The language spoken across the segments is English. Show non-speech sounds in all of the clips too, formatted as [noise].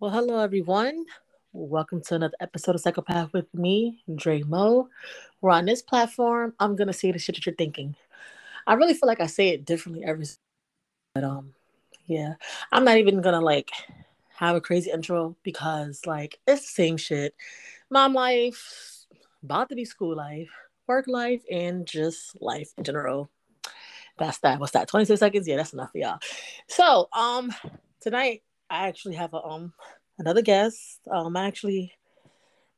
Well, hello everyone. Welcome to another episode of Psychopath with me, Dre Mo. We're on this platform. I'm gonna say the shit that you're thinking. I really feel like I say it differently every but um yeah. I'm not even gonna like have a crazy intro because like it's the same shit. Mom life, about to be school life, work life, and just life in general. That's that. What's that? 26 seconds? Yeah, that's enough for y'all. So um tonight I actually have a um another guest. Um, I actually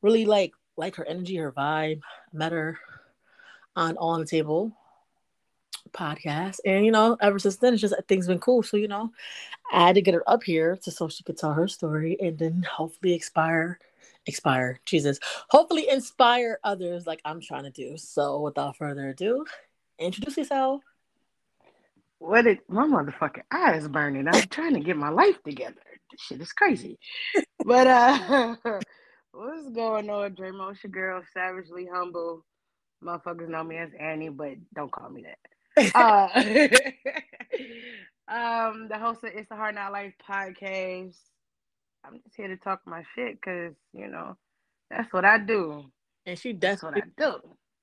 really like like her energy, her vibe. Met her on All On the Table podcast, and you know, ever since then, it's just things been cool. So you know, I had to get her up here to so she could tell her story, and then hopefully expire, expire. Jesus, hopefully inspire others like I'm trying to do. So without further ado, introduce yourself. What it my motherfucking eyes burning. I'm trying to get my life together. This shit is crazy. but uh [laughs] what's going on, Dramo? It's your girl, savagely humble. Motherfuckers know me as Annie, but don't call me that. Uh, [laughs] um, the host of It's the Hard Knock Life podcast. I'm just here to talk my shit because you know that's what I do. And she That's does what I do.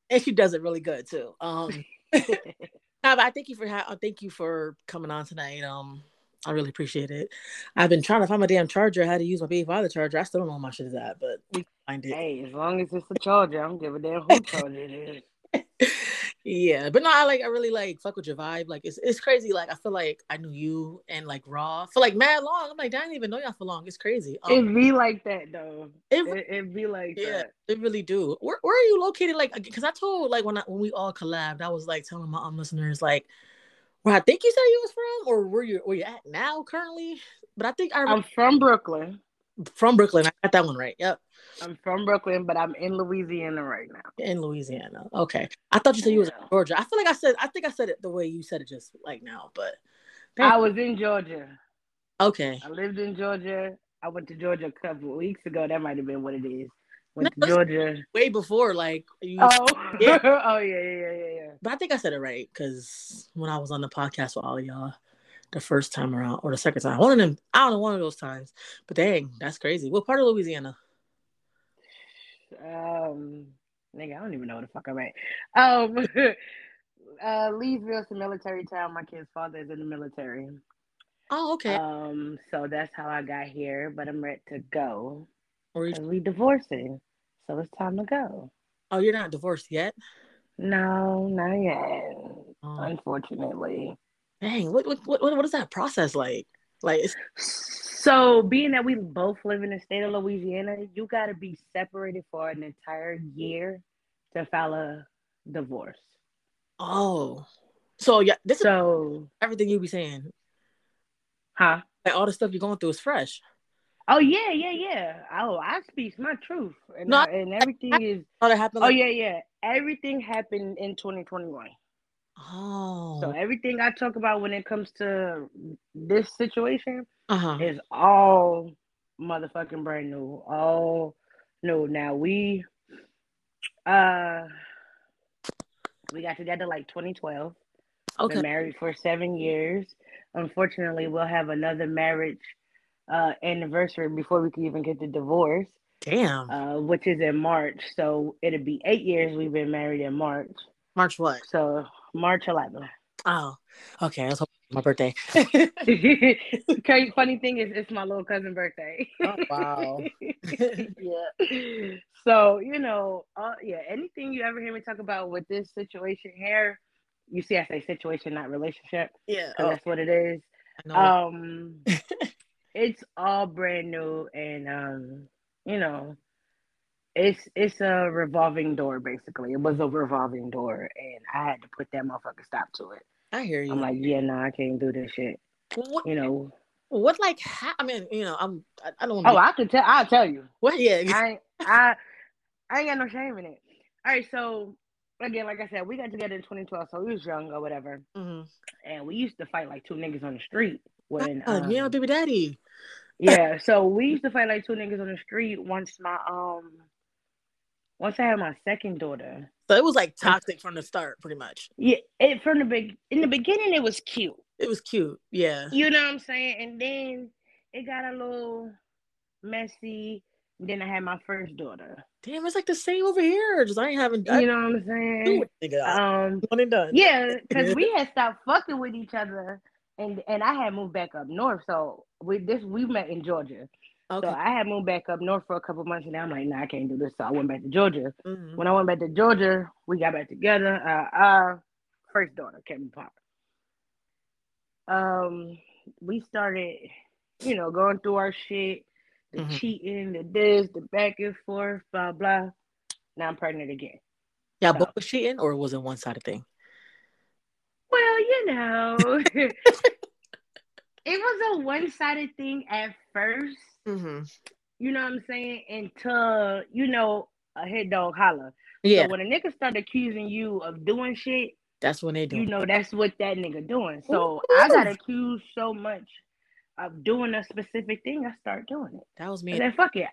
and she does it really good too. Um, [laughs] no, I thank you for ha- thank you for coming on tonight. Um, I really appreciate it. I've been trying to find my damn charger. I had to use my baby father charger. I still don't know where my shit is at, but we can find it. hey, as long as it's a charger, I don't give a damn who charger it is. [laughs] yeah, but no, I like I really like fuck with your vibe. Like it's it's crazy. Like I feel like I knew you and like Raw for like mad long. I'm like, I didn't even know y'all for long. It's crazy. It Um, be like that though. it, It, it be like yeah, that. they really do. Where where are you located? Like, because I told like when I when we all collabed, I was like telling my um listeners like where I think you said you was from, or where you where you at now currently. But I think I I'm from Brooklyn. from Brooklyn. I got that one right. Yep, I'm from Brooklyn, but I'm in Louisiana right now. in Louisiana. Okay, I thought you said you was in Georgia. I feel like I said I think I said it the way you said it just like now, but I was in Georgia. okay. I lived in Georgia. I went to Georgia a couple of weeks ago. That might have been what it is. Went No, to Georgia. Way before like you. Oh, Yeah. [laughs] oh yeah, yeah, yeah, yeah, yeah. But I think I said it right because when I was on the podcast with all of y'all the first time around or the second time, one of them, I don't know, one of those times. But dang, that's crazy. What part of Louisiana? Um, nigga, I don't even know what the fuck I'm at. Um, [laughs] uh, Leesville's a military town. My kid's father is in the military. Oh, okay. Um, so that's how I got here. But I'm ready to go or you, we divorcing, so it's time to go. oh, you're not divorced yet? No, not yet. Oh, Unfortunately. dang, what, what what what is that process like? Like, it's, So, being that we both live in the state of Louisiana, you got to be separated for an entire year to file a divorce. oh, so yeah, this is So, everything you be saying. huh? Like all the stuff you're going through is fresh. Oh yeah, yeah, yeah. Oh, I speak my truth, and No, I, and everything is. Oh, that happened. Oh Like, yeah, yeah. Everything happened in 2021. Oh. So everything I talk about when it comes to this situation uh huh. is all motherfucking brand new. All new. Now we uh we got together like 2012. Okay. Been married for seven years. Unfortunately, we'll have another marriage uh anniversary before we could even get the divorce, Damn. uh, which is in March. So it'll be eight years we've been married in March. March what? So March 11th. Oh, okay. I was hoping my birthday. [laughs] Crazy funny thing is it's my little cousin birthday. Oh, wow. [laughs] yeah. So, you know, uh, yeah, anything you ever hear me talk about with this situation here, you see I say situation, not relationship, yeah. because Oh, that's what it is. I know. Um [laughs] it's all brand new and um, you know, it's it's a revolving door basically. It was a revolving door and I had to put that motherfucker stop to it. I hear you. I'm like, yeah, no, I can't do this shit. what, You know. what like? Ha- I mean, you know, I'm. I, I don't. Know. Oh, Wanna I can tell I'll tell you. what? Yeah. I I I ain't got no shame in it. All right, so again, like I said, we got together in 2012, so we was young or whatever, hmm and we used to fight like two niggas on the street. When Uh, um, yeah, baby daddy. yeah, so we used to fight like two niggas on the street. Once my um, once I had my second daughter, So it was like toxic from the start, pretty much. yeah, it from the big in the beginning it was cute, It was cute. Yeah. you know what I'm saying, and then it got a little messy. Then I had my first daughter. Damn, it's like the same over here. Just I ain't having. I You know what I'm saying? Um, one and done. yeah, because we had stopped fucking with each other, and and I had moved back up north. So we this we met in Georgia. Okay. So I had moved back up north for a couple months, and I'm like, nah, I can't do this. So I went back to Georgia. Mhm. When I went back to Georgia, we got back together. Uh, our first daughter, Kevin Pop. Um, we started, you know, going through our shit, the Mhm. cheating, the this, the back and forth, blah blah. Now I'm pregnant again. Yeah, So- both was cheating, or it was it one sided thing? Well, you know, [laughs] it was a one sided thing at first. Mm-hmm. You know what I'm saying? Until you know a head dog holler. Yeah, So when a nigga start accusing you of doing shit, that's when they do. you know that's what that nigga doing. So Ooh. I got accused so much of doing a specific thing, I start doing it. that was me. And then fuck it.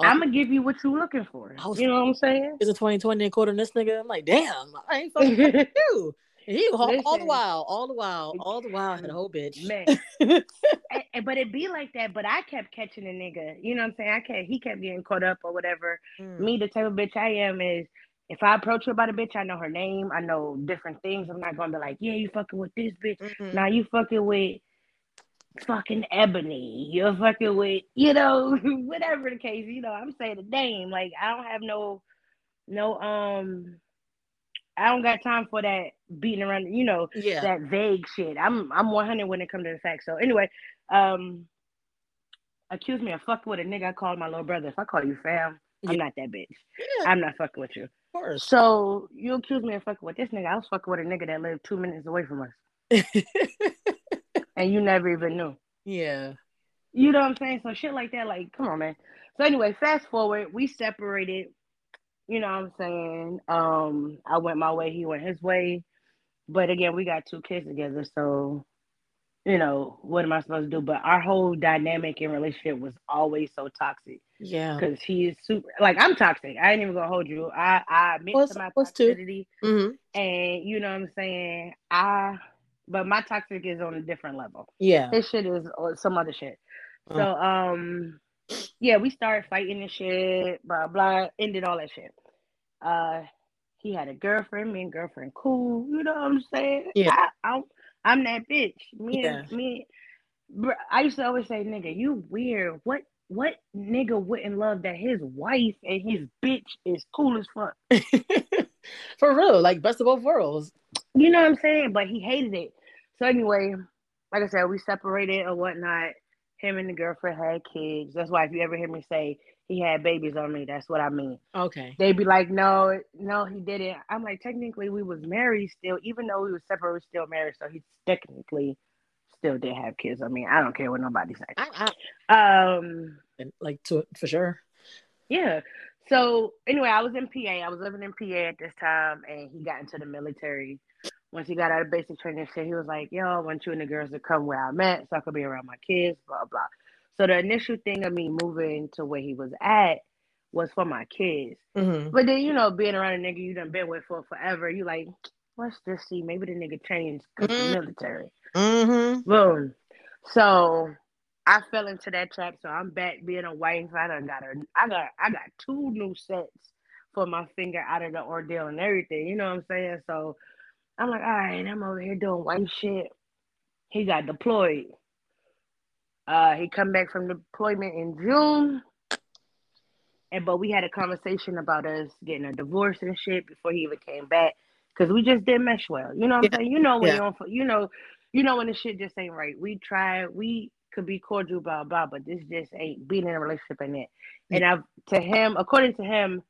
Oh, I'm gonna give you what you're looking for. Was- You know what I'm saying? It's a 2020 and quarter this nigga. I'm like, damn, I ain't fucking with [laughs] you. And he all, all the while, all the while, all the while, had a whole bitch. Man. [laughs] And- but it be like that. But I kept catching a nigga. You know what I'm saying? I kept he kept getting caught up or whatever. Mm. Me, the type of bitch I am is if I approach her about a bitch, I know her name, I know different things. I'm not gonna be like, yeah, you fucking with this bitch. Mhm. Now you fucking with fucking Ebony. You're fucking with, you know, [laughs] whatever the case. You know, I'm saying the name. Like I don't have no, no, um, I don't got time for that beating around. You know, Yeah. that vague shit. I'm I'm 100 when it comes to the facts. So anyway, um, accuse me of fucking with a nigga. I called my little brother. If I call you fam, Yeah. I'm not that bitch. yeah, I'm not fucking with you. of course. So you accuse me of fucking with this nigga. I was fucking with a nigga that lived two minutes away from us, [laughs] and you never even knew. yeah. You know what I'm saying? So shit like that, like, come on, man. So anyway, fast forward, we separated. You know what I'm saying? Um, I went my way, he went his way. But again, we got two kids together, so you know, what am I supposed to do? But our whole dynamic in relationship was always so toxic Yeah. because he is super like I'm toxic. I ain't even gonna hold you. I, I admit to my toxicity hmm and you know what I'm saying? I but my toxic is on a different level. Yeah. His shit is some other shit. Uh. So um yeah, we started fighting and shit, blah blah, ended all that shit. Uh he had a girlfriend, me and girlfriend cool, you know what I'm saying? Yeah. I, I'm I'm that bitch. Me Yeah. and me br- I used to always say, nigga, you weird. What what nigga wouldn't love that his wife and his bitch is cool as fuck? [laughs] For real, like best of both worlds. You know what I'm saying? But he hated it. So anyway, like I said, we separated or whatnot. Him and the girlfriend had kids. That's why if you ever hear me say he had babies on me, that's what I mean. Okay. They'd be like, no, no, he didn't. I'm like, technically, we was married still, even though we was separated, we was still married. So he technically still did have kids. I mean, I don't care what nobody says. Um, like to for sure. yeah. So anyway, I was in PA. I was living in PA at this time, and he got into the military. Once he got out of basic training, shit, he was like, "Yo, I want you and the girls to come where I'm at, so I could be around my kids." Blah blah. So the initial thing of me moving to where he was at was for my kids. hmm But then you know, being around a nigga you done been with for forever, you like, let's just see, maybe the nigga changed because Mhm. the military. hmm Boom. So I fell into that trap. So I'm back being a wife. I done got a I got I got two new sets for my finger out of the ordeal and everything. You know what I'm saying? So I'm like, all right, I'm over here doing white shit. He got deployed. Uh he come back from deployment in June. And but we had a conversation about us getting a divorce and shit before he even came back. Cause we just didn't mesh well. You know what I'm Yeah. saying? You know when Yeah. you don't you know you know when the shit just ain't right. We try, we could be cordial, blah blah, but this just ain't being in a relationship ain't it. And I've to him, according to him,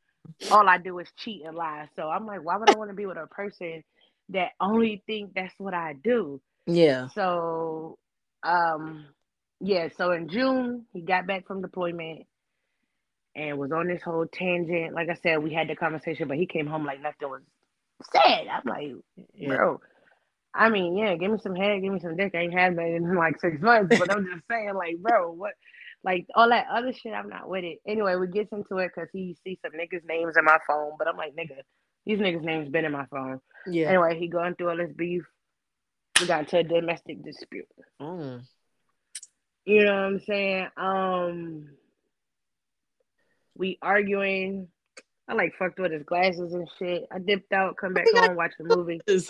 all I do is cheat and lie. So I'm like, why would I want to be with a person that only think that's what I do? Yeah. So um yeah, so in June he got back from deployment and was on this whole tangent. Like I said, we had the conversation, but he came home like nothing was said. I'm like, Yeah. bro. I mean, yeah, give me some head, give me some dick. I ain't had that in like six months, but I'm just saying, like, bro, what, like all that other shit, I'm not with it. Anyway, we gets into it because he sees some niggas' names in my phone, but I'm like, nigga, these niggas' names been in my phone. Yeah. Anyway, he going through all this beef. We got into a domestic dispute. Mm. You know what I'm saying? Um, We arguing. I like fucked with his glasses and shit. I dipped out, come back home, watch the movie. [laughs] I fucked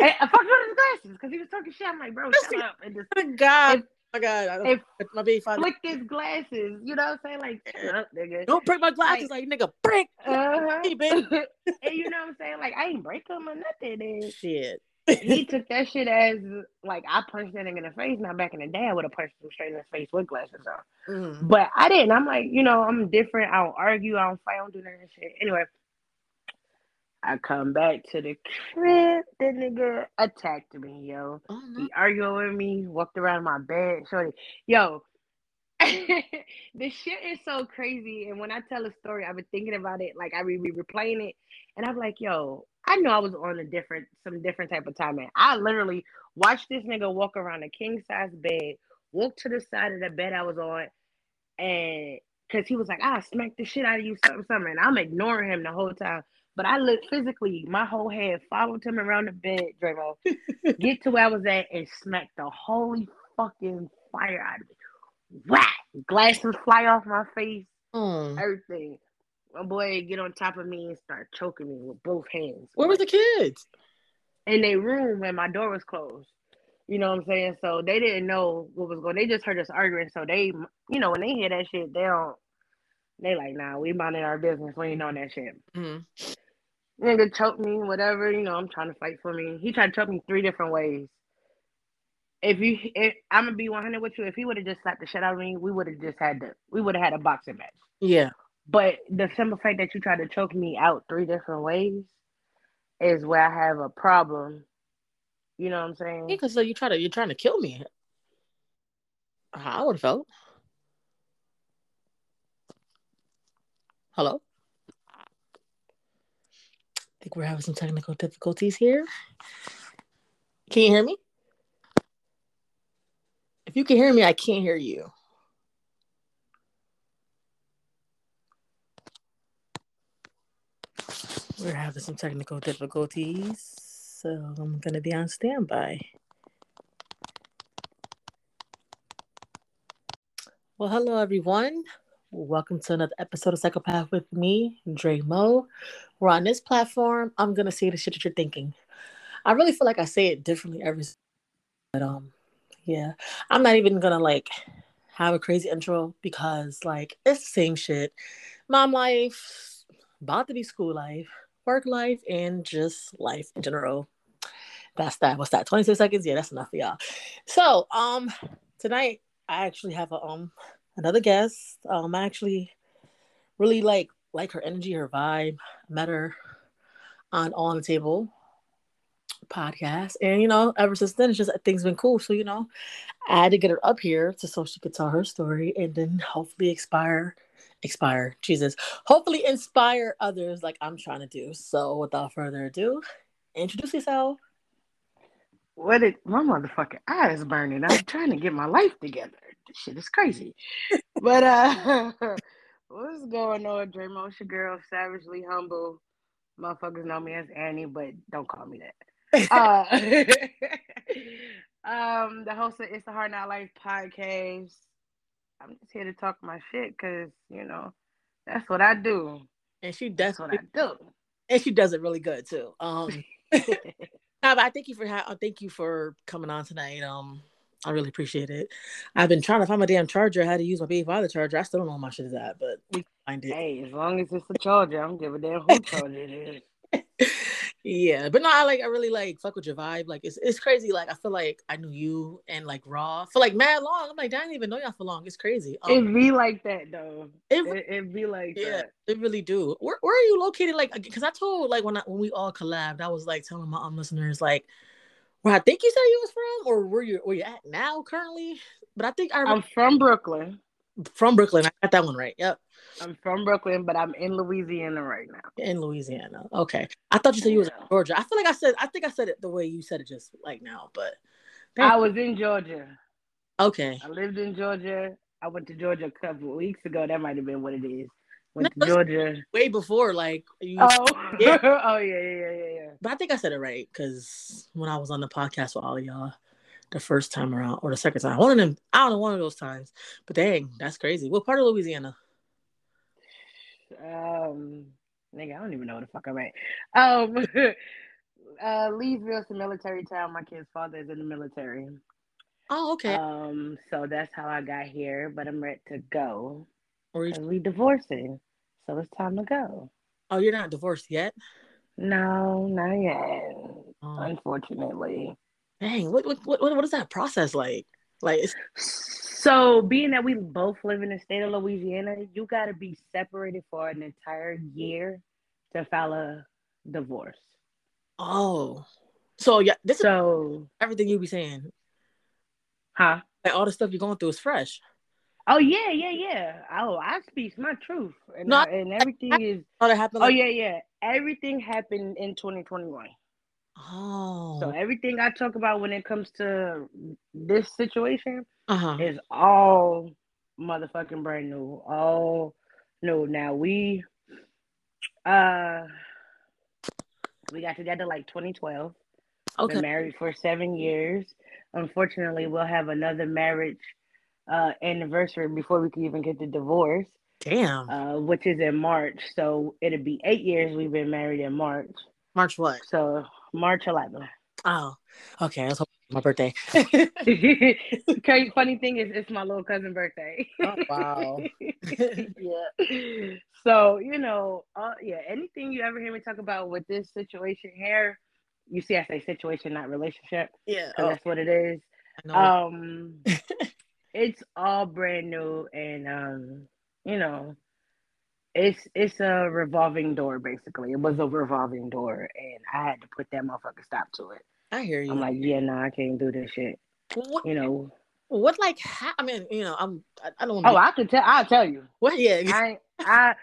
with his glasses because he was talking shit. I'm like, bro, shut up. And just, God. My God, I don't, my baby father. Flick his glasses. You know what I'm saying? Like, shut up, nigga. Don't break my glasses, like, like nigga, break. [laughs] Uh-huh. Hey, [laughs] and you know what I'm saying? Like, I ain't break them or nothing. And shit. he [laughs] took that shit as like I punched that nigga in the face. Now back in the day, I would have punched him straight in the face with glasses on. Mm. But I didn't. I'm like, you know, I'm different. I don't argue. I don't fight. I don't do that shit. Anyway, I come back to the crib. The nigga attacked me, yo. Oh, no. He argued with me, walked around my bed. Shorty, yo, [laughs] the shit is so crazy. And when I tell a story, I've been thinking about it. Like I be replaying it, and I'm like, yo, I know I was on a different, some different type of time. Man, I literally watched this nigga walk around a king size bed, walk to the side of the bed I was on, and because he was like, "I smack the shit out of you, something, something," and I'm ignoring him the whole time. But I looked physically, my whole head followed him around the bed, Dramo, [laughs] get to where I was at and smack the holy fucking fire out of me. Whack! Glasses fly off my face, mm. everything. My boy get on top of me and start choking me with both hands. Where were the kids? In their room when my door was closed. You know what I'm saying? So they didn't know what was going. They just heard us arguing. So they, you know, when they hear that shit, they don't. They like, nah, we minding our business. We ain't on that shit. Mm-hmm. Nigga choked me, whatever. You know, I'm trying to fight for me. He tried to choke me three different ways. If you, if, I'm gonna be 100 with you. If he would have just slapped the shit out of me, we would have just had to. We would have had a boxing match. Yeah. But the simple fact that you tried to choke me out three different ways is where I have a problem. You know what I'm saying? Yeah, because so you try to you're trying to kill me. How I would have felt. Hello think we're having some technical difficulties here. Can you hear me? If you can hear me, I can't hear you. We're having some technical difficulties, so I'm going to be on standby. Well, hello, everyone. Welcome to another episode of Psychopath with me, Dre Mo. We're on this platform. I'm gonna say the shit that you're thinking. I really feel like I say it differently every but um yeah. I'm not even gonna like have a crazy intro because like it's the same shit. Mom life, about to be school life, work life, and just life in general. That's that. What's that? 26 seconds? Yeah, that's enough for y'all. So um tonight I actually have a um another guest. Um, I actually really like like her energy, her vibe. Met her on All On the Table podcast, and you know, ever since then, it's just things been cool. So you know, I had to get her up here to so she could tell her story, and then hopefully expire, expire. Jesus, hopefully inspire others like I'm trying to do. So without further ado, introduce yourself. What did my motherfucking eyes burning. I'm trying to get my life together this shit is crazy. but uh [laughs] what's going on, Dramo? It's your girl, savagely humble. Motherfuckers know me as Annie, but don't call me that. [laughs] uh, [laughs] um, the host of It's the Hard Knock Life podcast. I'm just here to talk my shit because you know that's what I do. And she does what I do. And she does it really good too. Um, I thank you for ha- thank you for coming on tonight. Um, I really appreciate it. I've been trying to find my damn charger. I had to use my baby father charger. I still don't know where my shit is at, but we find it. Hey, as long as it's a charger, I don't give a damn who charger it is. [laughs] yeah, but no, I like I really like fuck with your vibe. Like it's it's crazy. Like I feel like I knew you and like raw for like mad long. I'm like I didn't even know y'all for long. It's crazy. Um, it be like that though. It it, it be like yeah, that. It really do. Where where are you located? Like because I told like when I when we all collabed, I was like telling my um listeners like where I think you said you was from, or where you where you at now currently. But I think I I'm from Brooklyn. From Brooklyn, I got that one right. Yep. I'm from Brooklyn, but I'm in Louisiana right now. In Louisiana, okay. I thought you said you was in Georgia. I feel like I said I think I said it the way you said it just like now, but I was in Georgia. Okay. I lived in Georgia. I went to Georgia a couple weeks ago. That might have been what it is. Went [laughs] to Georgia. Way before, like you, oh, [laughs] yeah. oh yeah, yeah, yeah, yeah. But I think I said it right because when I was on the podcast with all of y'all, the first time around or the second time, one of them, I don't know, one of those times. But dang, that's crazy. What part of Louisiana? Um, nigga, I don't even know what the fuck I'm at. Um, [laughs] uh, Leesville's a military town. My kid's father is in the military. Oh, okay. Um, so that's how I got here. But I'm ready to go. Or you- we divorcing, so it's time to go. oh, you're not divorced yet. No, not yet. Oh, Unfortunately. dang. What, what what what is that process like? Like, So, being that we both live in the state of Louisiana, you got to be separated for an entire year to file a divorce. oh, so yeah, this is So, everything you be saying. huh? Like all the stuff you're going through is fresh. Oh yeah, yeah, yeah. Oh, I speak my truth, and No, I- and everything is. Oh, that happened. Oh yeah, yeah. Everything happened in 2021. Oh. So everything I talk about when it comes to this situation uh huh. is all motherfucking brand new. All new. Now we uh we got together like 2012. Okay. Been married for seven years. Unfortunately, we'll have another marriage uh anniversary before we could even get the divorce, Damn. uh, which is in March. So it'll be eight years we've been married in March. March what? So March 11th. Oh, okay. That's my birthday. [laughs] Crazy funny thing is it's my little cousin birthday. Oh, wow. [laughs] yeah. So, you know, uh, yeah, anything you ever hear me talk about with this situation here, you see I say situation, not relationship, yeah. Oh, that's what it is. Um [laughs] it's all brand new and um, you know, it's it's a revolving door basically. It was a revolving door and I had to put that motherfucker stop to it. I hear you. I'm like, yeah, no, I can't do this shit. what? You know. What like? Ha- I mean, you know, I'm. I, I don't. Oh, I can tell I'll tell you. what? Yeah. I ain't- I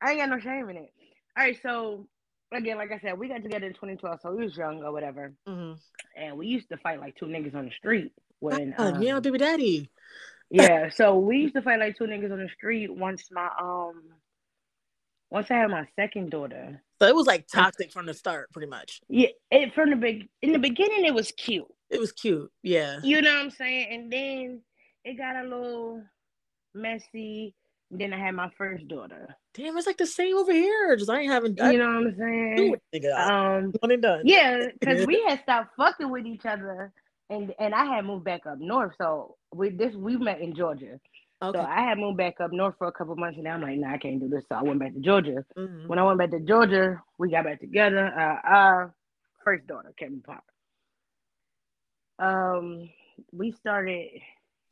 I ain't got no shame in it. All right, so again, like I said, we got together in 2012, so we was young or whatever, hmm and we used to fight like two niggas on the street. When uh, yeah, um, baby daddy. yeah, so we used to fight like two niggas on the street. Once my um, once I had my second daughter, So it was like toxic from the start, pretty much. yeah, it from the big in the beginning it was cute, It was cute. Yeah. you know what I'm saying, and then it got a little messy. Then I had my first daughter. Damn, it's like the same over here. Just I ain't having. I You know what I'm saying? Um, One and done. Yeah, because [laughs] we had stopped fucking with each other, and and I had moved back up north. So we this we met in Georgia. Okay. So I had moved back up north for a couple months, and I'm like, nah, I can't do this. So I went back to Georgia. Mhm. When I went back to Georgia, we got back together. Uh, our first daughter, Kevin Pop. Um, we started,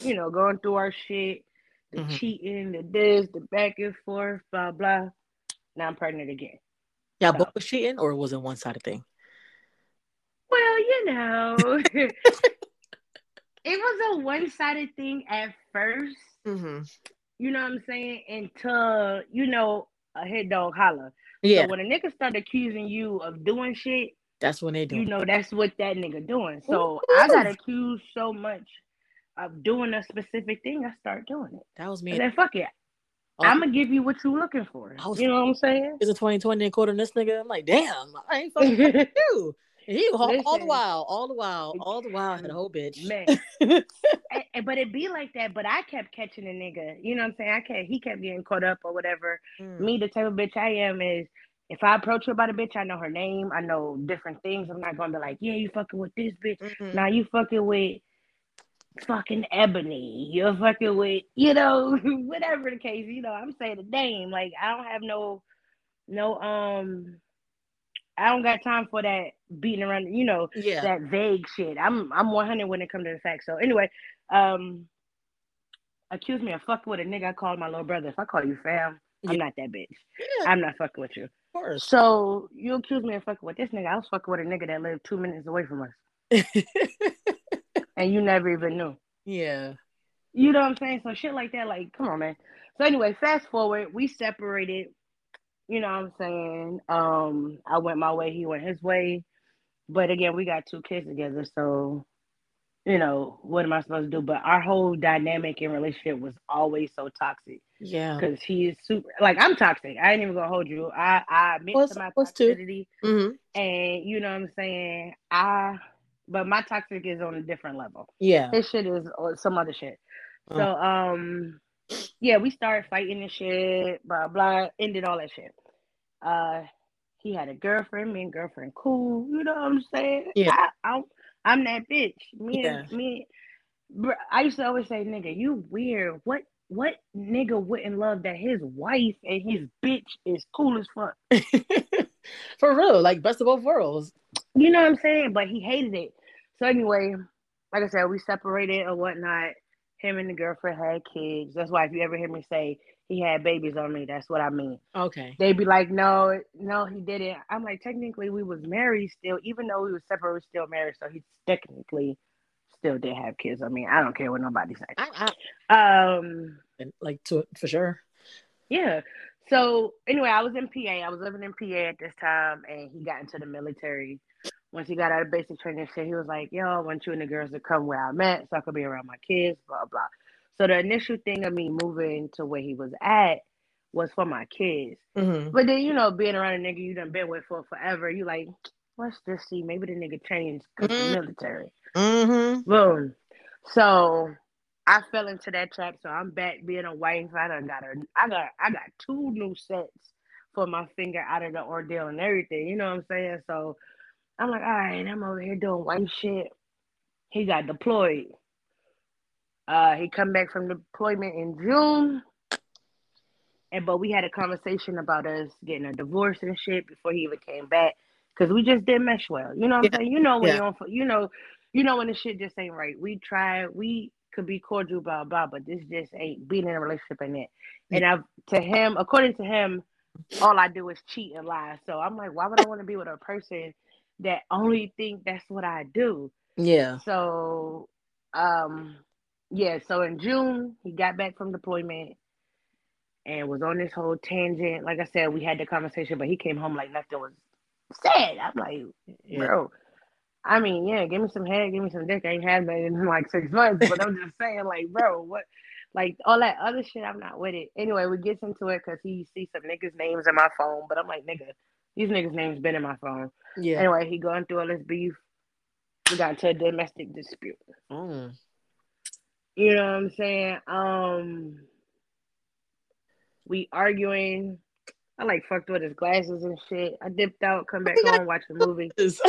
you know, going through our shit, the Mhm. cheating, the this, the back and forth, blah blah. Now I'm pregnant again. Yeah, So- both was cheating, or was it one sided thing? Well, you know, [laughs] it was a one sided thing at first. Mm-hmm. You know what I'm saying? Until you know a head dog holler. Yeah, So when a nigga start accusing you of doing shit, that's when they do. you know that's what that nigga doing. So Ooh. I got accused so much of doing a specific thing, I start doing it. that was me. And then fuck it. Oh. I'm gonna give you what you're looking for. Was- You know what I'm saying? It's a 2020 and quoting this nigga. I'm like, damn, I ain't fucking [laughs] with you. He all, all the while, all the while, all the while had a whole bitch. Man. And- [laughs] and- but it be like that. But I kept catching a nigga. You know what I'm saying? I kept he kept getting caught up or whatever. Mm. Me, the type of bitch I am, is if I approach her about a bitch, I know her name, I know different things. I'm not gonna be like, yeah, you fucking with this bitch. Mhm. Now you fucking with fucking Ebony. You're fucking with, you know, [laughs] whatever the case. You know, I'm saying the name. Like I don't have no, no, um, I don't got time for that beating around. You know, Yeah. that vague shit. I'm I'm 100 when it comes to the facts. So anyway, um, accuse me of fucking with a nigga. I called my little brother. If I call you fam, I'm not that bitch. yeah, I'm not fucking with you. of course. So you accuse me of fucking with this nigga. I was fucking with a nigga that lived two minutes away from us, [laughs] and you never even knew. yeah. You know what I'm saying? So shit like that, like, come on, man. So anyway, fast forward, we separated. You know what I'm saying? Um, I went my way, he went his way. But again, we got two kids together, so you know, what am I supposed to do? But our whole dynamic and relationship was always so toxic Yeah. because he is super like I'm toxic. I ain't even gonna hold you. I I admit Was- to my toxicity, hmm and you know what I'm saying. I but my toxic is on a different level. Yeah. His shit is some other shit. So Uh. um yeah, we started fighting and shit, blah blah, ended all that shit. Uh he had a girlfriend, me and girlfriend cool, you know what I'm saying? Yeah. I, I'm I'm that bitch. Me Yeah. and me bro, I used to always say, nigga, you weird. What what nigga wouldn't love that his wife and his bitch is cool as fuck? [laughs] For real, like best of both worlds. You know what I'm saying? But he hated it. So anyway, like I said, we separated or whatnot. Him and the girlfriend had kids. That's why if you ever hear me say he had babies on me, that's what I mean. Okay. They'd be like, no, no, he didn't. I'm like, technically, we was married still, even though we were separate, we were still married. So he technically still did have kids. I mean, I don't care what nobody says. I, Um, like to for sure. yeah. So anyway, I was in PA. I was living in PA at this time, and he got into the military. Once he got out of basic training, shit, he was like, "Yo, I want you and the girls to come where I'm at, so I could be around my kids." Blah blah. So the initial thing of me moving to where he was at was for my kids. hmm But then, you know, being around a nigga you done been with for forever, you like, let's just see. Maybe the nigga changed because Mhm. the military. hmm Boom. So I fell into that trap. So I'm back being a wife. I done got a I got I got two new sets for my finger out of the ordeal and everything. You know what I'm saying? So I'm like, all right, I'm over here doing white shit. He got deployed. Uh he come back from deployment in June. And but we had a conversation about us getting a divorce and shit before he even came back. Cause we just didn't mesh well. You know what I'm saying? You know when Yeah. you don't you know you know when the shit just ain't right. We try, we could be cordial, blah blah, but this just ain't being in a relationship ain't it. And I to him, according to him, all I do is cheat and lie. So I'm like, why would I want to be with a person that only think that's what I do? Yeah. So um yeah, so in June he got back from deployment and was on this whole tangent. Like I said, we had the conversation, but he came home like nothing was said. I'm like, Yeah. bro. I mean, yeah, give me some head, give me some dick. I ain't had that in [laughs] like six months, but I'm just saying, like, bro, what, like all that other shit, I'm not with it. Anyway, we gets into it because he sees some niggas' names in my phone, but I'm like, nigga, these niggas' names been in my phone. Yeah. Anyway, he going through all this beef. We got to a domestic dispute. Mm. You know what I'm saying? Um, we arguing. I like fucked with his glasses and shit. I dipped out, come back [laughs] home, watch the movie. [laughs] I fucked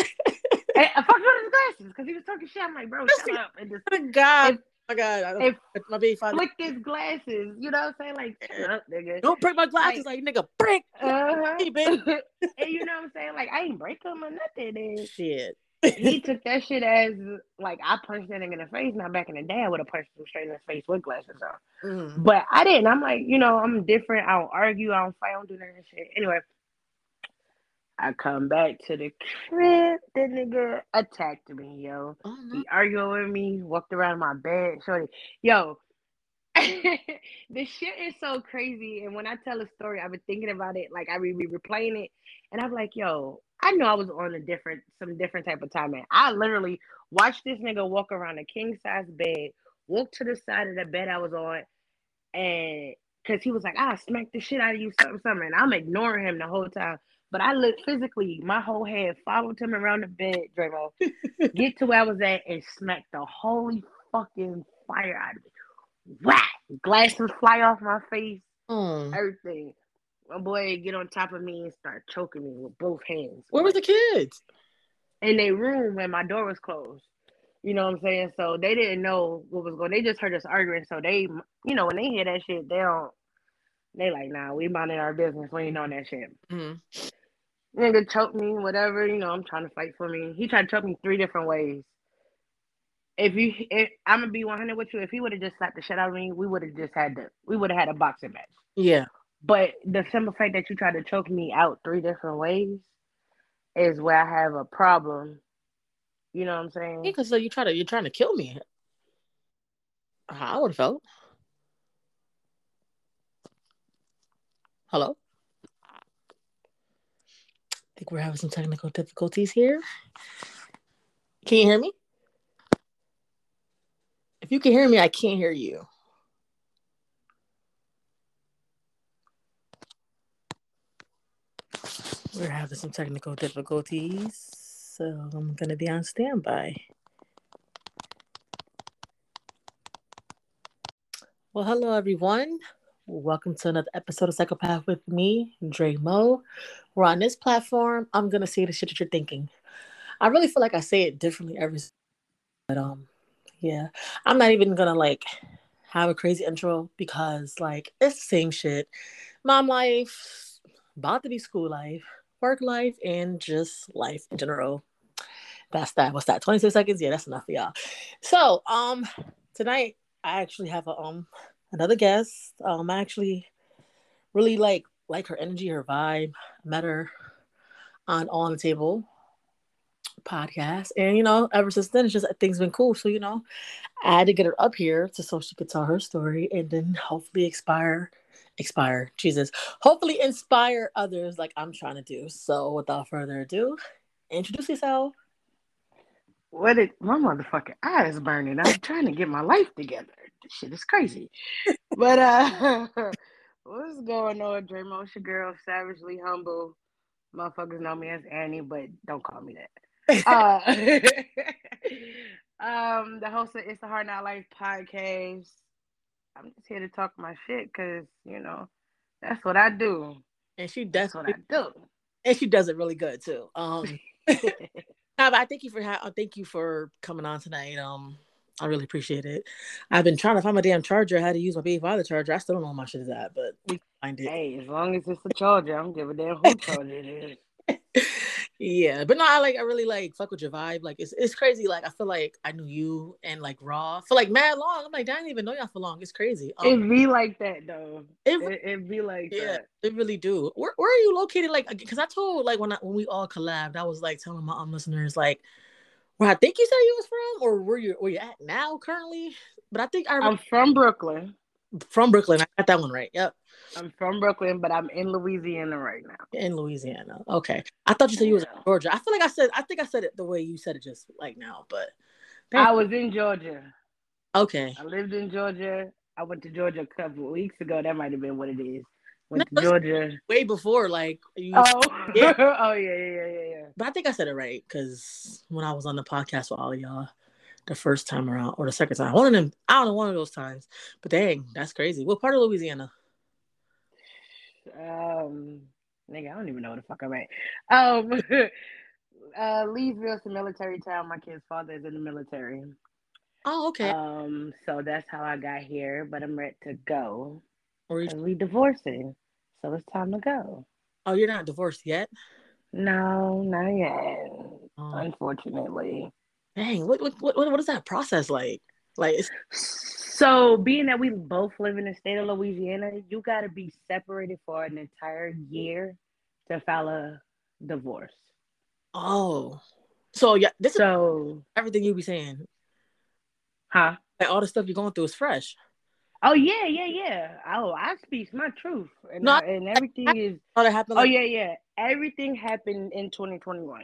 with his glasses because he was talking shit. I'm like, bro, shut up. And just God. My God. I don't, my baby father. flick his glasses. You know what I'm saying? Like, shut up, nigga. Don't break my glasses, like, nigga. Break. Uh-huh. Hey, bitch. [laughs] and you know what I'm saying? Like, I ain't break him or nothing. And Shit. he [laughs] took that shit as like I punched that nigga in the face. Now back in the day, I would have punched him straight in the face with glasses on. Mm. But I didn't. I'm like, you know, I'm different. I don't argue. I don't fight. I don't do that shit. Anyway, I come back to the crib. The nigga attacked me, yo. Oh, no. He arguing with me, walked around my bed, shorty. Yo, [laughs] the shit is so crazy. And when I tell a story, I've been thinking about it. Like I be be replaying it, and I'm like, yo, I know I was on a different, some different type of time, man. I literally watched this nigga walk around a king size bed, walk to the side of the bed I was on, and because he was like, ah, I smacked the shit out of you, something, something. And I'm ignoring him the whole time. But I looked physically, my whole head followed him around the bed, Dramo, [laughs] get to where I was at and smack the holy fucking fire out of me. Whack! Glasses fly off my face, Mm. everything. My boy get on top of me and start choking me with both hands. Where were the kids? in their room when my door was closed. You know what I'm saying? So they didn't know what was going. They just heard us arguing. So they, you know, when they hear that shit, they don't. They like, nah, we minding our business. We ain't on that shit. Mm. Nigga choked me, whatever. You know, I'm trying to fight for me. He tried to choke me three different ways. If you, if I'm gonna be 100 with you, if he would have just slapped the shit out of me, we would have just had to. We would have had a boxing match. Yeah. But the simple fact that you tried to choke me out three different ways is where I have a problem. You know what I'm saying? Because so you try to you're trying to kill me. I would have felt. Hello. I think we're having some technical difficulties here. Can you hear me? If you can hear me, I can't hear you. We're having some technical difficulties, so I'm going to be on standby. Well, hello everyone. Welcome to another episode of Psychopath with me, Dre Mo. We're on this platform. I'm gonna say the shit that you're thinking. I really feel like I say it differently every but um yeah. I'm not even gonna like have a crazy intro because like it's the same shit. Mom life, about to be school life, work life, and just life in general. That's that. What's that? 26 seconds? Yeah, that's enough for y'all. So um tonight I actually have a um another guest. Um, I actually really like like her energy, her vibe. Met her on All On the Table podcast, and you know, ever since then, it's just things been cool. So you know, I had to get her up here to so she could tell her story, and then hopefully expire, expire. Jesus, hopefully inspire others like I'm trying to do. So without further ado, introduce yourself. What did my motherfucking eyes burning. I'm trying to get my life together. This shit is crazy. but uh [laughs] what's going on, Dramo? It's your girl, savagely humble. Motherfuckers know me as Annie, but don't call me that. Uh, [laughs] um, the host of It's the Hard Knock Life podcast. I'm just here to talk my shit because you know that's what I do. And she does what I do. and she does it really good too. Um, [laughs] I thank you for ha- thank you for coming on tonight. Um, I really appreciate it. I've been trying to find my damn charger. I had to use my baby father charger. I still don't know where my shit is at, but we can find it. hey, as long as it's a charger, I don't give a damn who charger it is. [laughs] yeah, but no, I like I really like fuck with your vibe. Like it's it's crazy. Like I feel like I knew you and like Raw for like mad long. I'm like, I didn't even know y'all for long. It's crazy. Um, It be like that though. it, It, it be like yeah, that. they really do. Where where are you located? Like, because I told like when I, when we all collabed, I was like telling my um listeners like where I think you said you was from, or where you where you at now currently. But I think I I'm from Brooklyn. from Brooklyn. I got that one right. Yep, I'm from Brooklyn, but I'm in Louisiana right now. in Louisiana. Okay, I thought you said you was in Georgia. I feel like I said I think I said it the way you said it just like now, but I was in Georgia. okay. I lived in Georgia. I went to Georgia a couple of weeks ago. That might have been what it is. Went No, Georgia. Way before like you. Oh, Yeah. [laughs] oh yeah, yeah, yeah, yeah, yeah. But I think I said it right because when I was on the podcast with all of y'all the first time around or the second time, one of them, I don't know, one of those times. But dang, that's crazy. What part of Louisiana? Um, nigga, I don't even know what the fuck I'm at. Um, [laughs] uh, Leesville's a military town. My kid's father is in the military. Oh, okay. Um, so that's how I got here. But I'm ready to go. Or you, we divorcing, so it's time to go. oh, you're not divorced yet? No, not yet. Oh, Unfortunately. dang, what, what what what is that process like? Like, it's, So, being that we both live in the state of Louisiana, you got to be separated for an entire year to file a divorce. oh, so yeah, this is So, everything you be saying. huh? Like all the stuff you're going through is fresh. Oh yeah, yeah, yeah. Oh, I speak my truth, and No, I, and everything is. Oh, that happened. Oh yeah, yeah. Everything happened in 2021.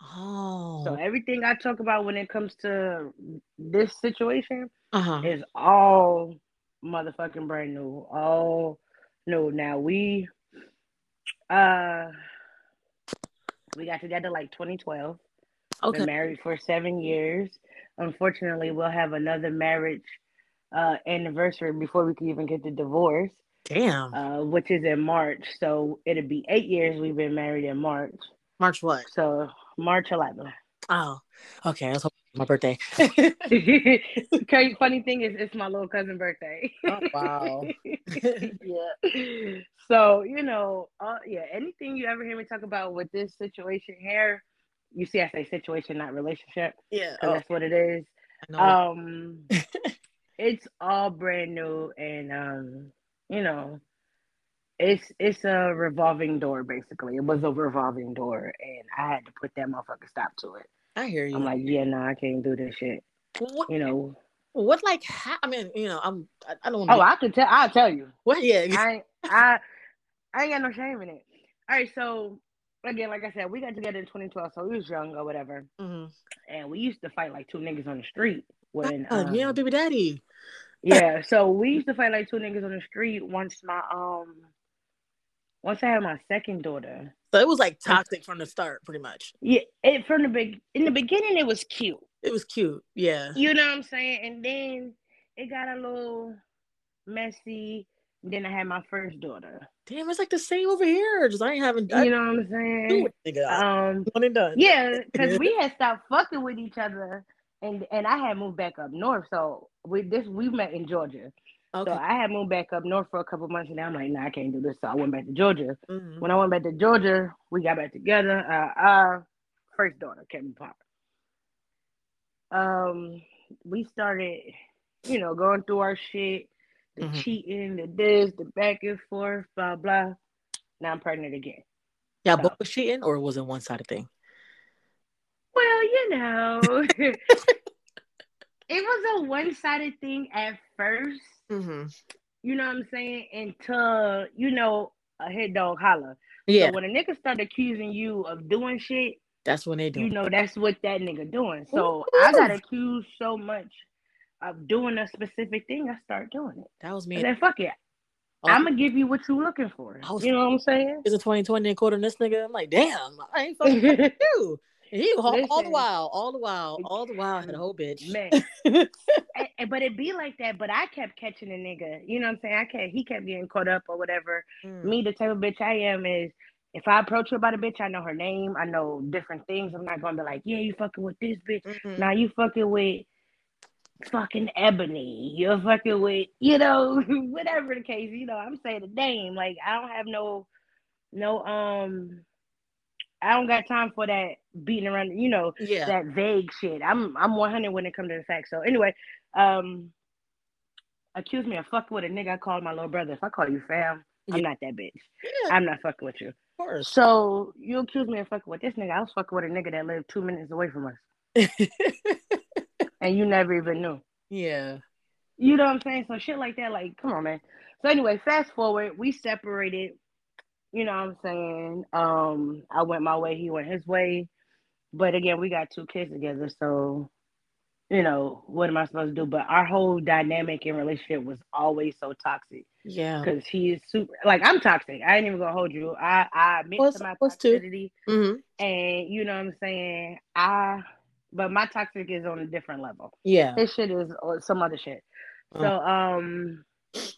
Oh. So everything I talk about when it comes to this situation uh huh. is all motherfucking brand new. All new. Now we uh we got together like 2012. Been Okay. married for seven years. Unfortunately, we'll have another marriage uh anniversary before we can even get the divorce, Damn. uh, which is in March. So it'll be eight years we've been married in March. March what? So March 11th. Oh, okay. I was hoping it was my birthday. [laughs] Funny thing is it's my little cousin birthday. Oh, wow. [laughs] yeah. So, you know, uh, yeah, anything you ever hear me talk about with this situation here, you see I say situation, not relationship, yeah. Oh, that's what it is. I know. Um it's all brand new and um, you know, it's it's a revolving door basically. It was a revolving door and I had to put that motherfucker stop to it. I hear you. I'm like, yeah, no, I can't do this shit. what, You know. what like ha- I mean, you know, I'm I, I don't want Oh, I could tell I'll tell you. what yeah. I ain't- I I ain't got no shame in it. All right, so again, like I said, we got together in 2012, so we was young or whatever, Mhm. and we used to fight like two niggas on the street. When yeah, um, baby daddy. yeah, so we used to fight like two niggas on the street. Once my um, once I had my second daughter, So it was like toxic from the start, pretty much. yeah, it from the big in the beginning it was cute, It was cute. Yeah. you know what I'm saying, and then it got a little messy. Then I had my first daughter. Damn, it's like the same over here. Just I ain't having. You know what I'm saying? Um, one and done. yeah, because [laughs] we had stopped fucking with each other, and and I had moved back up north. So we this we met in Georgia. Okay. So I had moved back up north for a couple months, and I'm like, nah, I can't do this. So I went back to Georgia. Mhm. When I went back to Georgia, we got back together. Uh, our first daughter, Kevin Pop. Um, we started, you know, going through our shit, the Mhm. cheating, the this, the back and forth, blah blah. Now I'm pregnant again. Yeah, So- both was cheating, or was it one sided thing? Well, you know, [laughs] it was a one sided thing at first. Mm-hmm. You know what I'm saying? Until you know a head dog holler. Yeah, So when a nigga start accusing you of doing shit, that's when they do. you know that's what that nigga doing. So Ooh. I got accused so much of doing a specific thing, I start doing it. that was me. And then fuck it. Oh. I'm gonna give you what you looking for. Was- You know what I'm saying? It's a 2020 and quarter this nigga. I'm like, damn, I ain't fucking [laughs] with you. He all, all the while, all the while, all the while, had a whole bitch. Man. [laughs] And- but it be like that. But I kept catching a nigga. You know what I'm saying? I kept he kept getting caught up or whatever. Mm. Me, the type of bitch I am is if I approach her about a bitch, I know her name, I know different things. I'm not gonna be like, yeah, you fucking with this bitch. Mhm. Now you fucking with fucking Ebony. You're fucking with, you know, [laughs] whatever the case. You know, I'm saying the name. Like I don't have no, no, um, I don't got time for that beating around. You know, Yeah. that vague shit. I'm I'm 100 when it comes to the facts. So anyway, um, accuse me of fucking with a nigga. I called my little brother. If I call you fam, Yeah. I'm not that bitch. yeah, I'm not fucking with you. of course. So you accuse me of fucking with this nigga. I was fucking with a nigga that lived two minutes away from us, [laughs] and you never even knew. yeah. You know what I'm saying? So shit like that, like, come on, man. So anyway, fast forward, we separated. You know what I'm saying? Um, I went my way, he went his way. But again, we got two kids together, so you know, what am I supposed to do? But our whole dynamic in relationship was always so toxic Yeah. because he is super like I'm toxic. I ain't even gonna hold you. I, I admit What's- to my toxicity hmm and you know what I'm saying? I but my toxic is on a different level Yeah. This shit is some other shit. So um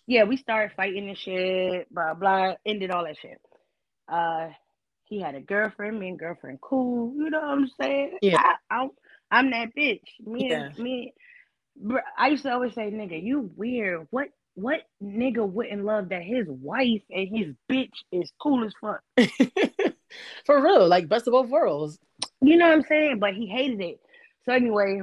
yeah, we started fighting and shit, blah blah, ended all that shit. Uh he had a girlfriend, me and girlfriend cool, you know what I'm saying? Yeah. I, I'm I'm that bitch. Me Yeah. and me br- I used to always say, nigga, you weird. What what nigga wouldn't love that his wife and his bitch is cool as fuck? [laughs] For real, like best of both worlds. You know what I'm saying? But he hated it. So anyway,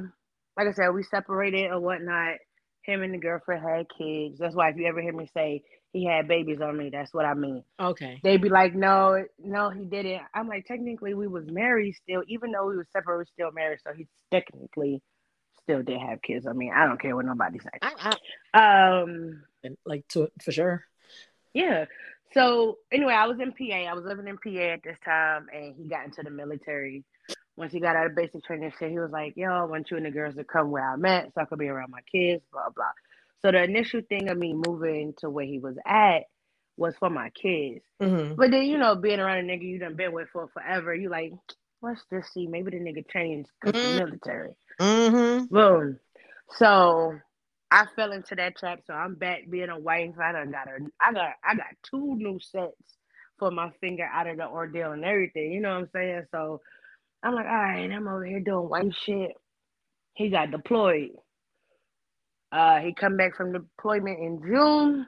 like I said, we separated or whatnot. Him and the girlfriend had kids. That's why if you ever hear me say he had babies on me, that's what I mean. Okay. They'd be like, no, no, he didn't. I'm like, technically, we was married still, even though we was separated, we was still married. So he technically still did have kids. I mean, I don't care what nobody says. I, Um, like to for sure. yeah. So anyway, I was in PA. I was living in PA at this time, and he got into the military. Once he got out of basic training, shit, he was like, "Yo, I want you and the girls to come where I'm at, so I could be around my kids." Blah blah. So the initial thing of me moving to where he was at was for my kids. hmm But then you know, being around a nigga you done been with for forever, you like, let's just see, maybe the nigga changed because Mm. the military. hmm Boom. So I fell into that trap. So I'm back being a wife. I done got a, I got I got two new sets for my finger out of the ordeal and everything. You know what I'm saying? So I'm like, all right, I'm over here doing white shit. He got deployed. Uh, he come back from deployment in June.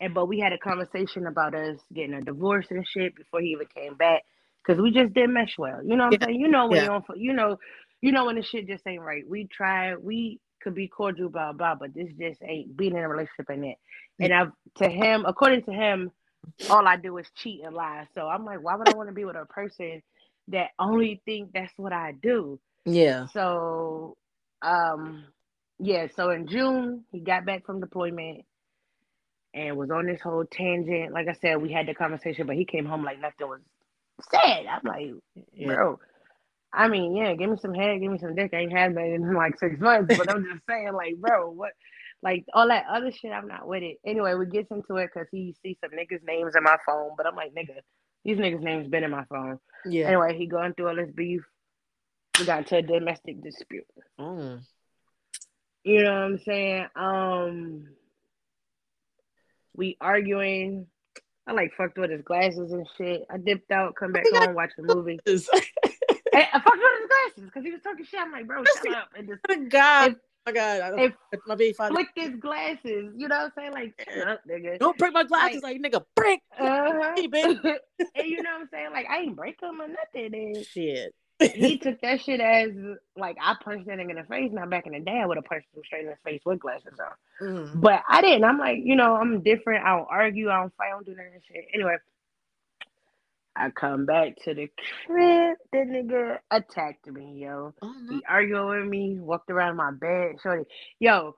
And but we had a conversation about us getting a divorce and shit before he even came back because we just didn't mesh well. You know what I'm Yeah. saying? You know when Yeah. you're on, you know, you know when the shit just ain't right. We try, we could be cordial, blah blah, but this just ain't being in a relationship ain't it. And I, to him, according to him, all I do is cheat and lie. So I'm like, why would I want to be with a person that only think that's what I do? Yeah. So, um, yeah. So in June, he got back from deployment and was on this whole tangent. Like I said, we had the conversation, but he came home like nothing was said. I'm like, bro. I mean, yeah, give me some head, give me some dick. I ain't had that in like six months, but I'm just saying, like, bro, what, like all that other shit, I'm not with it. Anyway, we gets into it because he sees some niggas' names in my phone, but I'm like, nigga, these niggas' names been in my phone. Yeah. Anyway, he going through all this beef. We got into a domestic dispute. Mm. You know what I'm saying? Um, We arguing. I like fucked with his glasses and shit. I dipped out, come back home, watch the movie. [laughs] and I fucked with his glasses because he was talking shit. I'm like, bro, shut up. And just God. My God, I if my baby father. flick his glasses. You know what I'm saying? Like, shut up, nigga. Don't break my glasses, like, nigga. Break. [laughs] Uh-huh. Hey, baby. [laughs] and you know what I'm saying? Like, I ain't break him or nothing. And Shit. he [laughs] took that shit as like I punched that nigga in the face. Now back in the day, I would have punched him straight in the face with glasses on. Mm. But I didn't. I'm like, you know, I'm different. I don't argue. I don't fight. I don't do none of that shit. Anyway, I come back to the crib. The nigga attacked me, yo. Oh, no. He argued with me, walked around my bed, shorty. Yo,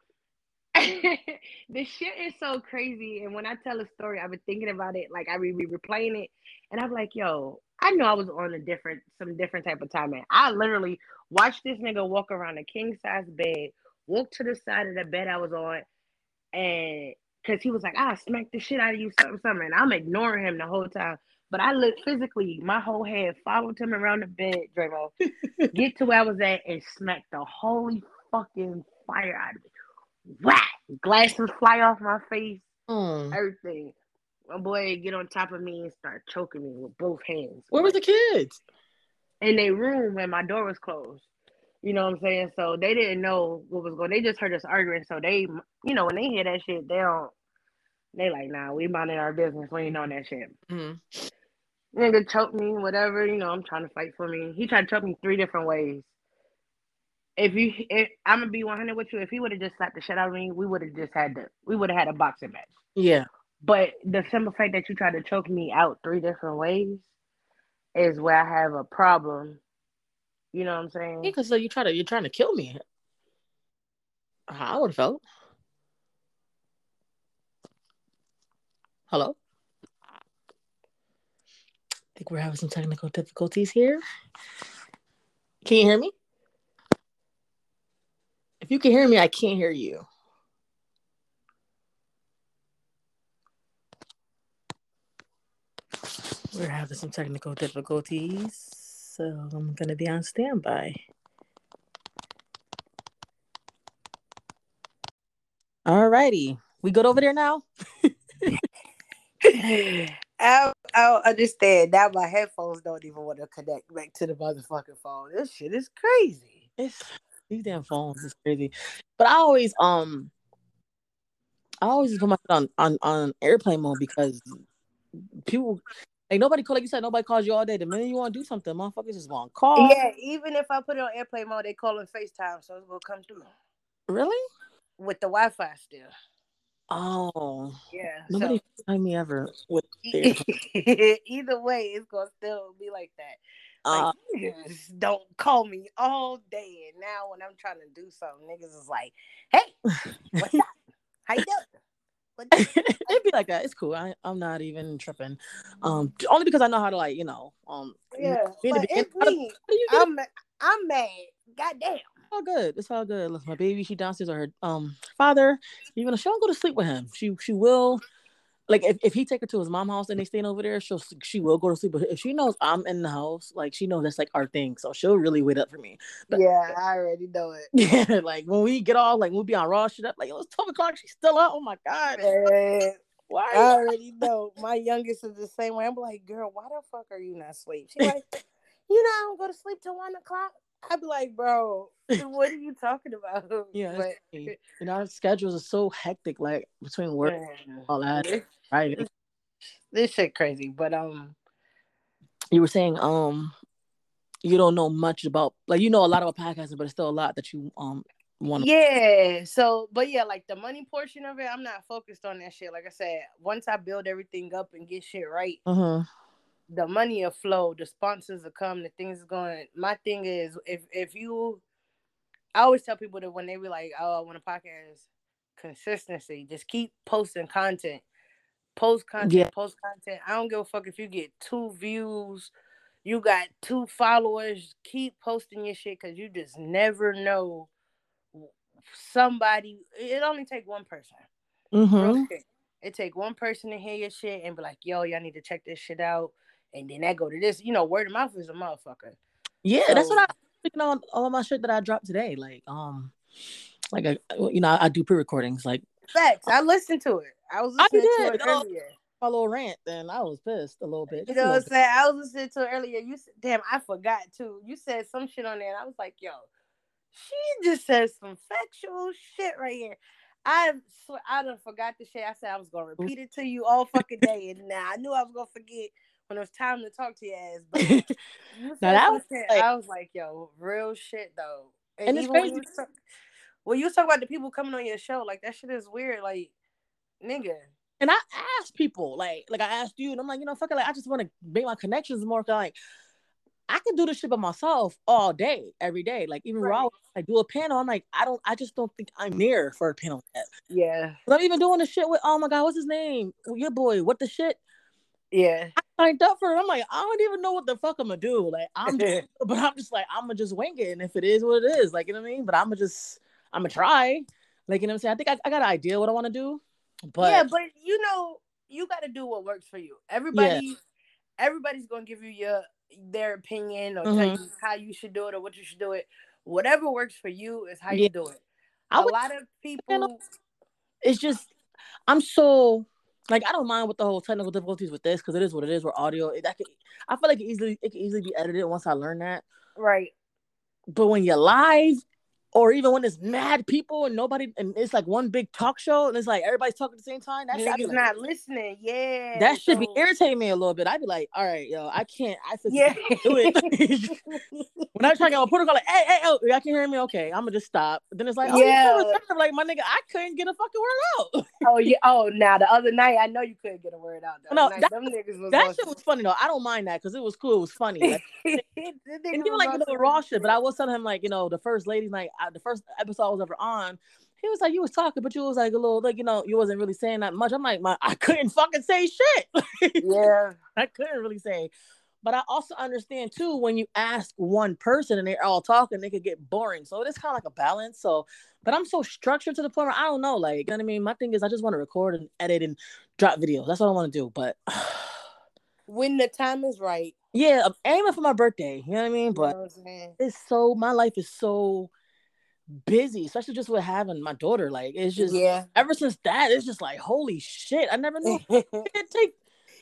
[laughs] the shit is so crazy. And when I tell a story, I've been thinking about it, like I be replaying it, and I'm like, yo, I know I was on a different, some different type of time. Man, I literally watched this nigga walk around a king size bed, walk to the side of the bed I was on, and because he was like, ah, I smacked the shit out of you, something, something, and I'm ignoring him the whole time. But I looked physically, my whole head followed him around the bed, Dramo, [laughs] get to where I was at and smack the holy fucking fire out of me. Whack! Glasses fly off my face, Mm. everything. My boy get on top of me and start choking me with both hands. Where were the kids? in their room when my door was closed. You know what I'm saying? So they didn't know what was going. They just heard us arguing. So they, you know, when they hear that shit, they don't. They like, nah, we minding our business. We ain't on that shit. Mm. Nigga choked me, whatever. You know, I'm trying to fight for me. He tried to choke me three different ways. If you, if, I'm gonna be 100 with you. If he would have just slapped the shit out of me, we would have just had the, we would have had a boxing match. Yeah. But the simple fact that you tried to choke me out three different ways is where I have a problem. You know what I'm saying? Because so you try to you're trying to kill me. How I would have felt. Hello. Think we're having some technical difficulties here. Can you hear me? If you can hear me, I can't hear you. We're having some technical difficulties, so I'm gonna be on standby. All righty. we good over there now? [laughs] [laughs] I, I don't understand. Now my headphones don't even want to connect back to the motherfucking phone. This shit is crazy. It's these damn phones is crazy. But I always um I always put my on, on on airplane mode because people like nobody call like you said, nobody calls you all day. The minute you want to do something, motherfuckers just want to call. Yeah, even if I put it on airplane mode, they call it FaceTime, so it's gonna come through Really? with the Wi-Fi still. Oh. Yeah. Nobody find me ever with [laughs] their- [laughs] either way, it's gonna still be like that. uh, Like [laughs] niggas don't call me all day, and now when I'm trying to do something, niggas is like, "Hey, what's up? How you doing?" It'd be like that. It's cool. I, I'm not even tripping. Um, only because I know how to like, you know, um, yeah, but it's me. how do you I'm I'm mad. Goddamn. All good. It's all good. Listen, my baby, she downstairs with her um father. Even though she don't go to sleep with him, she she will. Like if, if he take her to his mom house and they staying over there, she'll she will go to sleep. But if she knows I'm in the house, like she knows that's like our thing, so she'll really wait up for me. But- yeah, I already know it. [laughs] Yeah, like when we get off, like we'll be on raw shit up. Like yo, it's twelve o'clock. She's still up. Oh my god, Man, why? I already [laughs] know. My youngest is the same way. I'm like, girl, why the fuck are you not asleep? She's like, you know, I don't go to sleep till one o'clock. I'd be like, bro, [laughs] what are you talking about? [laughs] Yeah, But, it's crazy. and our schedules are so hectic. Like between work, man, all that. this, Right? this shit crazy. But um, You were saying um, you don't know much about like you know a lot about podcasting, but it's still a lot that you um want. yeah. So, but yeah, like the money portion of it, I'm not focused on that shit. Like I said, once I build everything up and get shit right, Uh-huh. The money will flow, the sponsors will come, the things is going. My thing is, if if you, I always tell people that when they be like, "Oh, I want a podcast," consistency. Just keep posting content, post content, Yeah. post content. I don't give a fuck if you get two views, you got two followers. Keep posting your shit because you just never know somebody. It only take one person. Mm-hmm. It take one person to hear your shit and be like, yo, y'all need to check this shit out. And then that go to this. You know, word of mouth is a motherfucker. Yeah, that's what I thinking on all of my shit that I dropped today. Like um, like I, you know I, I do pre-recordings. Like Facts. I listened to it. I was I listening to it earlier. My little rant, then I was pissed a little bit. You know what I'm saying? I was listening to it earlier. You said, damn, I forgot too. You said some shit on there, and I was like, yo, she just said some factual shit right here. I swear I done forgot the shit. I said I was gonna repeat it to you all fucking day, and now I knew I was gonna forget when it was time to talk to your ass. [laughs] But Now that was like- I was like, yo, real shit though. And it's even when you talk- when you talking about the people coming on your show, like that shit is weird. Like, nigga. And I asked people, like, like I asked you, and I'm like, you know, fuck it, like I just want to make my connections more. 'cause, Like, I can do this shit by myself all day, every day. Like even Right. raw, I do a panel. I'm like, I don't, I just don't think I'm near for a panel yet. Yeah. 'Cause I'm even doing the shit with, oh my god, what's his name? Your boy, what the shit? Yeah. I up for it. I'm like, I don't even know what the fuck I'm gonna do. Like, I'm, just, [laughs] but I'm just like, I'm gonna just wing it, and if it is what it is, like, you know what I mean. But I'm gonna just, I'm gonna try. Like, you know what I'm saying? I think I, I got an idea what I want to do, but yeah, but you know, you got to do what works for you. Everybody, everybody's gonna give you your their opinion or tell Mhm. you how you should do it or what you should do it. Whatever works for you is how Yeah. you do it. I A would lot of people, it's just I'm so like I don't mind with the whole technical difficulties with this because it is what it is. We're audio. It, I, could, I feel like it easily it can easily be edited once I learn that. right? But when you're live, or even when it's mad people and nobody, and it's like one big talk show and it's like everybody's talking at the same time. That shit, I like, not listening. Yeah, that should be irritating me a little bit. I'd be like, all right, yo, I can't. I Yeah. can't do it. [laughs] [laughs] when I try to get on protocol, like, hey, hey, oh, y'all can hear me? Okay, I'm gonna just stop. Then it's like, oh, Yeah. like my nigga, I couldn't get a fucking word out. oh yeah. Oh, now the other night I know you couldn't get a word out. No, night, that- them niggas was that shit was funny though. I don't mind that because it was cool. It was funny. Like, [laughs] and even like you know raw shit. But I was telling him like you know the first lady's night, I, the first episode I was ever on. He was like, you was talking, but you was like a little like you know you wasn't really saying that much. I'm like, my I couldn't fucking say shit. [laughs] Yeah. I couldn't really say. But I also understand too when you ask one person and they're all talking, they could get boring. So it's kind of like a balance. So, but I'm so structured to the point where I don't know. Like, you know what I mean? My thing is I just want to record and edit and drop videos. That's what I want to do. But [sighs] When the time is right. yeah, I'm aiming for my birthday. You know what I mean? You But know what I'm saying? it's so my life is so busy, especially just with having my daughter. Like it's just yeah. ever since that, it's just like holy shit. I never knew [laughs] it take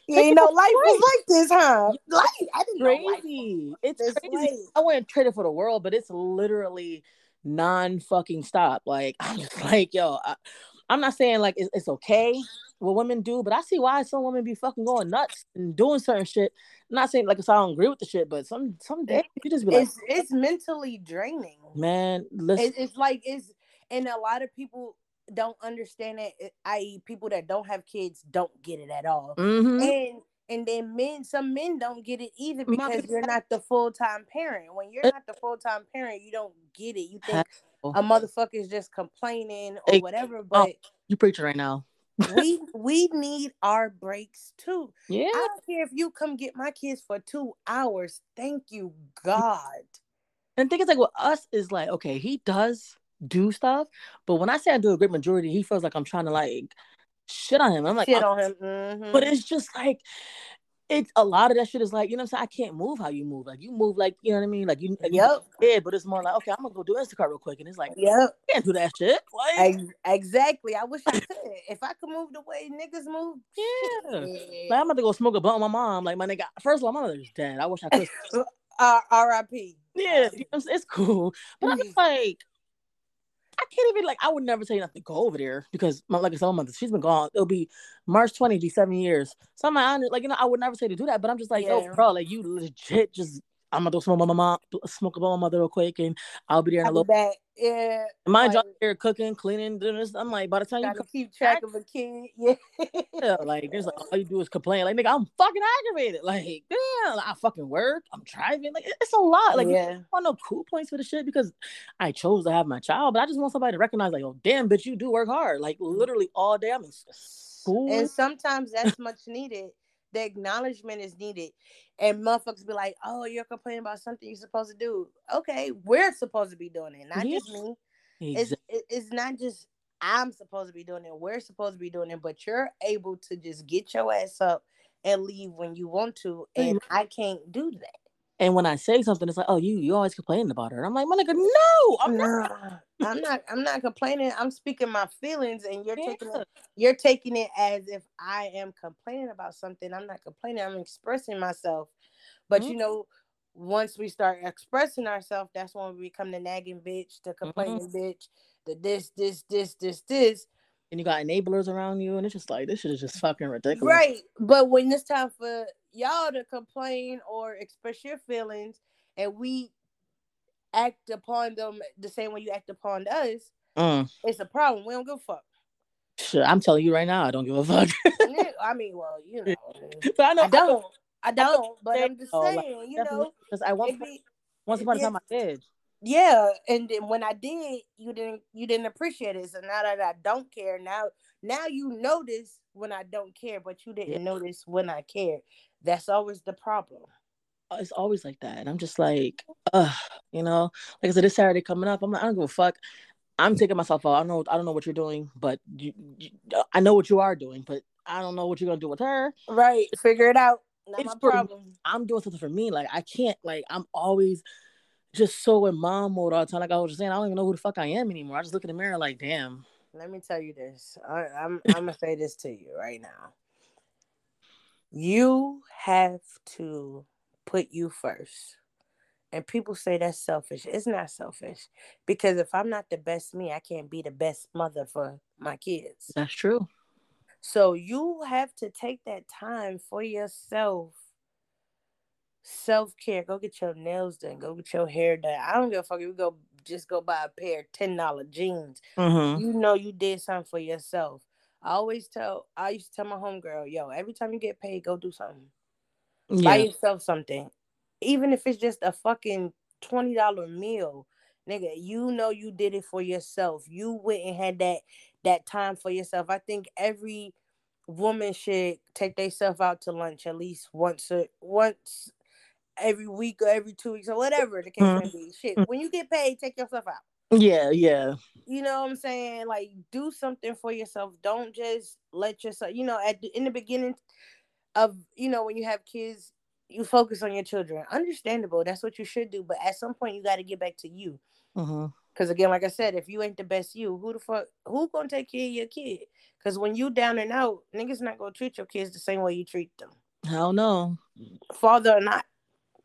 You ain't know life was like this, huh? Life. I didn't crazy. It's this crazy. I wouldn't trade it for the world, but it's literally non fucking stop. Like [laughs] I'm just like, yo, I, I'm not saying like it's, it's okay what women do, but I see why some women be fucking going nuts and doing certain shit. I'm not saying like I don't agree with the shit, but some some days you just be like, It's it's mentally draining. man, listen, It, it's like it's and a lot of people don't understand it. I.e., people that don't have kids don't get it at all. mhm. And and then men, some men don't get it either because you're not the full time parent. When you're not the full time parent, you don't get it. You think a motherfucker is just complaining or whatever. oh. But you preaching right now. [laughs] we we need our breaks too. Yeah. I don't care if you come get my kids for two hours. Thank you, God. And the thing is, like with us, is like, okay, he does do stuff, but when I say I do a great majority, he feels like I'm trying to like shit on him. I'm like, Shit "Oh," on him. Mhm. but it's just like it's a lot of that shit is like, you know what I'm saying? I can't move how you move. Like you move like, you know what I mean? Like you like, Yep. did, but it's more like, okay, I'm gonna go do Instacart real quick. And it's like, Yep. I can't do that shit. Like, Ex- exactly. I wish I could. [laughs] If I could move the way niggas move, Yeah. like I'm about to go smoke a blunt with my mom. Like my nigga, first of all, my mother's dead. I wish I could. [laughs] Uh, R.I.P. yeah, you know what I'm saying? it's cool. But I'm just like, I can't even like. I would never tell you to go over there because, my, like I said, my mother, she's been gone. It'll be March 20, be seven years. So I'm like, like you know, I would never say to do that. But I'm just like, Yeah. yo, bro, like you legit just. I'm gonna go smoke my mom, smoke with my mother real quick, and I'll be there in a little. bit. Yeah. Mind like- I'm here cooking, cleaning, doing this. I'm like, by the time you come, keep track of a kid. [laughs] Yeah. yeah, like there's like all you do is complain. Like nigga, I'm fucking aggravated. Like damn, I fucking work. I'm driving. Like it's a lot. Like yeah. don't want no cool points for the shit because I chose to have my child, but I just want somebody to recognize, like, oh damn, bitch, you do work hard. Like literally all day. I'm in school. And sometimes that's much needed. The acknowledgement is needed. And motherfuckers be like, oh, you're complaining about something you're supposed to do. Okay, we're supposed to be doing it, not just Yeah. me. It's, it's not just I'm supposed to be doing it, we're supposed to be doing it, but you're able to just get your ass up and leave when you want to. And much. I can't do that. And when I say something, it's like, oh, you you always complaining about her. And I'm like, my nigga, no, I'm not. I'm not. I'm not complaining. I'm speaking my feelings, and you're taking it. You're taking it as if I am complaining about something. I'm not complaining. I'm expressing myself. But Mhm. you know, once we start expressing ourselves, that's when we become the nagging bitch, the complaining bitch, the this, this, this, this, this. And you got enablers around you, and it's just like this shit is just fucking ridiculous. Right. But when it's time for y'all to complain or express your feelings and we act upon them the same way you act upon us, Mm. it's a problem. We don't give a fuck. Shit, I'm telling you right now, I don't give a fuck. I mean, well, you know. [laughs] but I know I don't. I don't, but I'm just like, saying, you know, because I once be, once upon a time I did. Yeah, and then when I did, you didn't you didn't appreciate it. So now that I don't care, now now you notice when I don't care, but you didn't Yeah. notice when I cared. That's always the problem. Uh, it's always like that, and I'm just like, ugh, you know. Like I said, this Saturday coming up, I'm like, I don't give a fuck. I'm taking myself out. I don't know. I don't know what you're doing, but you, you, uh, I know what you are doing, but I don't know what you're gonna do with her. Right. Figure it out. Not It's my for- problem. I'm doing something for me. Like I can't. Like I'm always just so in mom mode all the time. Like I was just saying, I don't even know who the fuck I am anymore. I just look in the mirror like, damn. Let me tell you this. I, I'm [laughs] I'm gonna say this to you right now. You have to put you first. And people say that's selfish. It's not selfish. Because if I'm not the best me, I can't be the best mother for my kids. That's true. So you have to take that time for yourself. Self care. Go get your nails done. Go get your hair done. I don't give a fuck if you go just go buy a pair of ten dollar jeans. Mm-hmm. You know you did something for yourself. I always tell. I used to tell my homegirl, yo, every time you get paid, go do something. Buy yourself something, even if it's just a fucking twenty dollar meal, nigga. You know you did it for yourself. You went and had that that time for yourself. I think every woman should take themselves out to lunch at least once a once every week or every two weeks or whatever the case may be. Shit, when you get paid, take yourself out. Yeah. Yeah. You know what I'm saying? Like, do something for yourself. Don't just let yourself. You know, at the, in the beginning of you know when you have kids, you focus on your children. Understandable. That's what you should do. But at some point, you got to get back to you. Mm-hmm. Because again, like I said, if you ain't the best you, who the fuck who gonna take care of your kid? Because when you down and out, niggas not gonna treat your kids the same way you treat them, Hell no. father or not.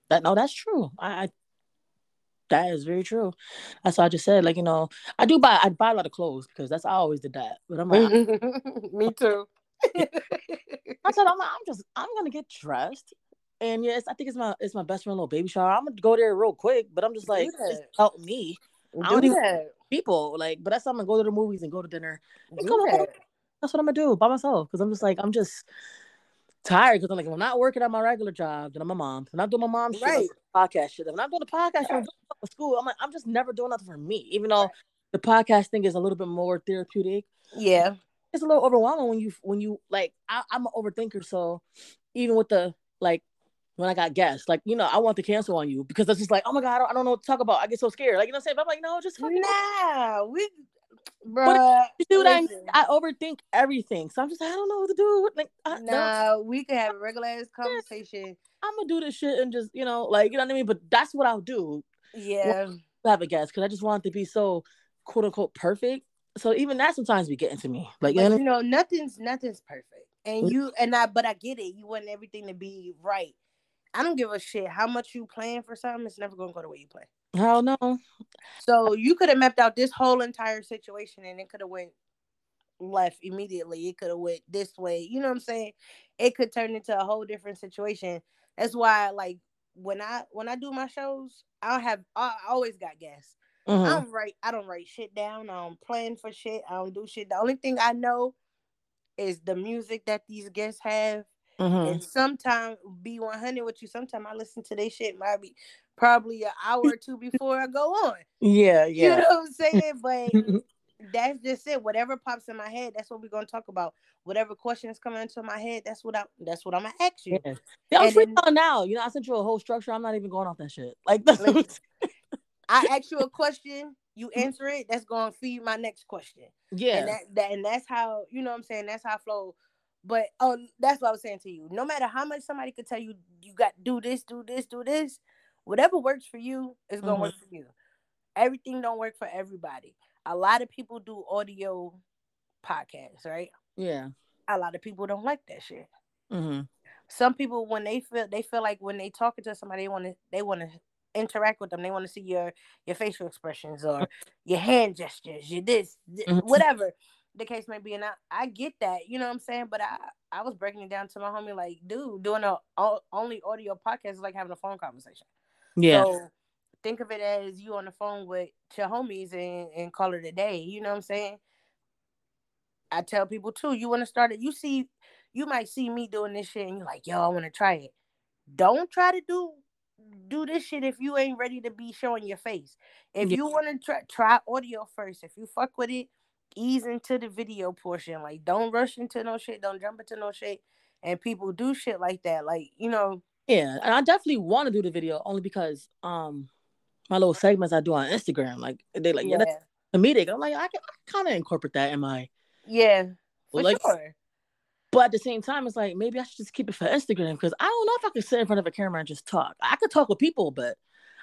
That no, that's true. I, I that is very true. That's what I just said. Like, you know, I do buy I buy a lot of clothes because that's I always did that. But I'm like, [laughs] Me too. [laughs] I said I'm, I'm just I'm gonna get dressed. And yes, I think it's my it's my best friend little baby shower. I'm gonna go there real quick, but I'm just like help me. I do don't even-. People like, but that's how I'm gonna go to the movies and go to dinner. Do come on. that. That's what I'm gonna do by myself because I'm just like I'm just tired because I'm like if I'm not working at my regular job, then I'm a mom. If I'm not doing my mom shit, Right. doing podcast shit. If I'm not doing the podcast shit, I'm doing school. I'm like I'm just never doing nothing for me. Even though the podcast thing is a little bit more therapeutic, Yeah. it's a little overwhelming when you when you like I, I'm an overthinker. So even with the like when I got guests, like you know I want to cancel on you because it's just like oh my god I don't, I don't know what to talk about. I get so scared. Like you know what I'm saying? But I'm like no, just fucking Nah, we, bruh. what I. I overthink everything. So I'm just like, I don't know what to do. Like I, no. Nah, we could have a [laughs] regular ass conversation. I'm gonna do this shit and just you know like you know what I mean. But that's what I'll do. Yeah, to Have a guess because I just want it to be so quote unquote perfect. So even that sometimes be getting to me. Like you know, you know, nothing's nothing's perfect, and Mm. you and I. But I get it. You want everything to be right. I don't give a shit how much you plan for something. It's never gonna go the way you plan. I hell no. So you could have mapped out this whole entire situation, and it could have went left immediately. It could have went this way. You know what I'm saying? It could turn into a whole different situation. That's why, like, when I when I do my shows, I have I always got guests. I Mhm. don't write. I don't write shit down. I don't plan for shit. I don't do shit. The only thing I know is the music that these guests have. Mhm. And sometimes be 100 with you. Sometimes I listen to their shit maybe probably an hour or two before I go on. Yeah, [laughs] yeah. You know what I'm saying? But [laughs] that's just it. Whatever pops in my head, that's what we're gonna talk about. Whatever questions come into my head, that's what I that's what I'm gonna ask you. yeah. Yeah, I'm then- now. You know, I sent you a whole structure. I'm not even going off that shit. Like [laughs] Listen, I ask you a question, you answer it, that's gonna feed my next question. yeah. And that, that and that's how you know what I'm saying, that's how I flow. But oh that's what I was saying to you. No matter how much somebody could tell you you got do this, do this, do this, whatever works for you is gonna Mhm. work for you. Everything don't work for everybody. A lot of people do audio podcasts, right? Yeah. A lot of people don't like that shit. Mm-hmm. Some people when they feel they feel like when they talking to somebody they want to they want to interact with them. They want to see your your facial expressions or your hand gestures, your this, th- Mhm. whatever the case may be. And I, I get that, you know what I'm saying. But I I was breaking it down to my homie like, dude, doing a o- only audio podcast is like having a phone conversation. Yeah. So think of it as you on the phone with your homies and, and call it a day. You know what I'm saying? I tell people too, you want to start it. You see, you might see me doing this shit and you're like, yo, I want to try it. Don't try to do do this shit if you ain't ready to be showing your face. If Yeah. you want to try try audio first, if you fuck with it, ease into the video portion. Like don't rush into no shit, don't jump into no shit. And people do shit like that. Like, you know, Yeah, and I definitely want to do the video only because um my little segments I do on Instagram, like they like yeah, yeah. that's comedic. I'm like I can kind of incorporate that in my, Yeah, for Like- sure. but at the same time, it's like maybe I should just keep it for Instagram because I don't know if I could sit in front of a camera and just talk. I could talk with people, but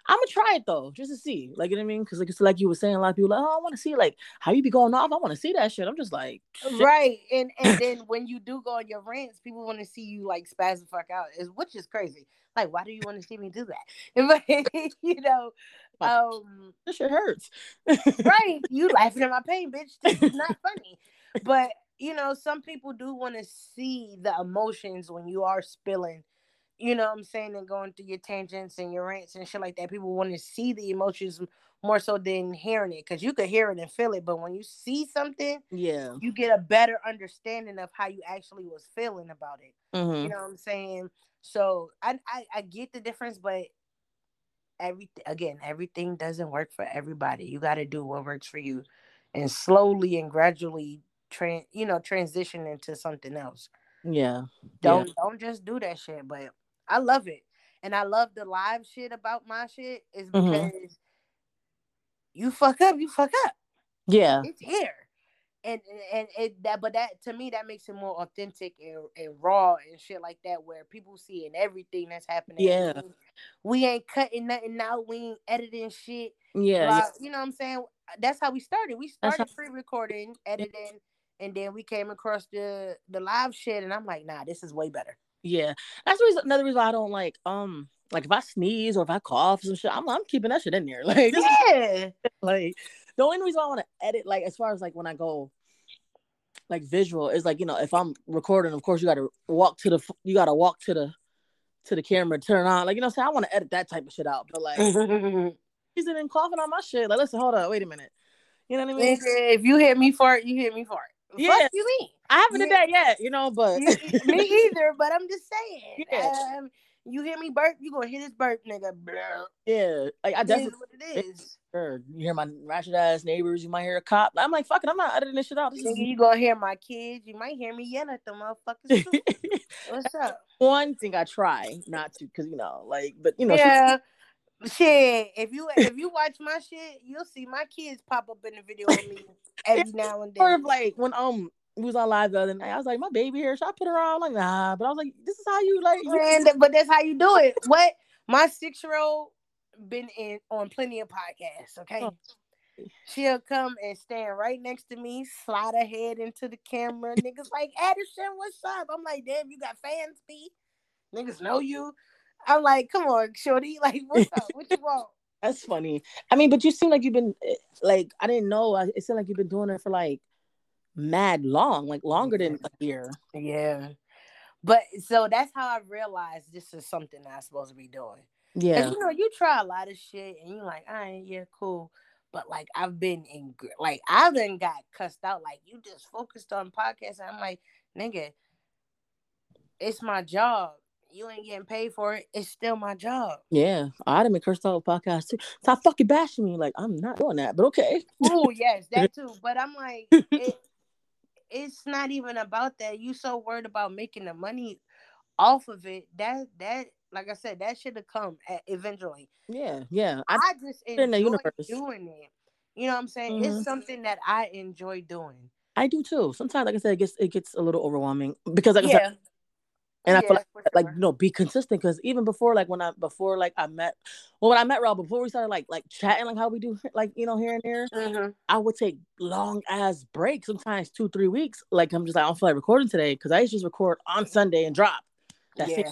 I'm gonna try it though, just to see. Like you know what I mean? Because like it's like you were saying, a lot of people like, oh, I want to see like how you be going off. I want to see that shit. I'm just like, shit. Right. And [laughs] and then when you do go on your rants, people want to see you like spaz the fuck out, is which is crazy. Like, why do you want to see me do that? [laughs] But you know, um, this shit hurts. right. You laughing at my pain, bitch. This is not [laughs] funny. But you know, some people do want to see the emotions when you are spilling. You know what I'm saying? And going through your tangents and your rants and shit like that. People want to see the emotions more so than hearing it. Cause you could hear it and feel it. But when you see something, yeah. you get a better understanding of how you actually was feeling about it. hmm You know what I'm saying? So I, I I get the difference, but everything again, everything doesn't work for everybody. You got to do what works for you, and slowly and gradually, tran you know, transition into something else. Yeah. Don't don't just do that shit. But I love it, and I love the live shit about my shit is because Mhm. you fuck up, you fuck up. Yeah. it's here and and it that but that to me that makes it more authentic and, and raw and shit like that where people see seeing everything that's happening Yeah. we, ain't cutting nothing out we ain't editing shit Yeah. blah, you know what i'm saying that's how we started we started pre-recording editing and then we came across the the live shit and i'm like nah this is way better Yeah, that's reason, another reason why I don't like um like if I sneeze or if I cough or some shit, I'm I'm keeping that shit in there. [laughs] Like yeah [laughs] like the only reason why I want to edit, like as far as like when I go like visual, is like you know if I'm recording, of course you got to walk to the you got to walk to the to the camera, turn on, like you know, say I want to edit that type of shit out. But like [laughs] he's in coughing on my shit. Like listen, hold up, wait a minute. You know what I mean? If you hear me fart you hear me fart Yeah. You mean I haven't did Yeah. that yet, you know, but me [laughs] either, but I'm just saying. Yeah. Um, you hear me burp, you gonna hear this burp, nigga. Yeah, like I definitely. what it is. Sure. You hear my ratchet ass neighbors. You might hear a cop. I'm like, fuck it. I'm not editing this shit out. This Nigga, is you gonna hear my kids. You might hear me yelling at the motherfuckers. [laughs] What's up? one thing I try not to, because you know, like, but you know, she- yeah. Shit, if you if you watch my shit, you'll see my kids pop up in the video with me every now and sort then. of like when um we was on live the other night. I was like, my baby hair, Should I put her on? I'm like, nah. But I was like, this is how you like. Man, but that's how you do it. What my six year old been in on plenty of podcasts. Okay, Oh. she'll come and stand right next to me, slide her head into the camera. Niggas like Addison, what's up? I'm like, damn, you got fans, B. Niggas know you. I'm like, come on, shorty. [laughs] Like, what's up? What you want? That's funny. I mean, but you seem like you've been eh, like I didn't know. I- It seemed like you've been doing it for like mad long, like longer than a year. Yeah. But so that's how I realized this is something I'm supposed to be doing. Yeah, you know, you try a lot of shit and you're like, all right, yeah, cool. But like I've been in like I've done got cussed out. Like you just focused on podcasts. I'm like, nigga, it's my job. You ain't getting paid for it. It's still my job. yeah. I'd have been cursed out with podcasts too. Stop fucking bashing me. Like I'm not doing that. But okay. Oh yes, [laughs] that too. But I'm like, it, it's not even about that. You so worried about making the money off of it. That that like I said, that should have come at, eventually. Yeah, yeah. I, I just in enjoy the universe. doing it. You know what I'm saying? Mhm. It's something that I enjoy doing. I do too. Sometimes, like I said, it gets it gets a little overwhelming because, like I said, Yeah, And I feel like for like you know be consistent because even before like when I before like I met well when I met Rob before we started like like chatting like how we do [laughs] like you know here and there Mhm. I would take long ass breaks sometimes two three weeks like I'm just like I don't feel like recording today because I used to just record on Sunday and drop that's it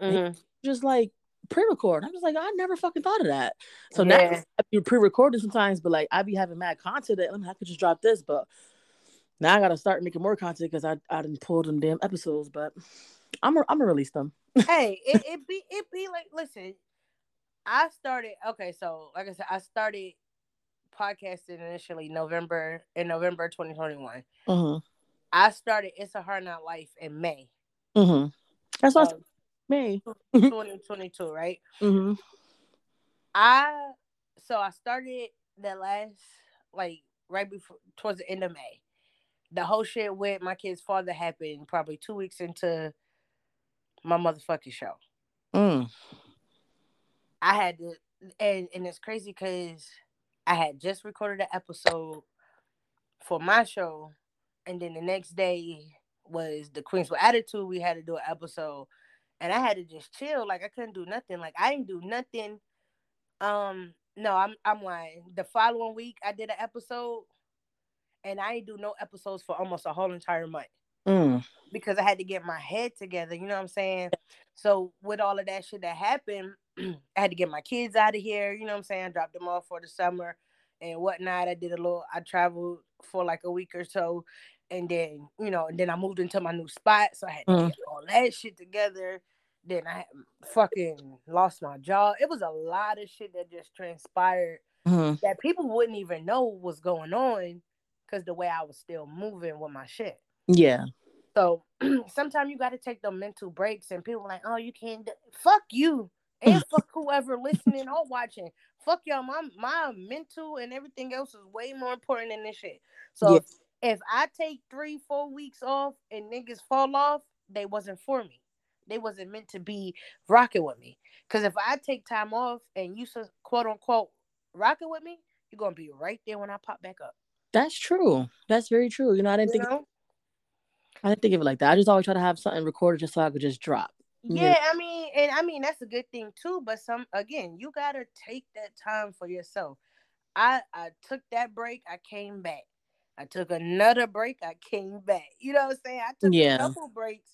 yeah. Mhm. just like pre-record I'm just like I never fucking thought of that so now Yeah. I be pre-recording sometimes but like I be having mad content that I could just drop this but now I gotta start making more content because I I didn't pull them damn episodes but I'm i I'm gonna release them [laughs] hey, it, it be it be like listen, I started okay, so like I said, I started podcasting initially November in November 2021. mm-hmm. I started It's a Hard Knock Life in May Mm-hmm. That's of said, May. [laughs] 2022, right? Mm-hmm. I so I started the last like right before towards the end of May. The whole shit with my kid's father happened probably two weeks into my motherfucking show. Mm. I had to, and and it's crazy because I had just recorded an episode for my show, and then the next day was the Queens with Attitude. We had to do an episode, and I had to just chill. Like I couldn't do nothing. Like I didn't do nothing. Um, no, I'm I'm lying. The following week I did an episode, and I didn't do no episodes for almost a whole entire month Mm. because I had to get my head together. You know what I'm saying? So with all of that shit that happened, [clears throat] I had to get my kids out of here. You know what I'm saying? Dropped them off for the summer and whatnot. I did a little. I traveled for like a week or so, and then you know, and then I moved into my new spot, so I had to Mm. get all that shit together. Then I fucking lost my job. It was a lot of shit that just transpired Mm. that people wouldn't even know was going on because the way I was still moving with my shit. Yeah. So [clears throat] sometimes you got to take the mental breaks, and people like, "Oh, you can't." Do-. Fuck you, and [laughs] fuck whoever listening or watching. Fuck y'all. My my mental and everything else is way more important than this shit. So if I take three, four weeks off and niggas fall off, they wasn't for me. They wasn't meant to be rocking with me. Cause if I take time off and you so quote unquote rocking with me, you're gonna be right there when I pop back up. That's true. That's very true. You know, I didn't You think know? I didn't think of it like that. I just always try to have something recorded just so I could just drop. Yeah, Yeah. I mean, and I mean that's a good thing too. But some again, you gotta take that time for yourself. I I took that break, I came back. I took another break, I came back. You know what I'm saying? I took Yeah. a couple breaks,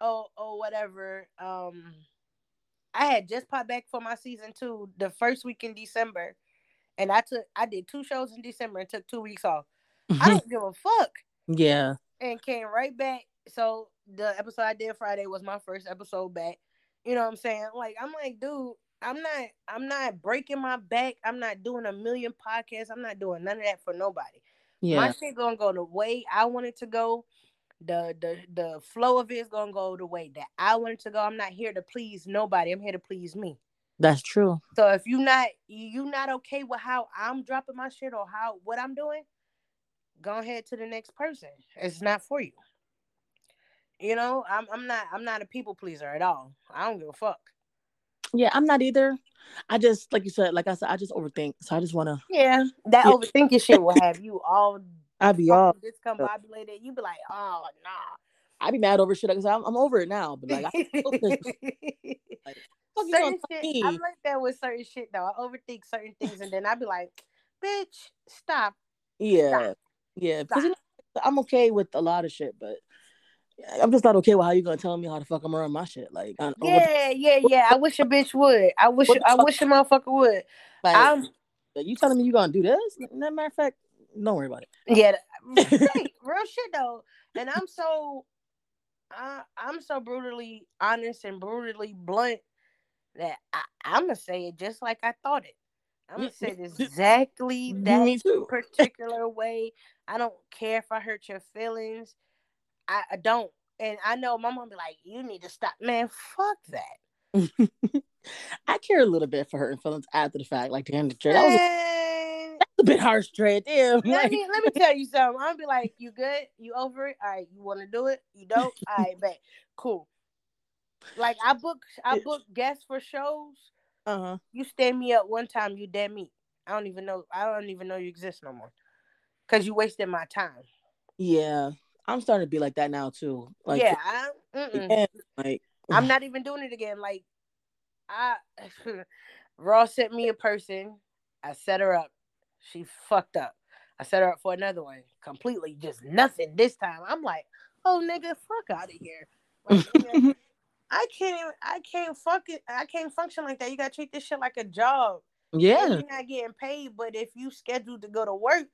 or or whatever. Um, I had just popped back for my season two the first week in December, and I took I did two shows in December and took two weeks off. I [laughs] don't give a fuck yeah. And came right back. So the episode I did Friday was my first episode back. You know what I'm saying? Like I'm like, dude, I'm not I'm not breaking my back. I'm not doing a million podcasts. I'm not doing none of that for nobody. Yeah. My shit gonna go the way I want it to go. The the the flow of it is gonna go the way that I want it to go. I'm not here to please nobody. I'm here to please me. That's true. So if you not you not okay with how I'm dropping my shit or how what I'm doing, go ahead to the next person. It's not for you. You know, I'm I'm not I'm not a people pleaser at all. I don't give a fuck. Yeah, I'm not either. I just like you said, like I said, I just overthink. So I just wanna Yeah, that Yeah. overthinking shit will have you all [laughs] I'd be all discombobulated. You'd be like, oh nah. I'd be mad over shit because I'm, I'm over it now. But like I [laughs] fuck this- fuck you certain shit. I'm like that with certain shit though. I overthink certain things and then I'd be like, bitch, stop. Yeah. Yeah. Because you know, I'm okay with a lot of shit, but I'm just not okay with how you gonna tell me how the fuck I'm running my shit. Like, I, Yeah, yeah, yeah. I wish a bitch would. I wish I fuck? wish a motherfucker would. like I'm you telling me you gonna do this? A matter of fact, don't worry about it. yeah, hey, [laughs] mm, real shit though. And I'm so I I'm so brutally honest and brutally blunt that I, I'm gonna say it just like I thought it. I'm gonna say it exactly that [laughs] particular way. I don't care if I hurt your feelings. I, I don't. And I know my mom be like, you need to stop. Man, fuck that. [laughs] I care a little bit for hurting feelings after the fact. Like, damn, Dre, that was a, bit harsh, Dre. Damn. let Like, me let me tell you something. I'm gonna be like, you good? You over it? All right, you want to do it? You don't? All right, [laughs] bet. Cool. Like I book I book guests for shows. Uh-huh. You stand me up one time, you dead meat. I don't even know. I don't even know you exist no more. Cause you wasted my time. Yeah. I'm starting to be like that now too. Like, yeah, I, mm-mm. and I'm not even doing it again. Like I [laughs] Raw sent me a person. I set her up. She fucked up. I set her up for another one. Completely just nothing this time. I'm like, oh nigga, fuck out of here. Like, [laughs] I can't even I can't fuck it. I can't function like that. You gotta treat this shit like a job. Yeah. You're not getting paid, but if you scheduled to go to work,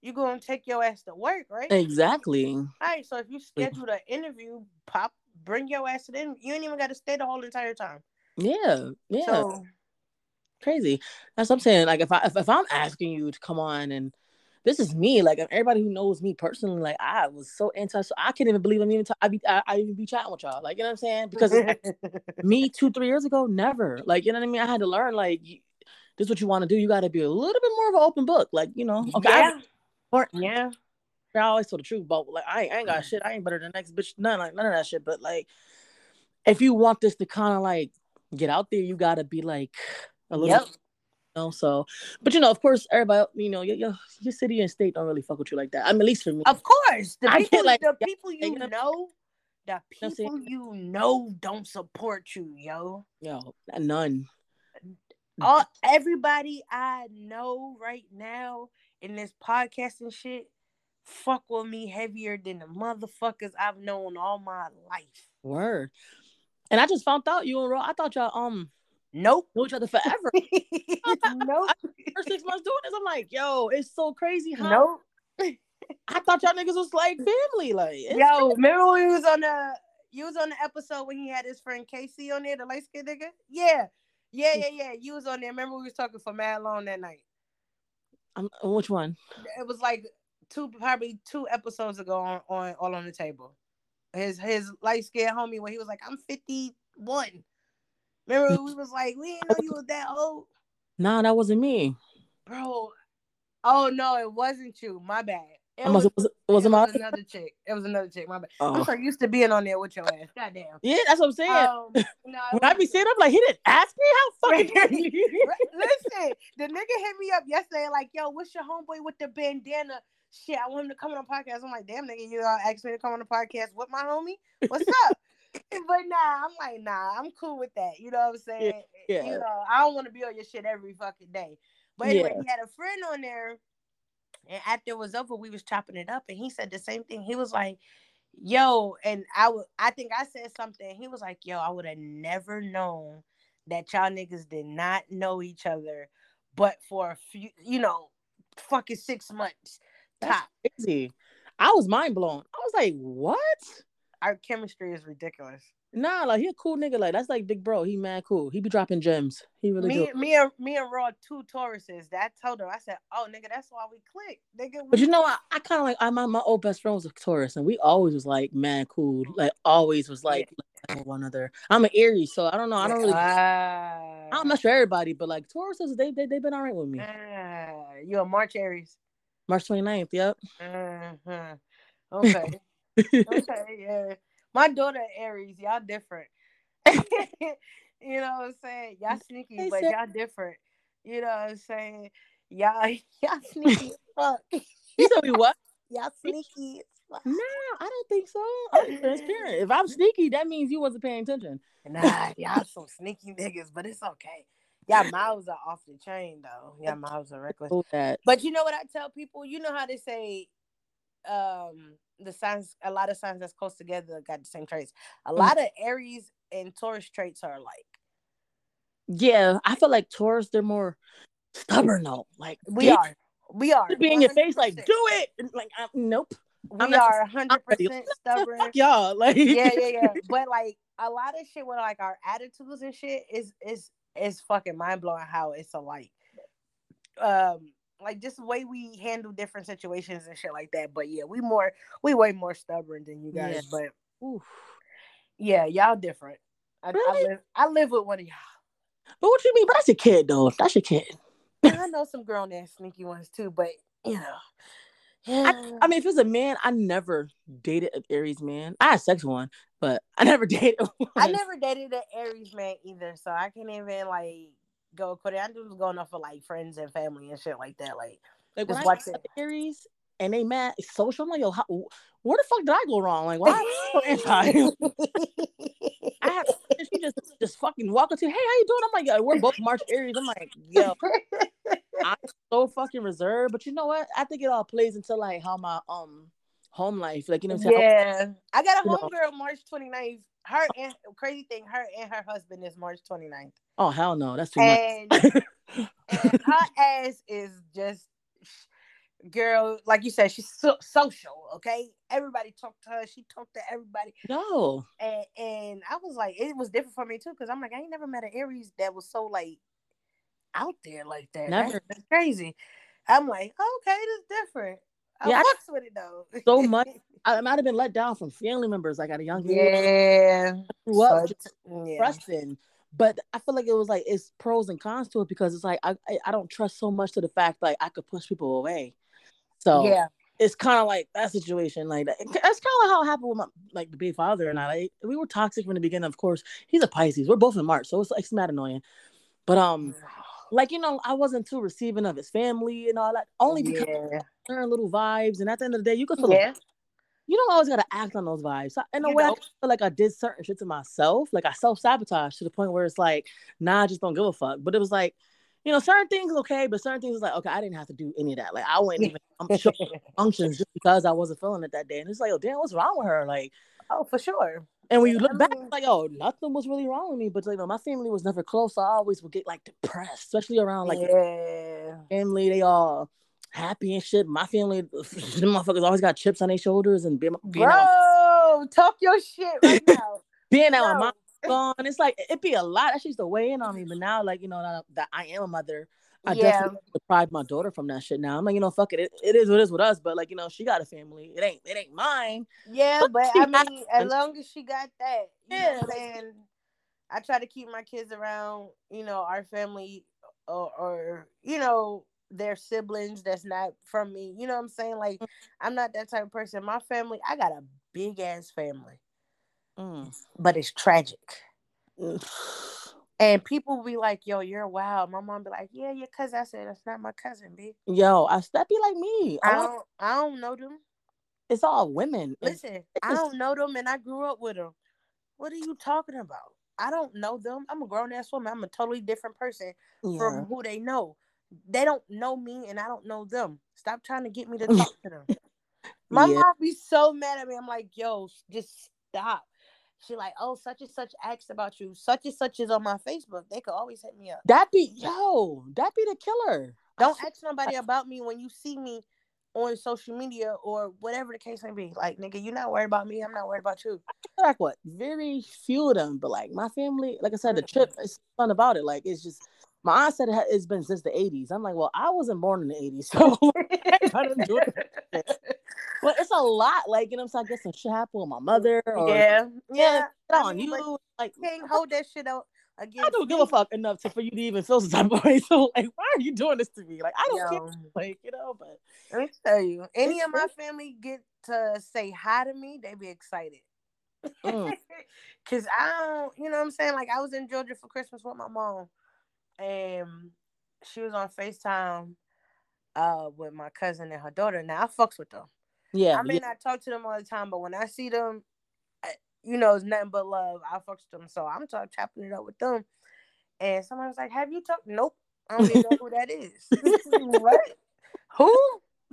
you're gonna take your ass to work, right? Exactly. All right. So if you scheduled an interview, pop, bring your ass to the interview. You ain't even got to stay the whole entire time. Yeah. Yeah. So crazy. That's what I'm saying. Like if I if, if I'm asking you to come on and this is me, like everybody who knows me personally, like I was so anti, so I can't even believe I'm even t- I be I, I even be chatting with y'all, like you know what I'm saying? Because [laughs] me two three years ago, never, like you know what I mean. I had to learn, like this is what you want to do. You got to be a little bit more of an open book, like you know. Okay, I- yeah, or yeah, I always tell the truth, but like I ain't, I ain't got mm. shit. I ain't better than the next bitch. None like none of that shit. But like, if you want this to kind of like get out there, you gotta be like a little. yep. Know, so, but you know, of course, everybody, you know, your, your your city and state don't really fuck with you like that. I mean, at least for me. Of course, the I people, like, the people you know- know, the know what I'm people you know don't support you, yo. Yo, none. All everybody I know right now in this podcast and shit, fuck with me heavier than the motherfuckers I've known all my life. Word. And I just found out you and Ro. I thought y'all um Nope. know each other forever. [laughs] nope. [laughs] First six months doing this, I'm like, yo, it's so crazy how Nope. [laughs] I thought y'all niggas was like family. Like, Yo, remember when we was on the you was on the episode when he had his friend Casey on there, the light skinned nigga? Yeah. Yeah, yeah, yeah. You was on there. Remember we was talking for mad long that night. um, which one? It was like two probably two episodes ago on, on all on the table. His his light skinned homie when he was like, I'm 51. Remember we was like, we didn't know you was that old. Nah, that wasn't me. Bro. Oh no, it wasn't you. My bad. It was, was, was it it my was another chick. It was another chick. My bad. I'm oh. so used to being on there with your ass. Goddamn. Yeah, that's what I'm saying. Um, [laughs] no, when I be saying, I'm like, he didn't ask me how [laughs] fucking. [laughs] Listen, the nigga hit me up yesterday, like, yo, what's your homeboy with the bandana? Shit, I want him to come on the podcast. I'm like, damn, nigga, you all asked me to come on the podcast with my homie? What's up? [laughs] but nah, I'm like, nah, I'm cool with that. You know what I'm saying? Eh, eh, yeah. You know, I don't want to be on your shit every fucking day. But anyway, Yeah. he had a friend on there, and after it was over, we was chopping it up, and he said the same thing. He was like, yo, and I would I think I said something. He was like, yo, I would have never known that y'all niggas did not know each other, but for a few, you know, fucking six months. That's Top. crazy. I was mind blown. I was like, what? Our chemistry is ridiculous. Nah, like he a cool nigga. Like that's like big bro. He mad cool. He be dropping gems. He really Me, do. me and me and Raw two Tauruses. That told her. I said, "Oh, nigga, that's why we clicked, nigga." But you know, I, I kind of like I my, my old best friend was a Taurus, and we always was like mad cool. Like always was like, like one another. I'm an Aries, so I don't know. I don't really. I Ah. don't mess with everybody, but like Tauruses, they they they been alright with me. Ah, you a March Aries. March 29th. Yep. Mhm. Okay. Okay. Yeah. My daughter Aries. [laughs] Y'all different. you know what I'm saying? Y'all sneaky, They but said- y'all different. You know what I'm saying? Y'all y'all sneaky as fuck. [laughs] you tell me what? Y'all sneaky as fuck. No, I don't think so. I'm transparent. If I'm sneaky, that means you wasn't paying attention. Nah, y'all some sneaky niggas, but it's okay. Y'all mouths are off the chain though. Y'all mouths are reckless. But you know what I tell people? You know how they say um the signs a lot of signs that's close together got the same traits. A Mm. lot of Aries and Taurus traits are alike. Yeah, I feel like Taurus, they're more stubborn though. Like We are. We are. be in your face, like do it. Like I, nope. we I'm are 100 percent [laughs] stubborn. Fuck y'all. Like yeah, yeah, yeah. [laughs] But like a lot of shit with like our attitudes and shit is is is fucking mind blowing how it's alike. Um, like just the way we handle different situations and shit like that. But yeah, we more we way more stubborn than you guys. Yeah. But Oof. yeah, y'all different. I, I live I live with one of y'all. But what you mean? But that's your kid though. That's your kid. I know some grown ass sneaky ones too, but you know. Yeah. I mean, if it's a man, I never dated an Aries man. I had sex with one, but I never [laughs] dated one. I never dated an Aries man either, so I can't even like go it. I was going off of like friends and family and shit like that. Like like just I watch watch it. Aries and they mad social. I'm like, yo, how, where the fuck did I go wrong? Like, why am I so [laughs] anti? [laughs] I have fucking walk up to, hey, how you doing? I'm like, yo, we're both March Aries. I'm like, yo, [laughs] I'm so fucking reserved. But you know what? I think it all plays into like how my um home life, like you know what I'm saying? Yeah, I got a homegirl March 29th. Her and crazy thing, her and her husband is March 29th. Oh hell no, that's too much. And, and her [laughs] ass is just girl, like you said, she's so, social. Okay, everybody talked to her. She talked to everybody, no. and and I was like, it was different for me too, because I'm like, I ain't never met an Aries that was so like out there like that. Never. That's, crazy. I'm like, okay, this is different. I Yeah, I- fucks with it though. So [laughs] much. I might have been let down from family members like at a young age. Yeah. Grew up yeah. trusting. But I feel like it was like it's pros and cons to it because it's like I I, I don't trust so much to the fact like I could push people away. So Yeah. it's kind of like that situation. Like that. That's kind of how it happened with my like the big father and I. Like, we were toxic from the beginning. Of course, he's a Pisces. We're both in March, so it's like it's mad annoying. But um, like you know, I wasn't too receiving of his family and all that. Only because yeah. Certain little vibes. And at the end of the day, you could feel Yeah. you don't always gotta act on those vibes. In a You way, I feel like I did certain shit to myself. Like I self sabotage to the point where it's like, nah, I just don't give a fuck. But it was like, you know, certain things okay, but certain things is like, okay, I didn't have to do any of that. Like I wouldn't even [laughs] I'm sure functions just because I wasn't feeling it that day. And it's like, oh damn, what's wrong with her? Like, oh, for sure. and when you look back, it's like, oh, nothing was really wrong with me. But like, my family was never close. So I always would get like depressed, especially around like yeah. family. They all happy and shit. My family, [laughs] them motherfuckers always got chips on their shoulders and being, being out, Bro, talk your shit right [laughs] now. being out with Bro. my [laughs] gone. It's like it'd be a lot. That shit used to weigh in on me. But now, like you know, that, I am a mother, I Yeah. definitely deprived my daughter from that shit. Now I'm like, you know, fuck it. it. It is what it is with us. But like you know, she got a family. It ain't. It ain't mine. Yeah, But but I mean, as long as she got that, you know Yeah, what I'm saying? I try to keep my kids around, you know, our family or, or you know, their siblings that's not from me. You know what I'm saying? Like, I'm not that type of person. My family, I got a big ass family, Mm. but it's tragic. Mm. [sighs] And people be like, yo, you're wild. My mom be like, yeah, your cousin. I said, that's not my cousin, bitch. Yo, I that be like me. I I want- don't, I don't know them. it's all women. Listen, I don't know them and I grew up with them. What are you talking about? I don't know them. I'm a grown ass woman. I'm a totally different person yeah. from who they know. They don't know me and I don't know them. Stop trying to get me to [laughs] talk to them. My Yeah. mom be so mad at me. I'm like, yo, just stop. She like, oh, such and such asked about you. Such and such is on my Facebook. They could always hit me up. That be yo. That be the killer. Don't ask nobody about me when you see me on social media or whatever the case may be. Like, nigga, you're not worried about me. I'm not worried about you. like what? Very few of them, but like my family, like I said, the trip is fun about it. Like it's just my aunt said it ha- it's been since the '80s. I'm like, well, I wasn't born in the '80s, so [laughs] [laughs] I didn't do it. Well, it's a lot. Like you know, so I guess some shit happened with my mother, or yeah, yeah. I on mean, you. Like can't hold that shit out against I don't give a fuck enough to for you to even feel some type of way. So like, why are you doing this to me? Like I don't Yo, care. [laughs] Like you know, but let me tell you, any of my family get to say hi to me, they be excited. Mm. Cause I don't, you know what I'm saying? Like I was in Georgia for Christmas with my mom, and she was on Facetime uh with my cousin and her daughter. Now I fucks with them. yeah, I may yeah. not talk to them all the time, but when I see them, I- you know, it's nothing but love. I fucks with them, so I'm talk, chopping it up with them. And somebody was like, "Have you talked?" Nope, I don't even know who that is. [laughs] [laughs] what? Who?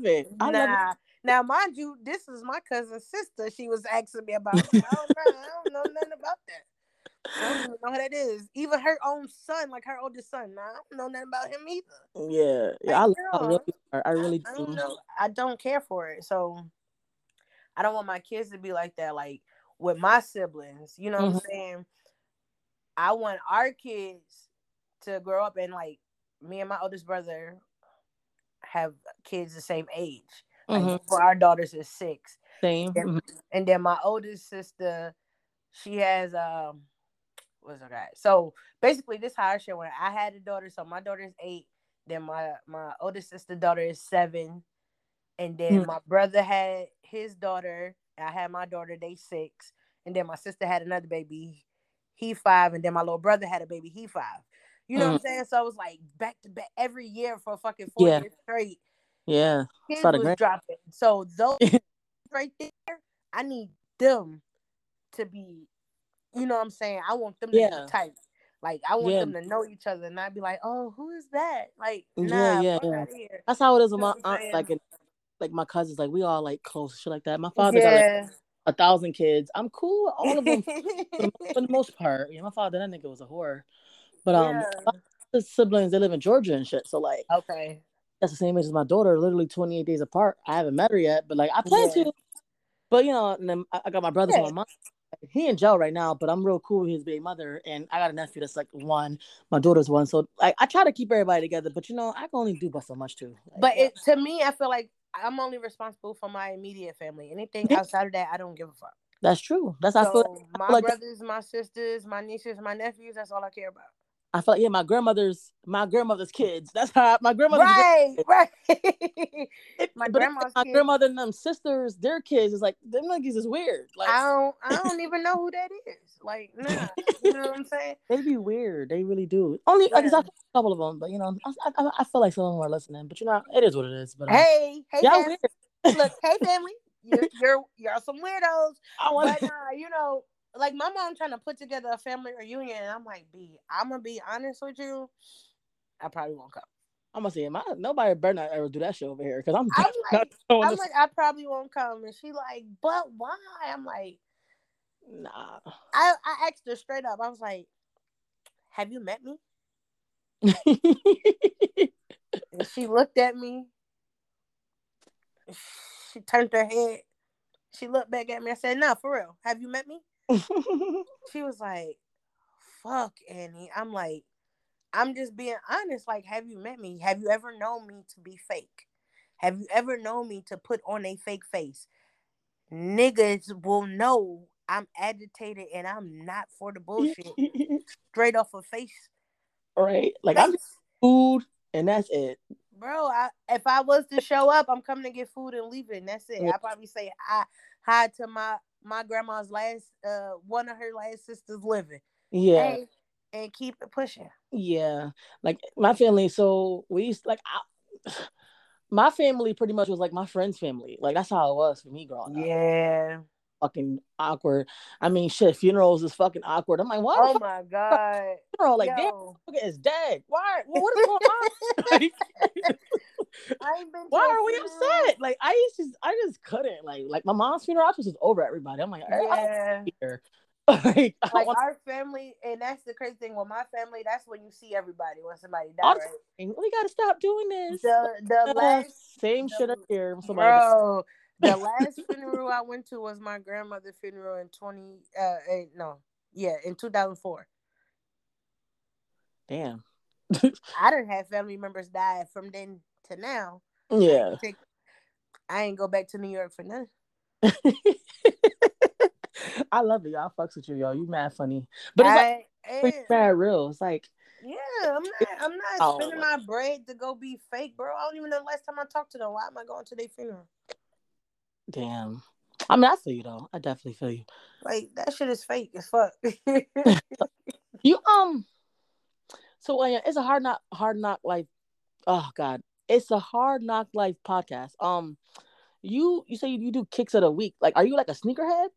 it. I love it. nah. Now, mind you, this is my cousin's sister. She was asking me about. I don't know. I don't know nothing about that. I don't even know who that is. Even her own son, like her oldest son. Nah, I don't know nothing about him either. Yeah, yeah. I, Like, I girl, really, I really I do. don't know. I don't care for it. So I don't want my kids to be like that. Like with my siblings, you know what I'm Mhm. saying? I want our kids to grow up and like me and my oldest brother have kids the same age. Like Mhm. for our daughters is six. Same. Yeah. Mhm. And then my oldest sister, she has um her guy? So basically this how I share when I had a daughter, so my daughter is eight, then my my oldest sister daughter is seven, and then Mm. my brother had his daughter, I had my daughter, they six, and then my sister had another baby, he five, and then my little brother had a baby, he five. You know what I'm saying? So it was like back to back every year for fucking four Yeah. years straight Yeah. kids was grand- dropping. So those [laughs] right there, I need them to be, you know what I'm saying? I want them to Yeah. be tight. Like I want Yeah. them to know each other and not be like, oh, who is that? Like, nah, yeah, yeah. here. That's how it is with my like and, like my cousins, like we all like close shit like that. My father got like a thousand kids. I'm cool with all of them [laughs] for the, most part. Yeah, my father, that nigga was a whore. But um, yeah. the siblings they live in Georgia and shit. So like Okay. that's the same age as my daughter, literally 28 days apart. I haven't met her yet, but like I plan Yeah. to. But you know, and then I got my brothers Yeah. and my mom. He in jail right now, but I'm real cool with his baby mother, and I got a nephew that's like one. My daughter's one, so like I try to keep everybody together. But you know, I can only do but so much too. Like, But it to me, I feel like I'm only responsible for my immediate family. Anything outside of that, I don't give a fuck. that's true. That's how I feel. So my like- brothers, my sisters, my nieces, my nephews, that's all I care about. I felt like yeah, my grandmother's my grandmother's kids. That's how my grandmother's Right, right. [laughs] It- [laughs] My grandma's my kids. grandmother and them sisters, their kids is like them niggas is weird. Like I don't I [laughs] don't even know who that is. Like, nah. You know what I'm saying? they be weird. They really do. Only like Yeah. a couple of them, but you know, I, I, I feel like some of them are listening. But you know, it is what it is. But um, Hey, hey, y'all weird. look, hey, family. You're you're you're some weirdos. I want But uh, you know, like my mom trying to put together a family reunion, and I'm like, B, I'm gonna be honest with you. I probably won't come. I'm gonna say, my nobody better not ever do that shit over here because I'm. I'm like, I'm this. like, I probably won't come. And she like, but why? I'm like, nah. I, I asked her straight up. I was like, Have you met me? [laughs] And she looked at me. She turned her head. She looked back at me. I said, No, for real. Have you met me? She was like, Fuck, Annie. I'm like, I'm just being honest. Like, have you met me? Have you ever known me to be fake? Have you ever known me to put on a fake face? Niggas will know I'm agitated and I'm not for the bullshit. [laughs] Straight off of face. right? Like I'm just food, and that's it. Bro, I, if I was to show up, I'm coming to get food and leaving. That's it. I probably say hi, hi to my my grandma's last uh one of her last sisters living. Yeah. Hey, and keep it pushing. Yeah, like my family. So we used like I, [sighs] my family pretty much was like my friend's family. Like that's how it was for me growing up. Yeah. Fucking awkward. I mean, shit. Funerals is fucking awkward. I'm like, why? Oh my god. funeral? Like, damn, Yo, motherfucker is dead. Why? Well, what is going on? [laughs] [laughs] Like, I ain't been. why are we upset? Like, I to, I just couldn't. Like, like my mom's funeral, I was just over everybody. I'm like, Yeah. Here. [laughs] like, Like our family, and that's the crazy thing with my family. That's when you see everybody when somebody dies. Right? we gotta stop doing this. The the last same the- shit up here. Somebody Bro, the [laughs] last funeral I went to was my grandmother's funeral in twenty. Uh, eh, no, yeah, in two thousand four. Damn. I didn't have family members die from then to now. Yeah. I ain't go back to New York for nothing. [laughs] I love it. Y'all fucks with you, y'all. You mad funny. But it's like I, pretty and- mad real. It's like yeah, I'm not. I'm not Oh, spending my bread to go be fake, bro. I don't even know the last time I talked to them. Why am I going to their funeral? damn. I mean, I feel you though. I definitely feel you. Like that shit is fake as fuck. [laughs] You um so uh, it's a hard knock hard knock life. Oh god. It's a hard knock life podcast. Um you you say you do kicks of the week. Like are you like a sneakerhead?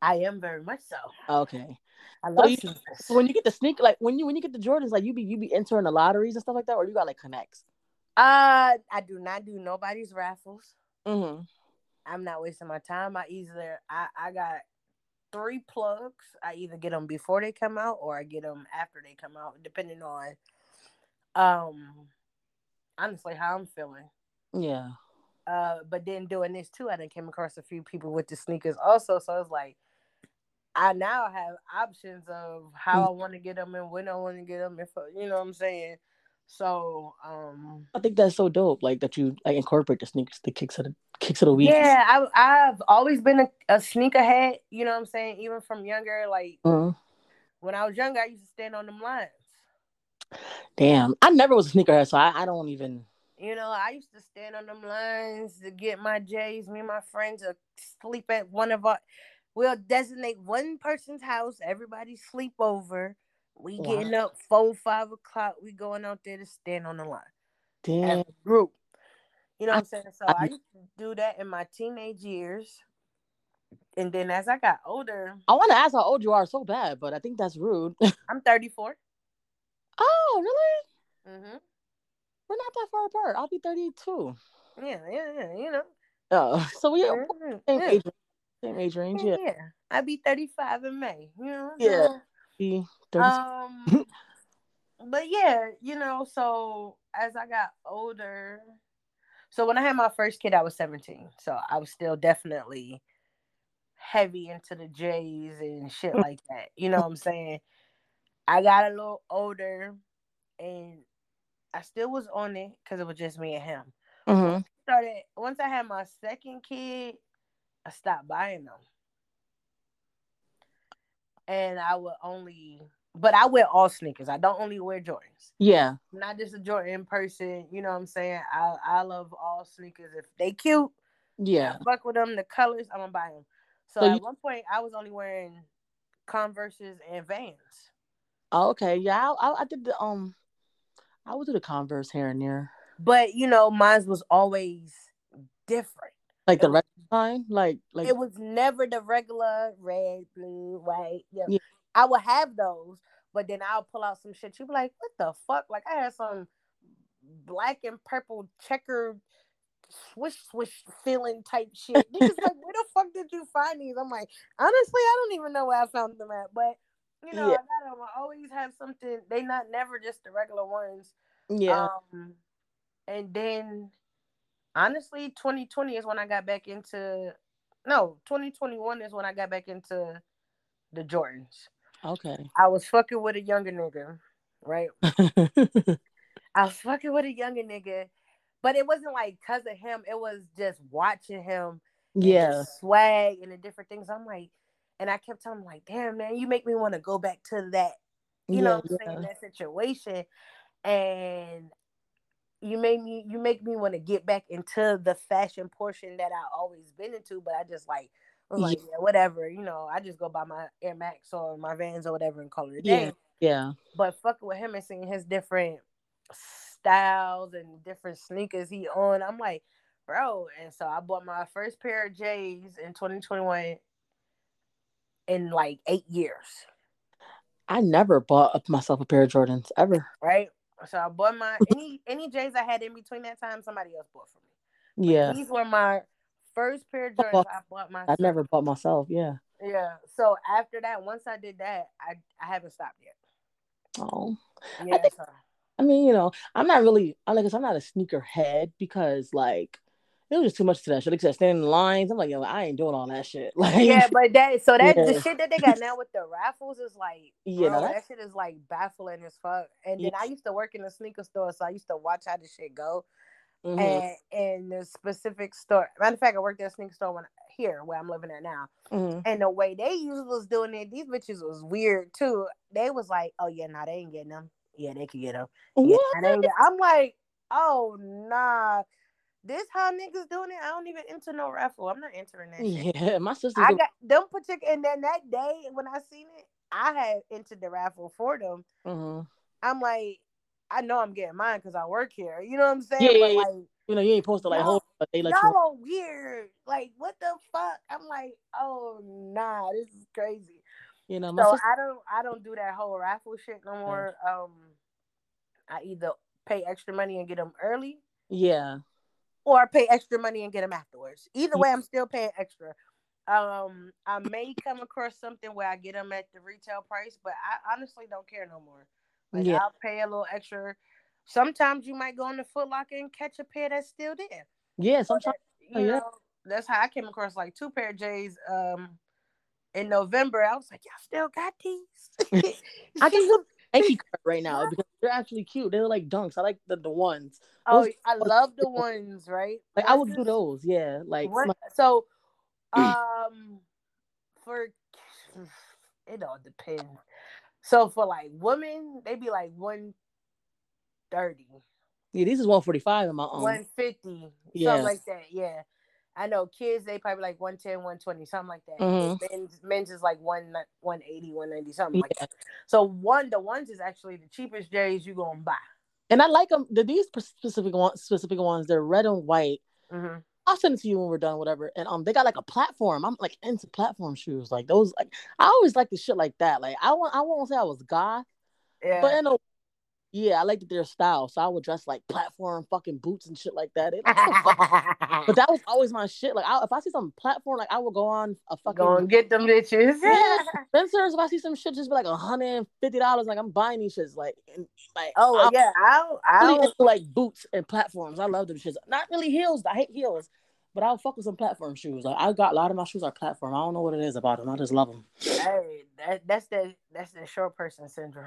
I am very much so. Okay. [laughs] I love you- So when you get the sneak like when you when you get the Jordans, like you be you be entering the lotteries and stuff like that, or you got like connects. Uh, I do not do nobody's raffles. Mm-hmm. I'm not wasting my time. I either I I got three plugs. I either get them before they come out or I get them after they come out, depending on um honestly how I'm feeling. Yeah. Uh, but then doing this too, I then came across a few people with the sneakers also. So it's like I now have options of how I want to get them and when I want to get them. If you know what I'm saying. So um I think that's so dope. Like that you like incorporate the sneakers, the kicks of the kicks of the week. Yeah, I, I've always been a, a sneakerhead. You know what I'm saying? Even from younger, like Mhm. when I was younger, I used to stand on them lines. Damn, I never was a sneakerhead, so I, I don't even. You know, I used to stand on them lines to get my J's. Me and my friends would sleep at one of our. We'll designate one person's house. Everybody sleep over. We Wow. getting up four, five o'clock. We going out there to stand on the line Damn. group. You know what I- I'm saying? So I- I used to do that in my teenage years. And then as I got older, I want to ask how old you are so bad, but I think that's rude. [laughs] I'm 34. Oh, really? Mm-hmm. We're not that far apart. I'll be 32. Yeah, yeah, yeah. You know. Oh, so we are yeah, same yeah. age, same age range. Yeah, Yeah. I'll be 35 in May. You know. Yeah. be 32. Um, [laughs] but yeah, you know, so as I got older, so when I had my first kid, I was 17. So I was still definitely heavy into the J's and shit [laughs] like that. You know what I'm saying? I got a little older and I still was on it because it was just me and him. Mhm. Started once I had my second kid, I stopped buying them. And I would only but I wear all sneakers. I don't only wear Jordans. Yeah, I'm not just a Jordan person, you know what I'm saying? I I love all sneakers. If they cute, yeah. I fuck with them, the colors, I'm gonna buy them. So, So at you- one point I was only wearing Converses and Vans. Oh, okay. Yeah, I, I, I did the um, I would do the Converse here and there, But you know, mine was always different. like the red line, like like it was never the regular red, blue, white. Yeah. Yeah. I would have those, but then I'll pull out some shit. You be like, what the fuck? Like I had some black and purple checkered swish swish feeling type shit. Niggas [laughs] like, where the fuck did you find these? I'm like, honestly, I don't even know where I found them at. But you know, Yeah. I got them. I always have something. They not never just the regular ones. yeah, Um, and then honestly, 2020 is when I got back into no, 2021 is when I got back into the Jordans. okay. I was fucking with a younger nigga, right? [laughs] I was fucking with a younger nigga, but it wasn't like cause of him. It was just watching him, yeah, swag and the different things. I'm like, and I kept telling him like, damn man, you make me want to go back to that you know yeah, what I'm saying, that situation. And you made me you make me want to get back into the fashion portion that I always been into, but I just like was like, yeah, whatever, you know, I just go buy my Air Max or my Vans or whatever and call it a day. Yeah. yeah, But fucking with him and seeing his different styles and different sneakers he on, I'm like, bro. And so I bought my first pair of J's in 2021 in like eight years. I never bought myself a pair of Jordans ever. right? So I bought my any any J's I had in between that time, somebody else bought for me. Yeah, These were my first pair of Jordans I bought myself. I never bought myself. Yeah. Yeah. So after that, once I did that, I I haven't stopped yet. Oh, Yeah. think- so- I mean, you know, I'm not really. I like, I'm not a sneaker head because like it was just too much to that shit. Like I said, standing in lines, I'm like, yo, I ain't doing all that shit. [laughs] Like, yeah, but that so that the shit that they got now with the raffles is like, [laughs] Yeah, bro, no, that shit is like baffling as fuck. And then I used to work in a sneaker store, so I used to watch how this shit go. Mhm. And in the specific store, matter of fact, I worked at a sneaker store when here where I'm living at now. Mhm. And the way they usually was doing it, these bitches was weird too. They was like, "Oh yeah, nah, they ain't getting them. Yeah, they could get them. Yeah, What? nah, they ain't get-" I'm like, "Oh nah, this how niggas doing it? I don't even enter no raffle. I'm not entering that shit. Yeah, [laughs] my sister. I got them particular. And then that day when I seen it, I had entered the raffle for them. hmm I'm like, I know I'm getting mine because I work here. You know what I'm saying? Yeah, but yeah, like, You know, you ain't supposed to like hold, but they let you. y'all are weird. Like, what the fuck? I'm like, oh nah, this is crazy. You know, So sister. I don't I don't do that whole raffle shit no more. Um I either pay extra money and get them early Yeah, or pay extra money and get them afterwards. Either way, I'm still paying extra. Um, I may come across something where I get them at the retail price, but I honestly don't care no more. Like Yeah. I'll pay a little extra. Sometimes you might go in the Foot Locker and catch a pair that's still there. yeah. Sometimes. oh, you yeah. know, that's how I came across like two pair of J's um in November. I was like, y'all still got these? [laughs] [laughs] I some Nike card right now because they're actually cute. They're like dunks. I like the, the ones. Oh, Those- I love the [laughs] ones, right? Like I would Versus- do those. Yeah, like What- my- so, [clears throat] um, for it all depends. So for like women, they'd be like one thirty, yeah. These is one forty five in my own. one fifty, Yeah. something like that. Yeah, I know kids they probably like 110, 120, something like that. Mhm. Men's, men's is like one 180, 190, something like that. So one the ones is actually the cheapest J's you're gonna buy. And I like them. The these specific ones, specific ones, they're red and white. Mhm. I'll send it to you when we're done, whatever. And um, they got like a platform. I'm like into platform shoes, like those. Like I always like the shit like that. Like I want, I won't say I was goth, Yeah, but in a Yeah, I liked their style, so I would dress like platform fucking boots and shit like that. It, but [laughs] that was always my shit. Like, I, if I see some platform, like I would go on a fucking Go and get them bitches. Yeah. [laughs] Spencer's. If I see some shit, just be like hundred and fifty dollars. Like I'm buying these shits. Like, and, like Oh I'm yeah, I'll I'll into, like boots and platforms. I love them shits. Not really heels. I hate heels, but I'll fuck with some platform shoes. Like I got a lot of my shoes are platform. I don't know what it is about them. I just love them. hey, that that's the that's the short person syndrome.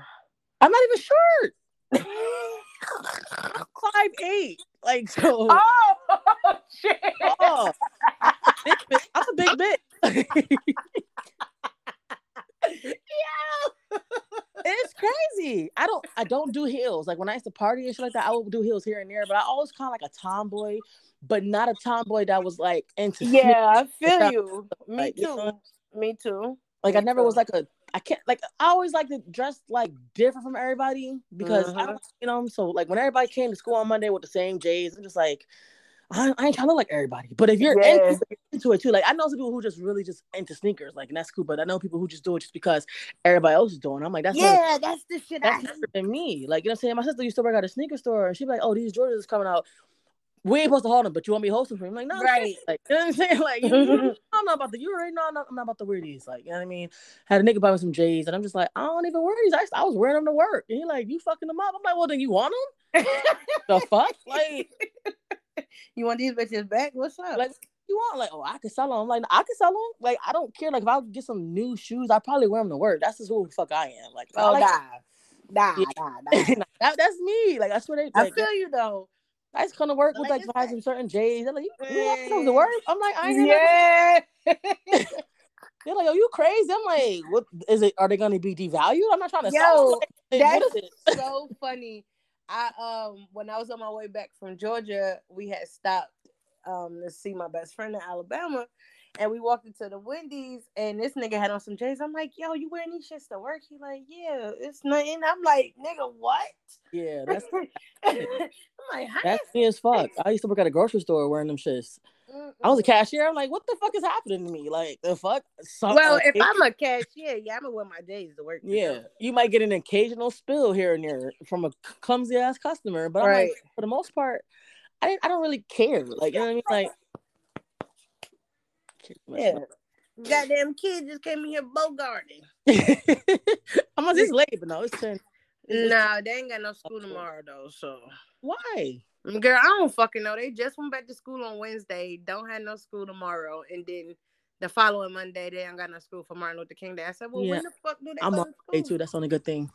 I'm not even short. Five eight. Like [laughs] so. oh [laughs] shit! Oh, I'm a big bitch. I'm a big bitch. Yeah. it's crazy. I don't I don't do heels. Like when I used to party and shit like that, I would do heels here and there, but I always kind of like a tomboy, but not a tomboy that was like into. Yeah, I [laughs] feel you. Me like, you too. know? Me too. Like I never was like a I can't like I always like to dress like different from everybody because I Mhm. don't you know so like when everybody came to school on Monday with the same J's, I'm just like I, I ain't trying to look like everybody. But if you're Yeah. into, into it too, like I know some people who just really just into sneakers, like and that's cool. But I know people who just do it just because everybody else is doing. it. I'm like that's not- yeah, that's the shit. That's different than me. Like, you know what I'm saying? My sister used to work at a sneaker store and she'd be like, Oh, these Jordans is coming out. We ain't supposed to hold him, but you want me hosting for him? I'm like, no, Right. Like, you know what I'm saying? [laughs] Like, you, you- [laughs] I'm not about the, you already know I'm not, I'm not about the weirdies. Like, you know what I mean? Had a nigga buy me some J's and I'm just like, I don't even wear these. I, I was wearing them to work. And he like, you fucking them up. I'm like, well, then you want them? The [laughs] fuck? Like, you want these bitches back? What's up? like, you want? Like, oh, I can sell them. I'm like, I can sell them. Like, I don't care. Like, if I get some new shoes, I probably wear them to work. That's just who the fuck I am. Like, I oh, like, nah. Nah, Yeah. nah, nah. that, that's me. Like, I swear they, I like, feel you though. I just come to work with Like like buy some certain J's. They're like, you, you those to work? I'm like, I ain't Yeah. [laughs] They're like, are you crazy? I'm like, what is it? Are they gonna be devalued? I'm not trying to Yo, sell. Like, what that's so funny. I um when I was on my way back from Georgia, we had stopped um to see my best friend in Alabama, and we walked into the Wendy's, and this nigga had on some J's. I'm like, "Yo, you wearing these shits to work?" He like, "Yeah, it's nothing." I'm like, "Nigga, what?" Yeah, that's [laughs] I'm like, that's me as fuck. I used to work at a grocery store wearing them shits. I was a cashier. I'm like, what the fuck is happening to me? Like the fuck? Some- Well, like, if it- I'm a cashier, yeah, I'm gonna wear my J's to work. yeah, you might get an occasional spill here and there from a clumsy ass customer, but I'm Right. like, for the most part, I didn't, I don't really care. Like you know what I mean? Like, Yeah. Goddamn kid just came in here bogarting. [laughs] I'm on this late, but no, it's ten. No, Nah, they ain't got no school tomorrow though. So, Why? Mm, girl, I don't fucking know. They just went back to school on Wednesday. Don't have no school tomorrow, and then the following Monday they ain't got no school for Martin Luther King Day. I said, well, Yeah. when the fuck do they I'm on to day school? too. That's the only good thing.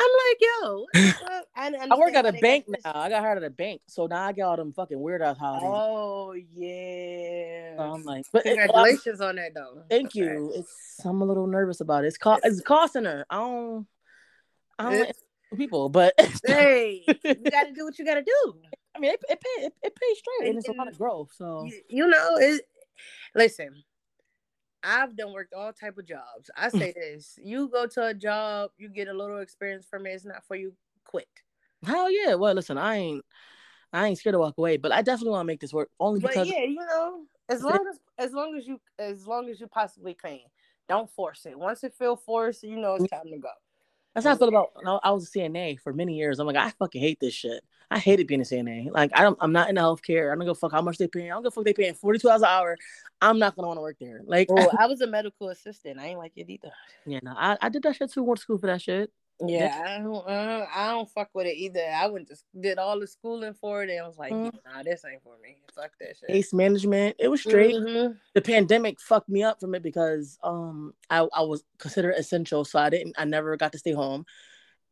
I'm like, yo, what the? [laughs] I, I work at a bank now. now. I got hired at a bank, so now I get all them fucking weird ass holidays. Oh yeah. So I'm like, but it- Congratulations on that though. thank you. It's I'm a little nervous about it. It's cost. It's costing her. I don't. I don't like [laughs] people, but [laughs] Hey, you gotta do what you gotta do. I mean, it, it pay it, it pays straight, and it's a lot of growth. So you, you know it listen i've done worked all type of jobs i mm. say this you go to a job you get a little experience from it it's not for you quit hell yeah. Well, listen, I ain't I ain't scared to walk away, but I definitely want to make this work only but because yeah you know as long as as long as you as long as you possibly can don't force it once it feel forced you know it's mm. time to go that's how I feel about. I was a CNA for many years. I'm like, I fucking hate this shit. I hated being a CNA. Like, I don't. I'm not in the healthcare. I don't give a fuck how much they paying. I don't give a fuck they paying 42 hours an hour. I'm not gonna want to work there. Like, [laughs] i was a medical assistant i ain't like it either yeah, no, I, I did that shit too. Went to school for that shit. yeah i don't uh, i don't fuck with it either i went to did all the schooling for it and i was like Mhm. nah this ain't for me fuck that shit Case management. It was straight. Mhm. the pandemic fucked me up from it because um I, I was considered essential, so I didn't I never got to stay home.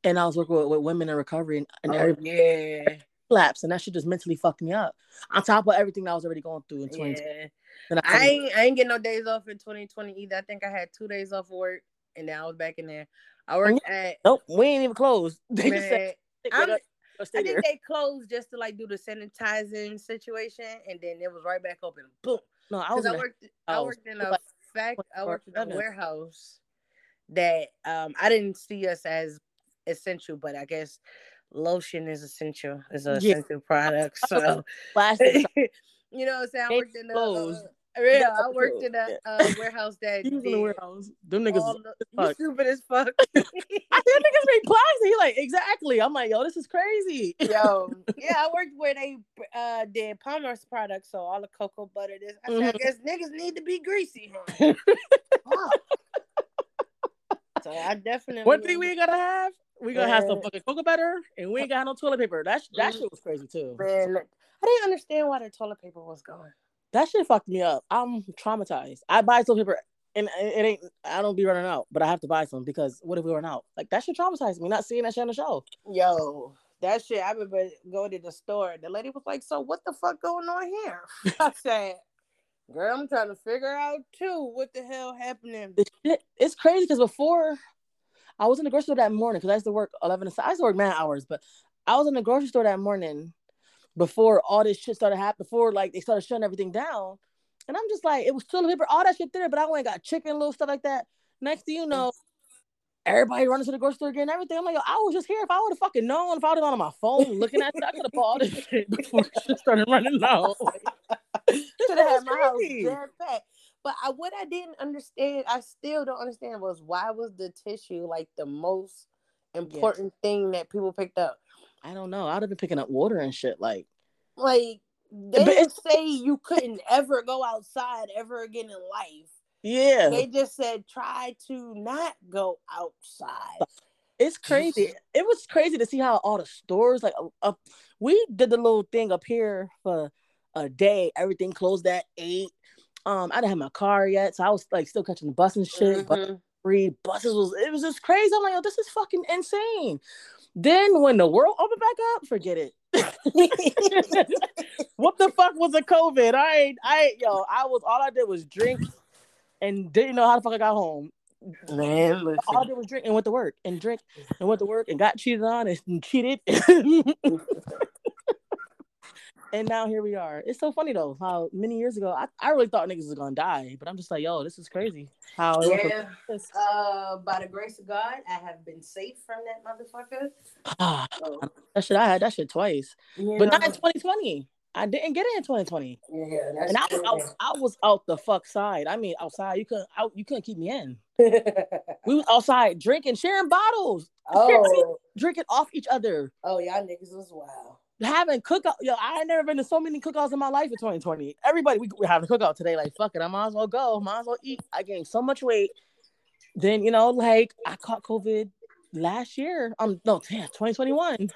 And I was working with, with women in recovery and, and Oh, yeah lapsed, and that shit just mentally fucked me up. On top of everything I was already going through in 2020. Yeah. I, I ain't I ain't get no days off in 2020 either. I think I had two days off work and then I was back in there. I worked at nope, we ain't even closed. [laughs] They just said, I'm- go- go stay I there." think they closed just to like do the sanitizing situation and then it was right back open. Boom. No, I was I, a- worked I worked in a like fact I worked in a warehouse that um I didn't see us as essential, but I guess lotion is essential, is an Yeah. essential product. [laughs] So plastic. [laughs] you know what I'm saying? I worked in a closed. uh, [laughs] yeah, Yeah, I worked in a uh, warehouse that He was in the warehouse. Them niggas. the- you stupid as fuck. I think niggas make plastic. He like, exactly. I'm like, yo, this is crazy. Yo, yeah, I worked where they uh did Palmer's products, so all the cocoa butter. This, I said, I Mhm. guess niggas need to be greasy. huh? Fuck. so I definitely. One thing we ain't gotta have, we gonna have some fucking cocoa butter, and we ain't got no toilet paper. That that Mhm. shit was crazy too. Man, I didn't understand why the toilet paper was gone. That shit fucked me up. I'm traumatized. I buy toilet paper, and it it ain't. I don't be running out, but I have to buy some because what if we run out? Like that shit traumatized me. Not seeing that shit on the show. Yo, that shit. I remember going to the store. The lady was like, "So what the fuck going on here?" [laughs] I [laughs] said, "Girl, I'm trying to figure out too what the hell happening." The shit, it's crazy because before I was in the grocery store that morning because I used to work eleven. to- I used to work man hours, but I was in the grocery store that morning before all this shit started happening. Before like they started shutting everything down, and I'm just like, it was toilet paper, all that shit there, but I went and got chicken, little stuff like that. Next thing you know. Everybody running to the grocery store again, everything. I'm like, yo, I was just here. If I would have fucking known, if I would have been on my phone looking at it, I could have bought all this shit [laughs] before shit started running out. [laughs] This Should shit have had my house crazy. jam packed. But I, what I didn't understand, I still don't understand, was why was the tissue like the most important thing that people picked up? I don't know. I'd have been picking up water and shit. Like, Like they didn't say you couldn't ever go outside ever again in life. yeah. They just said try to not go outside. It's crazy. It was crazy to see how all the stores like uh, we did the little thing up here for a day. Everything closed at eight. Um, I didn't have my car yet, so I was like still catching the bus and shit. Bus Mhm. free buses was it was just crazy. I'm like, yo, this is fucking insane. Then when the world opened back up, forget it. [laughs] what the fuck was a COVID? I ain't, I yo, I was all I did was drink and didn't know how the fuck I got home. Man, All I listen. did was drink and went to work and drink and went to work and got cheated on and [laughs] cheated. [laughs] and now here we are. It's so funny though how many years ago I, I really thought niggas was gonna die, but I'm just like, yo, this is crazy. How it went from Yeah. Uh, by the grace of God, I have been safe from that motherfucker. Ah, [sighs] So, that shit I had that shit twice, you but know, not in 2020. I didn't get it in 2020, yeah, that's and I was out, crazy. I was out the fuck side. I mean, outside you couldn't out you couldn't keep me in. [laughs] We was outside drinking, sharing bottles, oh, drinking off each other. oh, y'all niggas was wild. Having cookout. Yo, I ain't never been to so many cookouts in my life in 2020. Everybody, we, we're having a cookout today. Like, fuck it, I might as well go. Might as well eat. I gained so much weight. Then, you know, like I caught COVID last year. Um, no, damn, 2021.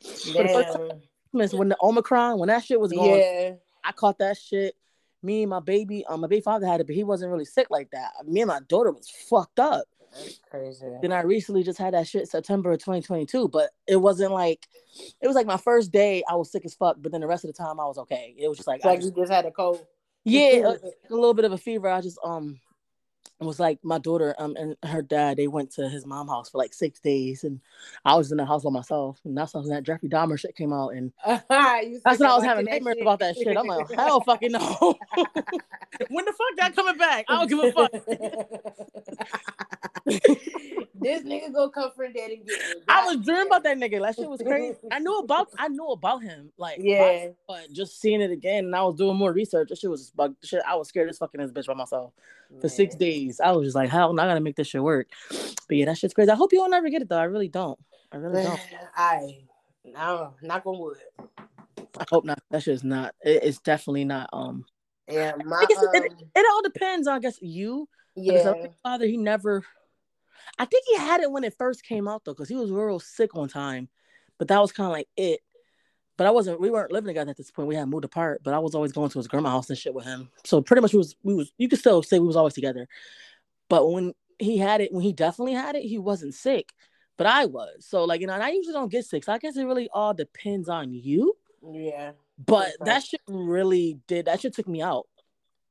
For the Damn. Christmas, when the Omicron, when that shit was going, Yeah. I caught that shit. Me and my baby, um, my baby father had it, but he wasn't really sick like that. Me and my daughter was fucked up. That's crazy. Then I recently just had that shit September of 2022, but it wasn't like it was like my first day I was sick as fuck, but then the rest of the time I was okay. It was just like, like just- you just had a cold. yeah, a, a little bit of a fever. I just um it was like my daughter um and her dad they went to his mom house for like six days and I was in the house by myself and that's when that Jeffrey Dahmer shit came out and [laughs] that's when I was having nightmares shit? about that shit. I'm like, [laughs] hell fucking no. [laughs] when the fuck that coming back? I don't give a fuck. [laughs] this nigga go come from dead and get me. I was dreaming about that nigga. That shit was crazy. I knew [laughs] about I knew about him. Like Yeah. but just seeing it again and I was doing more research. That shit was just bug shit. I was scared as fucking this bitch by myself for six days. I was just like, hell, no, I gotta make this shit work. But yeah, that shit's crazy. I hope you don't ever get it though. I really don't. I really don't. I, no, knock on wood. I hope not. That shit's not. It, it's definitely not. Um, Yeah, my it, um, it all depends I guess you. Yeah, father, he never. I think he had it when it first came out though, because he was real sick one time, but that was kind of like it. But I wasn't. We weren't living together at this point. We had moved apart. But I was always going to his grandma's house and shit with him. So pretty much we was we was. You could still say we was always together. But when he had it, when he definitely had it, he wasn't sick, but I was. So like you know, and I usually don't get sick. So I guess it really all depends on you. yeah. But that shit really did. That shit took me out.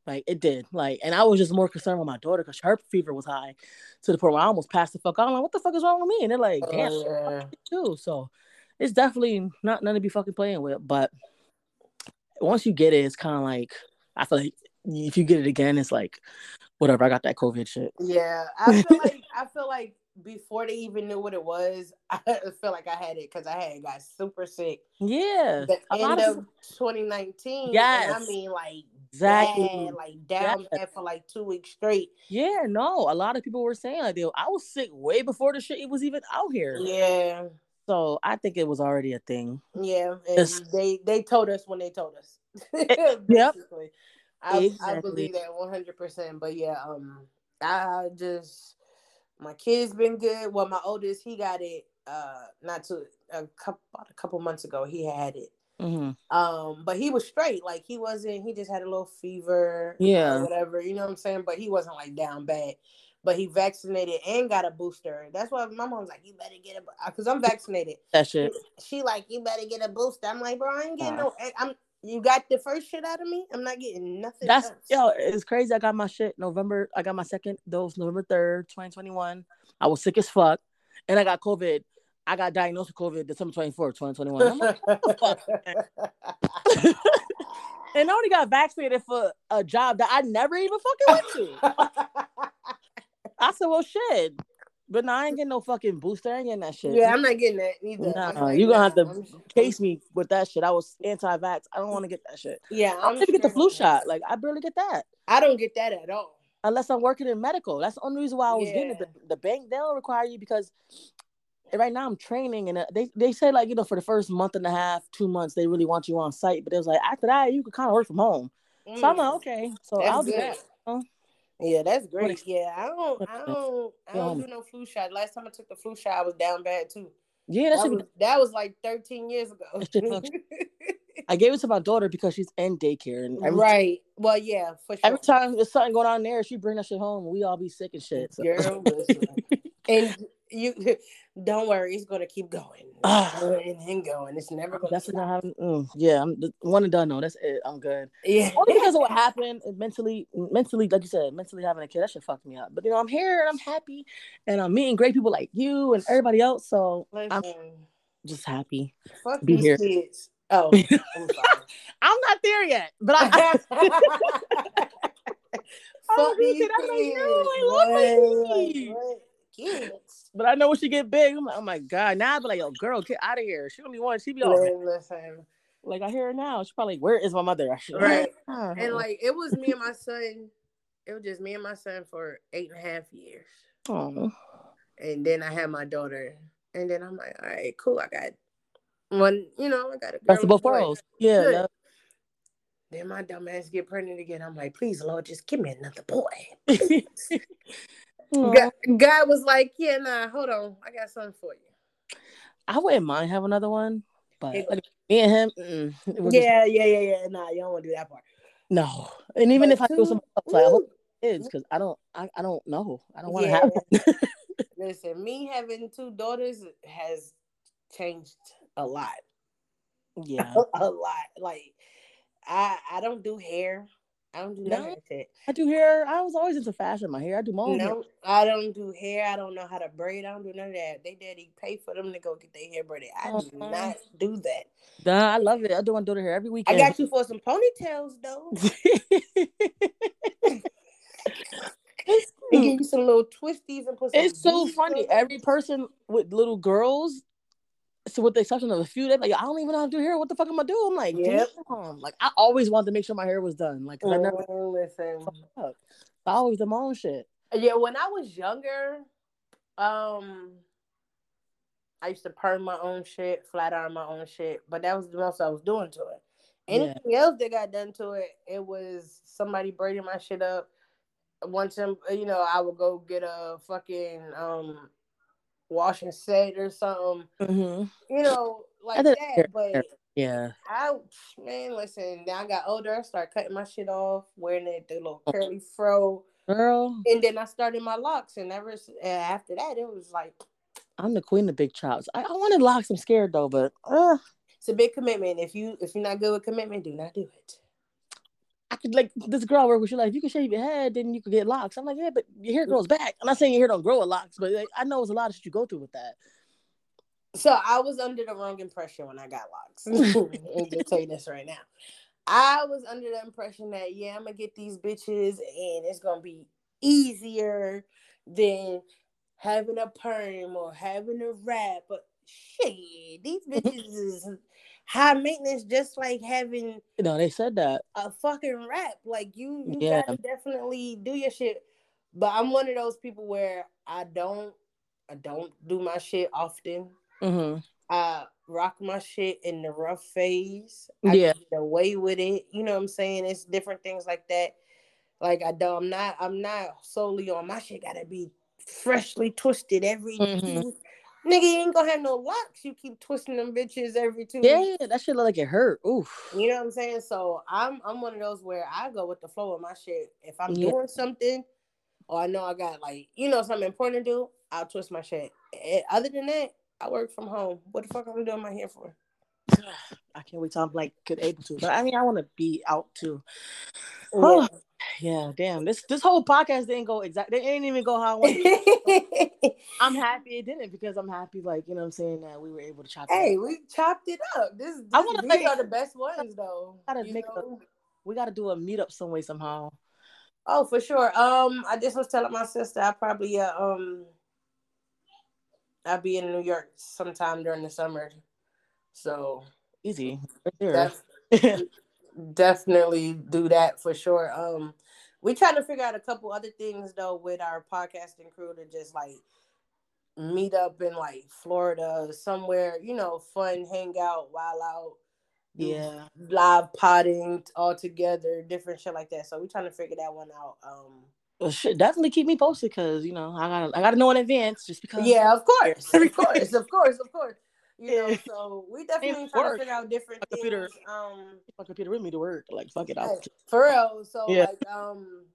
Like it did. Like, and I was just more concerned with my daughter because her fever was high to the point where I almost passed the fuck out. I'm like, what the fuck is wrong with me? And they're like, damn, yeah. Uh. too. So it's definitely not none to be fucking playing with. But once you get it, it's kind of like I feel like if you get it again, it's like whatever. I got that COVID shit. Yeah, I feel [laughs] like I feel like before they even knew what it was, [laughs] I feel like I had it because I had got super sick Yeah, the end of of 2019. and I mean like Exactly. bad, like down Yeah. for like two weeks straight. Yeah, no, a lot of people were saying like, they- I was sick way before the shit was even out here. Yeah, So I think it was already a thing. yeah. They they told us when they told us. [laughs] yep. Basically. I, I Exactly. believe that one hundred percent. But yeah, um, I just my kids been good. Well, my oldest he got it. Uh, not too a couple about a couple months ago he had it. Hmm Um, but he was straight. Like he wasn't. He just had a little fever. Yeah. or whatever. You know what I'm saying? But he wasn't like down bad. But he vaccinated and got a booster. That's why my mom's like, "You better get a," because I'm vaccinated. That shit. She like, "You better get a booster." I'm like, "Bro, I ain't getting no. I'm. You got the first shit out of me. I'm not getting nothing." That's else. yo, it's crazy. I got my shit November. I got my second dose November third, twenty twenty one. I was sick as fuck, and I got COVID. I got diagnosed with COVID December twenty fourth, twenty twenty one. Like, [laughs] and I only got vaccinated for a job that I never even fucking went to. [laughs] I said, well, shit. But now I ain't getting no fucking booster. I ain't getting that shit. yeah, I'm not getting that either. Nah, I'm like, you gonna have to I'm- case me with that shit. I was anti-vax. I don't want to get that shit. Yeah, I'm even get the flu shot. Like I barely get that. I don't get that at all. unless I'm working in medical. That's the only reason why I was getting it. The, the bank they don't require you because right now I'm training and uh, they they say like you know for the first month and a half, two months they really want you on site, but it was like after that you could kind of work from home. So I'm like Mm, okay, so that's I'll do good. that. huh? Yeah, that's great. Yeah, I don't, I [laughs] don't, I don't do no flu shot. Last time I took the flu shot, I was down bad too. Yeah, that That was, that was like 13 years ago. That. [laughs] I gave it to my daughter because she's in daycare and right. Well, yeah, for sure. every time there's something going on there, she bring that shit home we all be sick and shit. So. Girl, [laughs] and you [laughs] don't worry, it's gonna keep going. [sighs] and, going and going. It's never gonna Definitely not having. Mm, yeah, I'm one and done. No, that's it. I'm good. Yeah. Only because of what [laughs] happened mentally, mentally, like you said, mentally having a kid, that shit fucked me up. But you know, I'm here and I'm happy, and I'm meeting great people like you and everybody else. So I'm just happy. fuck be here. kids. [laughs] Oh, I'm. I'm not there yet, but I. Fuck was gonna these say that, I'm like, kids. no, I love my. What? Kids. but I know when she get big, I'm like, oh my god. Now I'd be like, yo, girl, get out of here. She only one. She be all Listen. like, I hear her now. She's probably like, where is my mother? Right. And like it was me and my son. It was just me and my son for eight and a half years. Aw. And then I had my daughter. And then I'm like, all right, cool. I got one, you know, I got a girl. Best of and both worlds. Yeah. Good. yeah. Then my dumb ass get pregnant again. I'm like, please, Lord, just give me another boy. [laughs] [laughs] God, God was like, yeah, nah, hold on. I got something for you. I wouldn't mind having another one, but Yeah. like, me and him, it just- Yeah, yeah, yeah, yeah. Nah, you don't want to do that part. no. And even But if I do something else, like I hope kids, because I don't, I, I don't know. I don't want to Yeah. have. [laughs] Listen, me having two daughters has changed a lot. yeah, [laughs] a lot. Like I I don't do hair. I don't do No? that. I do hair. I was always into fashion. My hair, I do my own hair. No, I don't do hair. I don't know how to braid. I don't do none of that. They daddy pay for them to go get their hair braided. I do Uh-uh. not do that. Nah, I love it. I do my daughter hair every weekend. I got you for some ponytails though. [laughs] it's, give you some little twisties and put it's so funny. Every person with little girls, so with the exception of a few, they're like, I don't even know how to do hair. What the fuck am I do? I'm like, Yep. damn. Like I always wanted to make sure my hair was done. Like I never Mm, listen. fuck. I always do my own shit. Yeah, when I was younger, um, I used to perm my own shit, flat iron my own shit, but that was the most I was doing to it. Yeah. Anything else that got done to it, it was somebody braiding my shit up. Once you know, I would go get a fucking um washing set or something, Mm-hmm. you know, like that. But Yeah. I, man, listen, now I got older, I started cutting my shit off, wearing it the little Oh. curly fro. Girl, And then I started my locks, and ever uh, after that, it was like I'm the queen of big chops. I, I wanted locks. I'm scared though, but uh, it's a big commitment. If you if you're not good with commitment, do not do it. I could like this girl work with. She's like, if you can shave your head, then you could get locks. I'm like, yeah, but your hair grows back. I'm not saying your hair don't grow with locks, but like, I know it's a lot of shit you go through with that. So I was under the wrong impression when I got locks. [laughs] [laughs] and just tell you this right now. I was under the impression that yeah, I'm gonna get these bitches and it's gonna be easier than having a perm or having a wrap. But shit, these [laughs] bitches is high maintenance, just like having You know, they said that. a fucking rap. Like you, you Yeah. gotta definitely do your shit. But I'm one of those people where I don't, I don't do my shit often. Mm-hmm. I rock my shit in the rough phase. I Yeah. get away with it. You know what I'm saying? It's different things like that. Like I don't, I'm not, I'm not solely on my shit. Gotta be freshly twisted every. Mhm. Nigga, you ain't gonna have no locks. You keep twisting them bitches every two. Yeah, weeks. that shit look like it hurt. Oof. You know what I'm saying? So I'm I'm one of those where I go with the flow of my shit. If I'm Yeah. doing something, or I know I got like you know something important to do, I'll twist my shit. Eh, Other than that, I work from home. What the fuck am I doing my hair for? [sighs] I can't wait till I'm like good able to. But I mean, I want to be out too. Yeah. [sighs] [sighs] Oh, yeah, damn. This this whole podcast didn't go exact. They didn't even go how I wanted. [laughs] I'm happy it didn't because I'm happy, like you know, what I'm saying that we were able to chop. it hey, up. we chopped it up. This, this I wanna these make- are the best ones though. Gotta make a- we got to do a meetup some way somehow. Oh, for sure. Um, I just was telling my sister I probably uh, um I'll be in New York sometime during the summer. So Easy, def- [laughs] definitely do that for sure. Um we trying to figure out a couple other things though with our podcasting crew to just like meet up in like Florida somewhere, you know, fun, hang out, while out, yeah, live potting all together, different shit like that. So we trying to figure that one out. Um well, shit, definitely keep me posted because you know I gotta I gotta know in advance just because. Yeah, of course, of [laughs] course, of course, of course. You know, Yeah. so we [laughs] definitely It trying to figure out different My things. computer- Um, my computer with me to work. Like fuck it, I'll for real. So Yeah. like, um,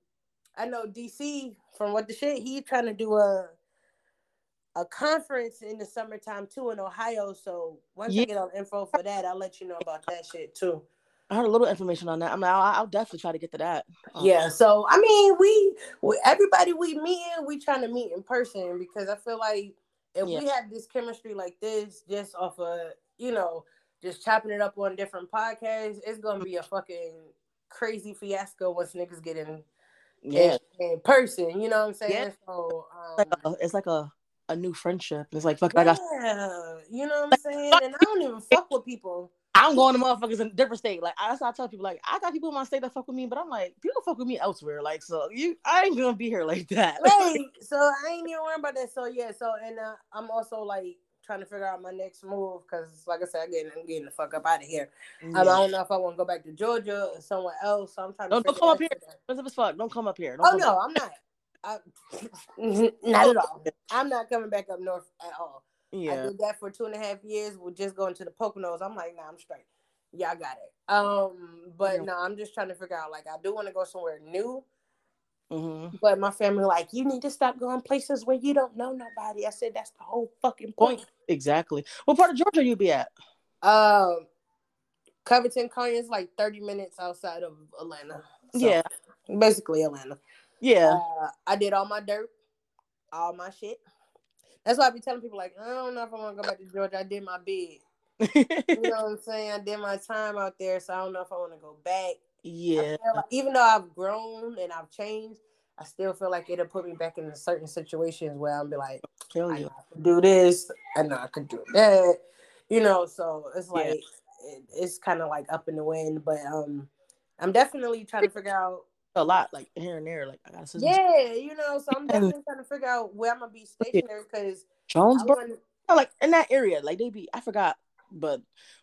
I know DC from what the shit he trying to do a a conference in the summertime too in Ohio. So once Yeah. I get all info for that, I'll let you know about that shit too. I heard a little information on that. I mean, I'll, I'll definitely try to get to that. Um, Yeah. So I mean, we, we everybody we meeting, we trying to meet in person because I feel like if we Yeah. have this chemistry like this, just off of you know, just chopping it up on different podcasts, it's gonna be a fucking crazy fiasco once niggas get in yeah. in, in person. You know what I'm saying? Yeah. So Like um, a, it's like a a new friendship. It's like fuck. I got. you know what I'm saying? And I don't even fuck with people. I'm going to motherfuckers in a different state. Like that's how I tell people. Like I got people in my state that fuck with me, but I'm like people fuck with me elsewhere. Like so you, I ain't gonna be here [laughs] like that. Right. [laughs] So I ain't even worried about that. So yeah. So and uh, I'm also like trying to figure out my next move because, like I said, I'm getting, I'm getting the fuck up out of here. Um, I don't know if I want to go back to Georgia or somewhere else. So I'm trying. Don't- don't come up here. Expensive as fuck. Don't come up here. Don't Oh no, I'm not. I, [laughs] not at all. I'm not coming back up north at all. I did that for two and a half years with just going to the Poconos. I'm like, nah, I'm straight. Yeah, I got it. Um, but Yeah. no, I'm just trying to figure out. Like, I do want to go somewhere new, hmm but my family like, you need to stop going places where you don't know nobody. I said that's the whole fucking point. Exactly. What part of Georgia you be at? Um, Covington, Conyers, like 30 minutes outside of Atlanta. So, yeah. basically Atlanta. Yeah. Uh, I did all my dirt, all my shit. That's why I be telling people like, I don't know if I want to go back to Georgia. I did my bid. You know what I'm saying? I did my time out there, so I don't know if I want to go back. [laughs] Yeah. like- even though I've grown and I've changed, I still feel like it'll put me back in certain situations where I'll be like, Tell I you. know I can do this, I know I can do that. You know, so it's Yeah. like it, it's kind of like up in the wind, but um, I'm definitely trying to figure out A lot, like here and there. Like I got sister. Yeah, you know, so I'm definitely trying to figure out where I'm gonna be stationary because Jonesboro. want. like in that area. Like they be. I forgot. But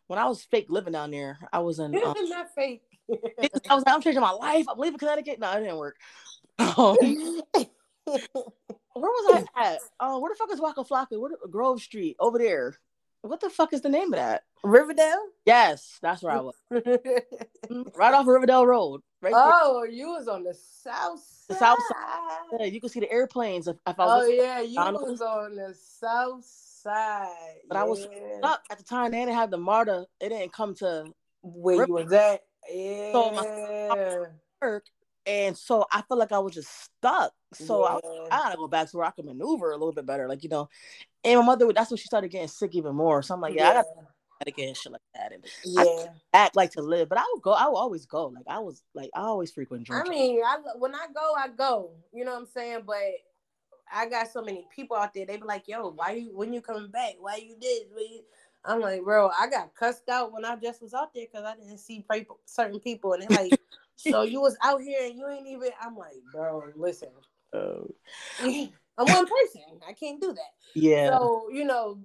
when I was fake living down there, I was in. [laughs] Um, not fake. [laughs] I was like, I'm changing my life. I'm leaving Connecticut. No, it didn't work. [laughs] Um, where was I at? Oh, where the fuck is Waka Flocka? Where the, Grove Street over there? What the fuck is the name of that? Riverdale. Yes, that's where I was. Right off Riverdale Road. Right there. oh, you was on the south side. The south Yeah, you could see the airplanes if, if I Oh yeah, you McDonald's. was on the south side. But I was stuck at the time. They didn't have the MARTA. It didn't come to where you was at. Yeah. So my- work. And so I felt like I was just stuck. So I, Yeah. I gotta go back to where I can maneuver a little bit better, like you know. And my mother, that's when she started getting sick even more. So I'm like, yeah, I gotta, and shit like that, and yeah. act like to live. But I would go. I would always go. Like I was, like I always frequent I mean, I when I go, I go. You know what I'm saying? But I got so many people out there. They be like, "Yo, why you when you coming back? Why you did?" I'm like, bro, I got cussed out when I just was out there because I didn't see people, certain people, and they're like, "So [laughs] you was out here and you ain't even." I'm like, bro, listen, Oh. [laughs] I'm one person. I can't do that. Yeah. So you know,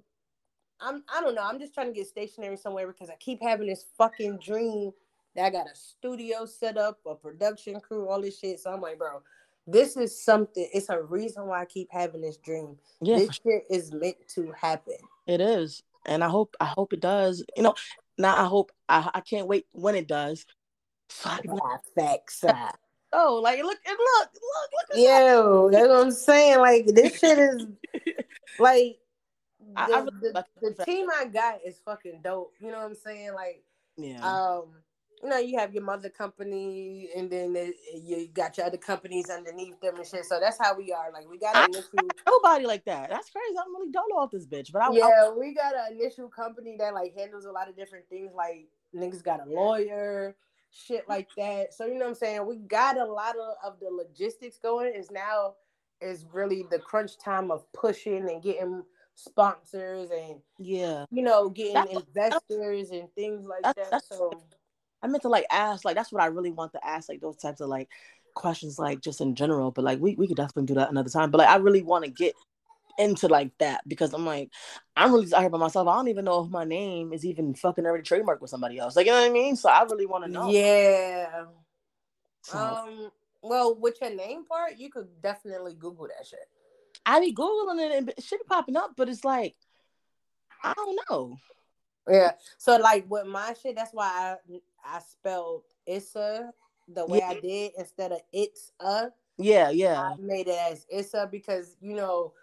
I'm I don't know. I'm just trying to get stationary somewhere because I keep having this fucking dream that I got a studio set up, a production crew, all this shit. So I'm like, bro, this is something. It's a reason why I keep having this dream. yeah, this shit is meant to happen. it is. And I hope I hope it does. You know, now I hope I, I can't wait when it does. So I can Ah, Facts. oh like look and look, look, look at that. Yo, that's what I'm saying. Like this shit is [laughs] like I- the, I really the, like the team I got is fucking dope. You know what I'm saying? Like Yeah. um you know you have your mother company and then the, you got your other companies underneath them and shit so that's how we are like we got I- an initial Nobody like that. That's crazy. I'm really dolo off this bitch. But I, I yeah we got an initial company that like handles a lot of different things like niggas got a lawyer shit like that so you know what i'm saying we got a lot of, of the logistics going is now is really the crunch time of pushing and getting sponsors and yeah. you know getting That's- investors and things like That's- that that's- so I meant to like ask, like that's what I really want to ask, like those types of like questions, like just in general. But like we we could definitely do that another time. But like I really want to get into like that because I'm like I'm really out here by myself. I don't even know if my name is even fucking already trademarked with somebody else. Like you know what I mean? So I really want to know. yeah So, Um. Well, with your name part, you could definitely Google that shit. I be googling it and it should be popping up, but it's like I don't know. Yeah. So like with my shit, that's why I I spelled Issa the way Yeah. I did instead of it's a. Yeah, yeah, I made it as Issa because you know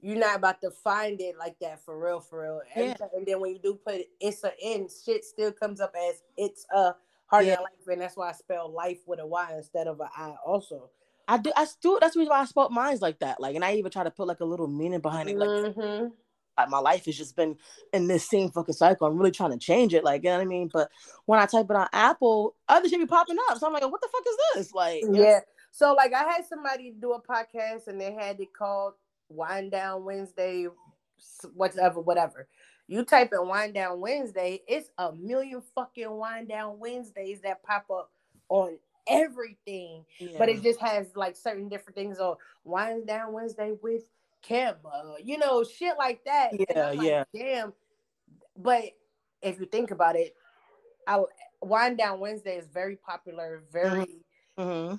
you're not about to find it like that for real, for real. Yeah. and then when you do put Issa in, shit still comes up as it's a heart Yeah. life, and that's why I spell life with a Y instead of a I. Also. I do. I still. That's the reason why I spelled mines like that. Like, and I even try to put like a little meaning behind it. Like, Mhm. like my life has just been in this same fucking cycle. I'm really trying to change it. Like, you know what I mean? But when I type it on Apple, other shit be popping up. So I'm like, what the fuck is this? Like? Yeah. So like I had somebody do a podcast and they had it called Wind Down Wednesday, whatever, whatever. You type in Wind Down Wednesday, it's a million fucking Wind Down Wednesdays that pop up on everything. But it just has like certain different things on Wind Down Wednesday with Kimba, you know, shit like that. Yeah, like, yeah. Damn. But if you think about it, I Wind Down Wednesday is very popular, very hmm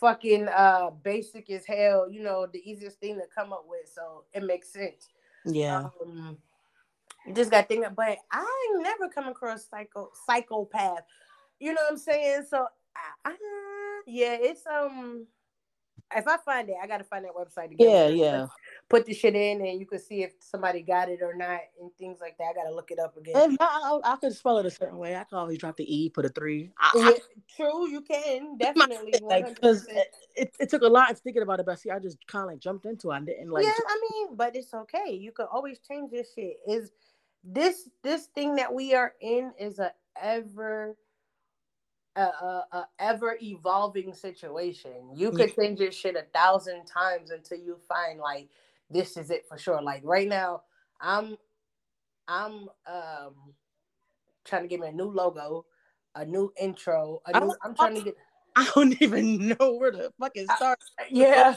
fucking uh basic as hell, you know, the easiest thing to come up with. So it makes sense. yeah. Um just got thinking, but I never come across psycho psychopath. You know what I'm saying? So I, I, yeah, it's um if I find it, I gotta find that website again. Yeah, yeah. Put the shit in and you can see if somebody got it or not and things like that. I gotta look it up again. If not, I, I could spell it a certain way. I could always drop the E, put a three. I, I- Yeah, true, you can [laughs] definitely. like because it, it, it took a lot of thinking about it, but see, I just kind of like jumped into it. I didn't like. yeah, I mean, but it's okay. You can always change this shit. Is this this thing that we are in is a ever a, a, a ever evolving situation. You could change your shit a thousand times until you find like this is it for sure. Like right now, I'm I'm um trying to get me a new logo, a new intro. A I new, I'm trying to get [laughs] I don't even know where to fucking I- start. [laughs] yeah.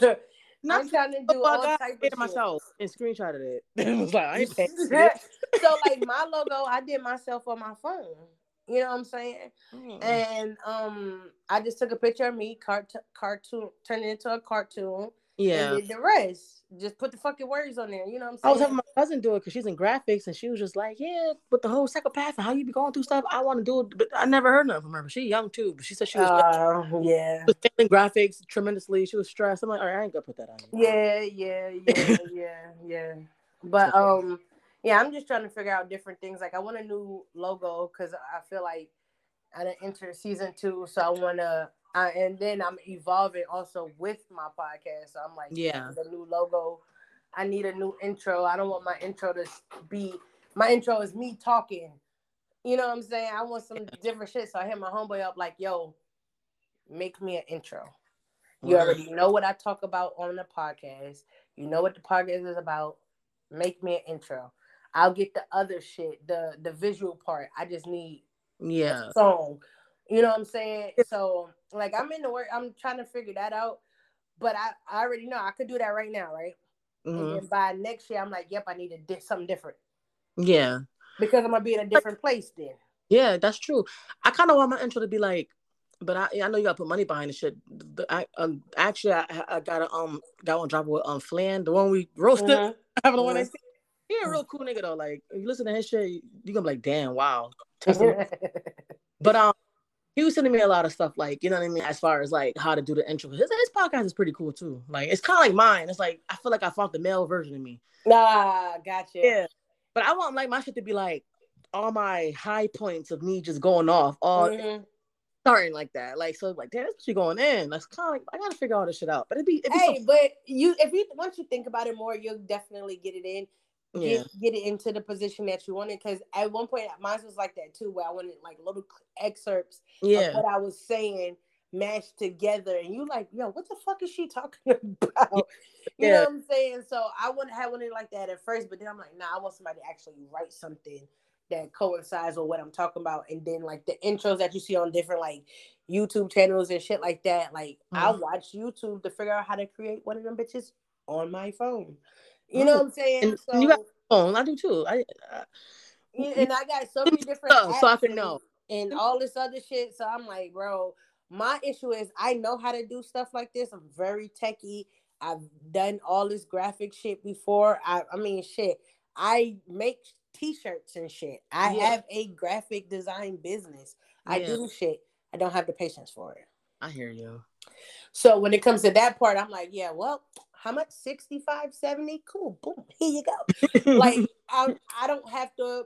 Not I'm trying to do all I type did of myself and screenshotted it. [laughs] it was like I ain't paying. so like my logo, I did myself on my phone. You know what I'm saying? Mm. And um, I just took a picture of me, cart- cartoon, turned it into a cartoon, Yeah. and did the rest. Just put the fucking words on there. You know what I'm saying? I'm was having my cousin do it because she's in graphics and she was just like, Yeah, with the whole psychopath and how you be going through stuff, I want to do it. But I never heard nothing from her. But she young too. But she said she was, Uh, yeah, she was graphics tremendously. She was stressed. I'm like, all right, I ain't gonna put that on yeah, yeah, yeah, yeah, yeah. [laughs] But um, yeah, I'm just trying to figure out different things. Like I want a new logo because I feel like I didn't enter season two, so I want to. Uh, and then I'm evolving also with my podcast. So I'm like, Yeah. the new logo. I need a new intro. I don't want my intro to be my intro is me talking. You know what I'm saying? I want some different shit. So I hit my homeboy up like, yo, make me an intro. You already know what I talk about on the podcast. You know what the podcast is about. Make me an intro. I'll get the other shit, the the visual part. I just need Yeah. song. You know what I'm saying? So like I'm in the work, I'm trying to figure that out. But I, I already know I could do that right now, right? Mhm. And then by next year, I'm like, yep, I need to do something different Yeah. because I'm gonna be in a different place then. Yeah, that's true. I kind of want my intro to be like, but I I know you gotta put money behind the shit. The, I um actually I I got a um got one drop with um Flan, the one we roasted. Mhm. Having the one I see. He a real cool nigga though. Like if you listen to his shit, you gonna be like, damn, wow. [laughs] But um, he was sending me a lot of stuff, like you know what I mean, as far as like how to do the intro. His his podcast is pretty cool too. Like it's kind of like mine. It's like I feel like I found the male version of me. nah, gotcha. Yeah. But I want like my shit to be like all my high points of me just going off, all Mhm. starting like that. Like so, like damn, that's what you going in. That's kind of like I gotta figure all this shit out. But it'd be, it'd be Hey, but you if you once you think about it more, you'll definitely get it in. Yeah, Get, get it into the position that you wanted. Because at one point, mine was like that too, where I wanted like little excerpts yeah, of what I was saying mashed together, and you like, yo, what the fuck is she talking [laughs] about? You Yeah. know what I'm saying? So I wouldn't have one like that at first, but then I'm like, nah, I want somebody to actually write something that coincides with what I'm talking about, and then like the intros that you see on different like YouTube channels and shit like that. Like I Mhm. watch YouTube to figure out how to create one of them bitches on my phone. You know what I'm saying? and- so you got- phone. I do too. I, uh, and I got so many different Oh, so I can know. and all this other shit. So I'm like, bro, my issue is I know how to do stuff like this. I'm very techie. I've done all this graphic shit before. I, I mean, shit. I make t-shirts and shit. I Yeah. have a graphic design business. I do shit. I don't have the patience for it. I hear you. So when it comes to that part, I'm like, yeah, well, how much? 65, 70? Cool. Boom. [laughs] Here you go [laughs] like I, I don't have to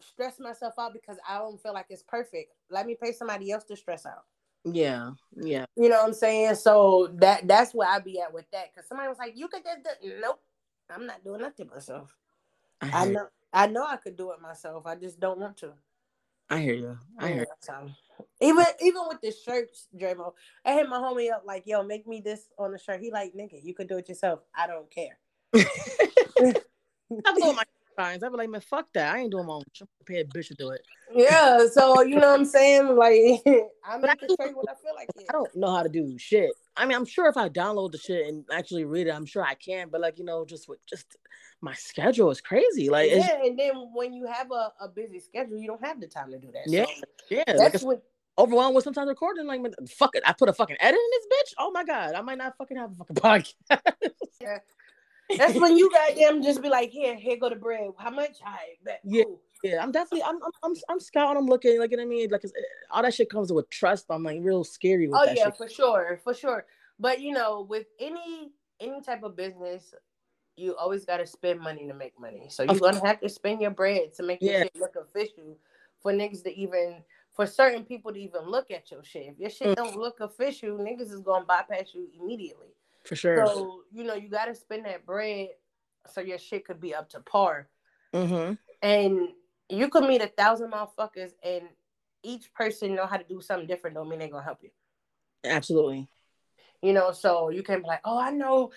stress myself out because I don't feel like it's perfect. Let me pay somebody else to stress out. yeah, yeah, You know what I'm saying? So that that's where I be at with that. Cause somebody was like, "You could just do-" nope." I'm not doing nothing myself. I I know I know I could do it myself. I just don't want to. I hear you. I hear. So even even with the shirts, Dramo, I hit my homie up like, "Yo, make me this on the shirt." He like, "Nigga, you could do it yourself. I don't care." [laughs] I'm doing my [laughs] signs. I'd be like, man, fuck that. I ain't doing my own. I'm a bitch to do it. Yeah, so you know what I'm saying? Like [laughs] I I make the shirt what I feel like it. I don't know how to do shit. I mean, I'm sure if I download the shit and actually read it, I'm sure I can. But like, you know, just with just my schedule is crazy. Like, yeah, and then when you have a, a busy schedule, you don't have the time to do that. Yeah, So yeah, that's it's what overwhelmed with sometimes recording. Like, fuck it, I put a fucking edit in this bitch. Oh my god, I might not fucking have a fucking [laughs] podcast. yeah. that's when you goddamn just be like, here, here go the bread. How much? I bet. Yeah. Cool. yeah, I'm definitely, I'm, I'm, I'm, I'm scouting. I'm looking. Like, you know what I mean? Like, all that shit comes with trust. I'm like real scary with oh, that. Oh yeah, shit. for sure, for sure. But you know, with any any type of business, you always got to spend money to make money. So you're gonna have to spend your bread to make your Yeah. shit look official for niggas to even for certain people to even look at your shit. If your shit Mm. don't look official, niggas is gonna bypass you immediately. For sure. So you know you got to spend that bread so your shit could be up to par. mm-hmm. And you could meet a thousand motherfuckers, and each person know how to do something different. Don't mean they gonna help you. Absolutely. You know, so you can be like, oh, I know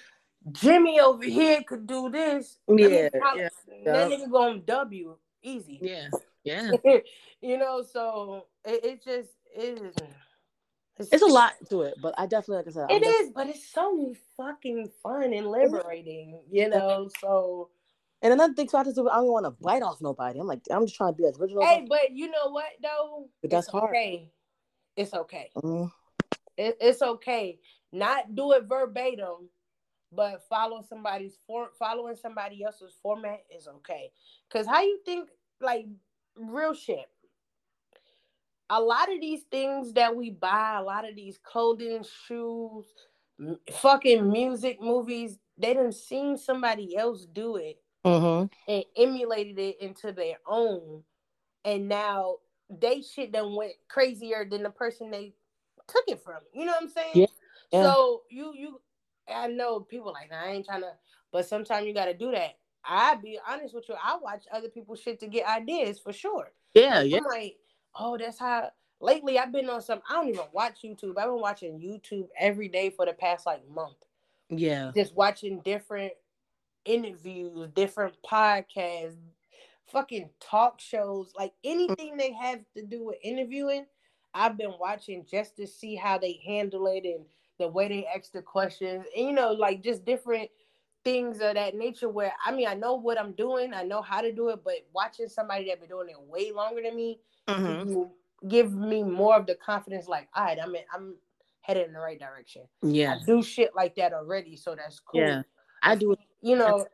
Jimmy over here could do this. Yeah, follow- yeah, That nigga gonna W easy. Yeah. Yeah. [laughs] you know, so it, it just it is. It's a lot to it, but I definitely, like I said, I'm It def- is, but it's so fucking fun and liberating. You know, so And another thing, so I just, I don't want to bite off nobody. I'm like, I'm just trying to be as original. as hey, but you know what though? But that's it's hard. okay. It's okay. I- Mhm. It, it's okay. Not do it verbatim, but follow somebody's for following somebody else's format is okay. Cause how you think like real shit. A lot of these things that we buy, a lot of these clothing, shoes, m- fucking music, movies, they didn't seen somebody else do it Mhm. and emulated it into their own. And now they shit done went crazier than the person they took it from. You know what I'm saying? Yeah, yeah. So you you I know people like I ain't trying to, but sometimes you gotta do that. I be honest with you, I watch other people's shit to get ideas for sure. Yeah, yeah. I'm like, oh, that's how lately I've been on some I don't even watch YouTube. I've been watching YouTube every day for the past like month Yeah. just watching different interviews, different podcasts, fucking talk shows, like anything they have to do with interviewing. I've been watching just to see how they handle it and the way they ask the questions, and you know, like just different things of that nature. Where I mean, I know what I'm doing, I know how to do it, but watching somebody that been doing it way longer than me Mm-hmm. give me more of the confidence. Like, all right, I'm in, I'm headed in the right direction. Yeah, I do shit like that already, so that's cool. yeah. I do it You know,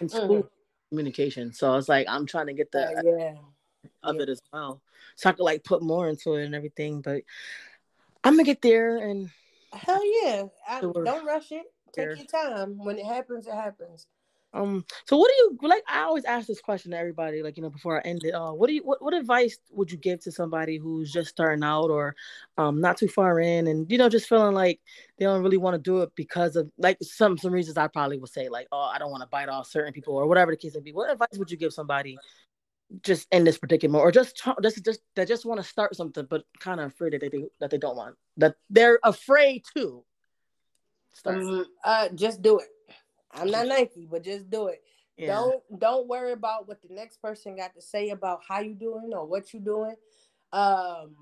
in school Mhm. communication, so it's like I'm trying to get the uh, yeah. of yeah. it as well, so I could like put more into it and everything. But I'm gonna get there, and Hell yeah. I, don't rush it. Take your time. When it happens, it happens. um. So what do you like? I always ask this question to everybody, like you know, before I end it. Uh, what do you what, what advice would you give to somebody who's just starting out or um not too far in, and you know, just feeling like they don't really want to do it because of like some some reasons I probably would say like, oh, I don't want to bite off certain people or whatever the case may be. What advice would you give somebody? Just in this predicament, or just tr- just just that just want to start something, but kind of afraid that they that they don't want that they're afraid to start. Um, uh, just do it. I'm not Nike, but just do it. yeah. Don't don't worry about what the next person got to say about how you doing or what you doing. Um,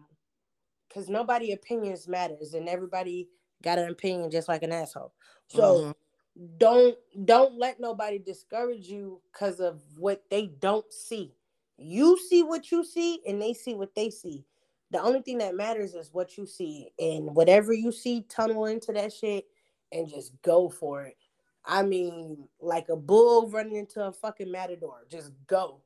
because nobody opinions matters, and everybody got an opinion just like an asshole. So. Mhm. don't don't let nobody discourage you because of what they don't see you see what you see and they see what they see. The only thing that matters is what you see and whatever you see tunnel into that shit and just go for it. I mean like a bull running into a fucking matador just go.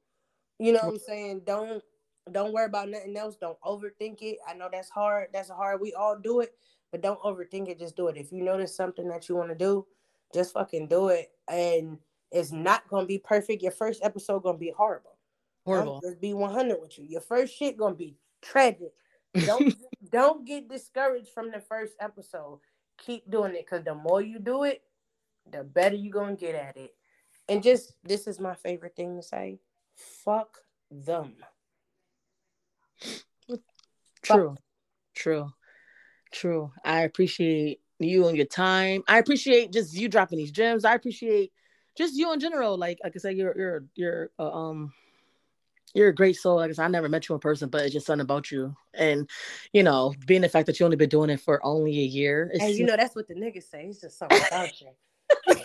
You know what i'm saying? Don't don't worry about nothing else. Don't overthink it. I know that's hard. That's hard we all do it but don't overthink it. Just do it. If you notice something that you want to do just fucking do it. And it's not gonna be perfect. Your first episode gonna be horrible Horrible. Just be 100 with you your first shit gonna be tragic don't [laughs] don't get discouraged from the first episode keep doing it because the more you do it the better you gonna get at it and just this is my favorite thing to say fuck them True. True. True. I appreciate you and your time. I appreciate just you dropping these gems. I appreciate just you in general. Like like I said, you're you're you're uh, um you're a great soul. I said, I never met you in person, but it's just something about you. And you know, being the fact that you only been doing it for only a year. It's and you know that's what the niggas say it's just something about you [laughs]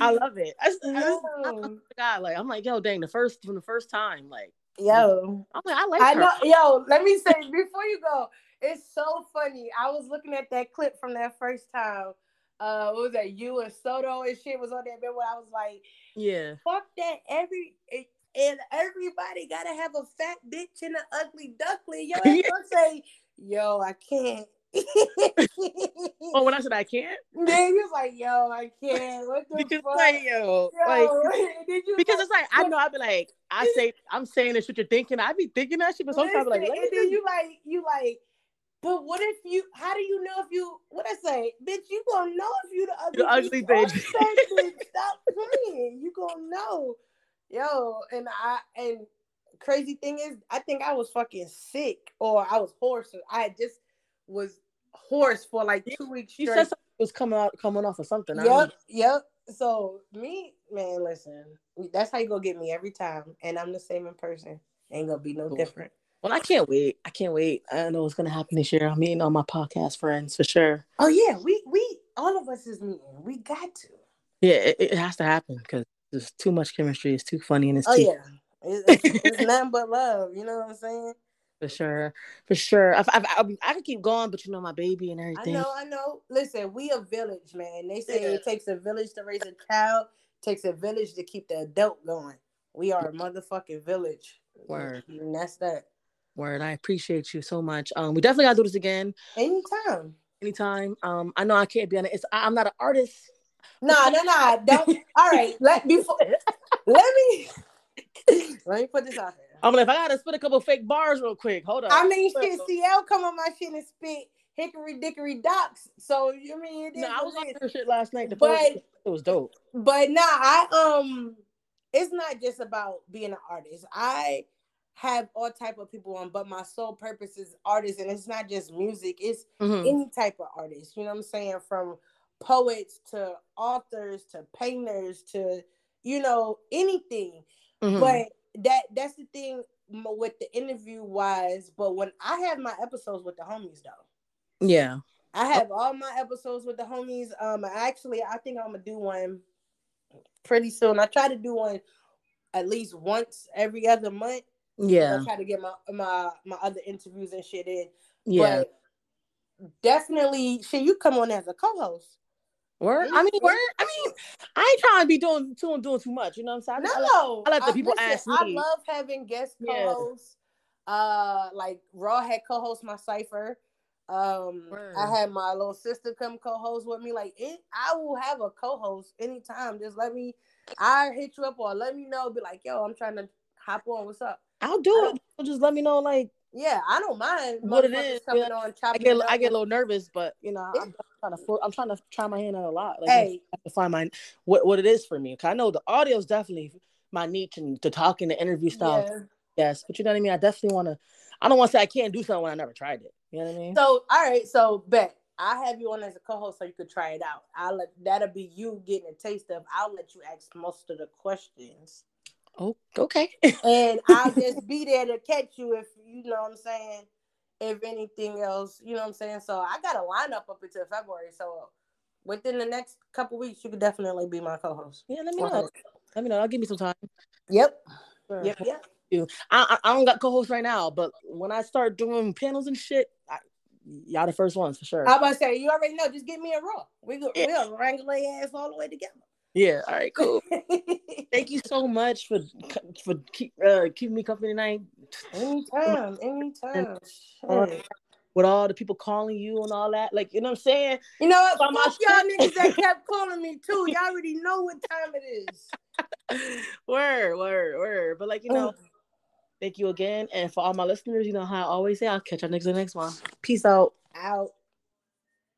I love it. I, I, I, Yo. God, like I'm like, yo, dang, the first from the first time, like Yo, I'm like, I like I her. know. Yo, let me say before you go, it's so funny. I was looking at that clip from that first time. Uh, what was that? You and Soto and shit was on that bed where I was like, Yeah. fuck that. Every it, and everybody gotta have a fat bitch and an ugly duckling. Yo, I [laughs] gonna say, yo, I can't. Oh, when I said I can't, [laughs] then he was like, yo, I can't. What the [laughs] because fuck? like yo, Yo, like did you because it's like I know I'd be like I say I'm saying this what you're thinking. I'd be thinking that shit, but sometimes I'm like, Listen, let me and then you like you like, but what if you? How do you know if you? What I say, bitch? You gonna know if you the ugly, The ugly bitch. or bitch. the fat [laughs] bitch. Stop playing. You gonna know, yo. And I and crazy thing is, I think I was fucking sick or I was hoarse. I just was hoarse for like two weeks you straight. said something was coming out coming off of something. Yep, don't- yep. So me, man, listen, that's how you gonna get me every time, and I'm the same in person. Ain't gonna be no Cool. different. Well, I can't wait. I can't wait. I know what's gonna happen this year. I'm meeting all my podcast friends for sure. Oh yeah, we we all of us is meeting. We got to. Yeah, it, it has to happen because there's too much chemistry. It's too funny and it's Oh too yeah, it's, it's, it's nothing but love. You know what I'm saying? [laughs] for sure, for sure. I, I, I, I could keep going, but you know my baby and everything. I know, I know. Listen, we a village, man. They say Yeah. it takes a village to raise a child. Takes a village to keep the adult going. We are a motherfucking village. Word. And that's that. Word. I appreciate you so much. Um, we definitely gotta do this again Anytime. anytime. Um, I know I can't be on it. It's, I, I'm not an artist. No, no, no. Don't. All right. Let before. Let me. [laughs] Let me put this out here. I'm like, if I gotta spit a couple fake bars real quick, hold on. I mean, shit. CL come on my shit and spit hickory dickory docks. So you mean? it is no, I was on it is. shit last night. The But- post, it was dope. but nah, I um, it's not just about being an artist. I have all type of people on, but my sole purpose is artists, and it's not just music; it's Mhm. any type of artist. You know what I'm saying? From poets to authors to painters to you know anything. Mhm. But that that's the thing with the interview wise. But when I have my episodes with the homies though, yeah. I have all my episodes with the homies. Um, actually, I think I'm gonna do one pretty soon. I try to do one at least once every other month. Yeah. I try to get my my my other interviews and shit in. Yeah. But definitely, shit, you come on as a co-host. Word. I mean, word. I mean, I ain't trying to be doing too doing too much. You know what I'm saying? I, I, No, I let the people ask me. I love having guest Yeah. co-hosts. Uh, like Raw had co-host my cipher. Um, Word. I had my little sister come co-host with me. Like it, I will have a co-host anytime. Just let me. I hit you up or let me know. Be like, yo, I'm trying to hop on. What's up? I'll do it. Just let me know, like Yeah, I don't mind. What it is, coming yeah. on, I get I get a little nervous, but you know, Yeah. I'm trying to I'm trying to try my hand at a lot. Like Hey, I have to find my what what it is for me. Cause I know the audio is definitely my niche and the talking, the interview style. yeah. Yes, but you know what I mean. I definitely want to. I don't want to say I can't do something when I never tried it. You know what I mean? So, all right. So, bet I have you on as a co-host so you could try it out. I'll let that'll be you getting a taste of. I'll let you ask most of the questions, oh, okay. and I'll [laughs] just be there to catch you if you know what I'm saying. If anything else, you know what I'm saying. So I got a lineup up until February. So within the next couple weeks, you could definitely be my co-host. yeah, let me know. Let me know. I'll give me some time. Yep. Sure. Yep. Yep. I, I I don't got co-host right now, but when I start doing panels and shit, I, y'all the first ones for sure. I was about to say you already know. Just give me a raw. We go. Yeah. We'll wrangle their ass all the way together. Yeah. All right. Cool. [laughs] Thank you so much for for keep uh, keeping me company tonight. anytime. Anytime. Shit. With all the people calling you and all that, like you know what I'm saying. You know what? Fuck y'all niggas that [laughs] kept calling me too. Y'all already know what time it is. [laughs] word, word, word. But like you know, thank you again, and for all my listeners, you know how I always say, I'll catch y'all next the next one. Peace out. Out.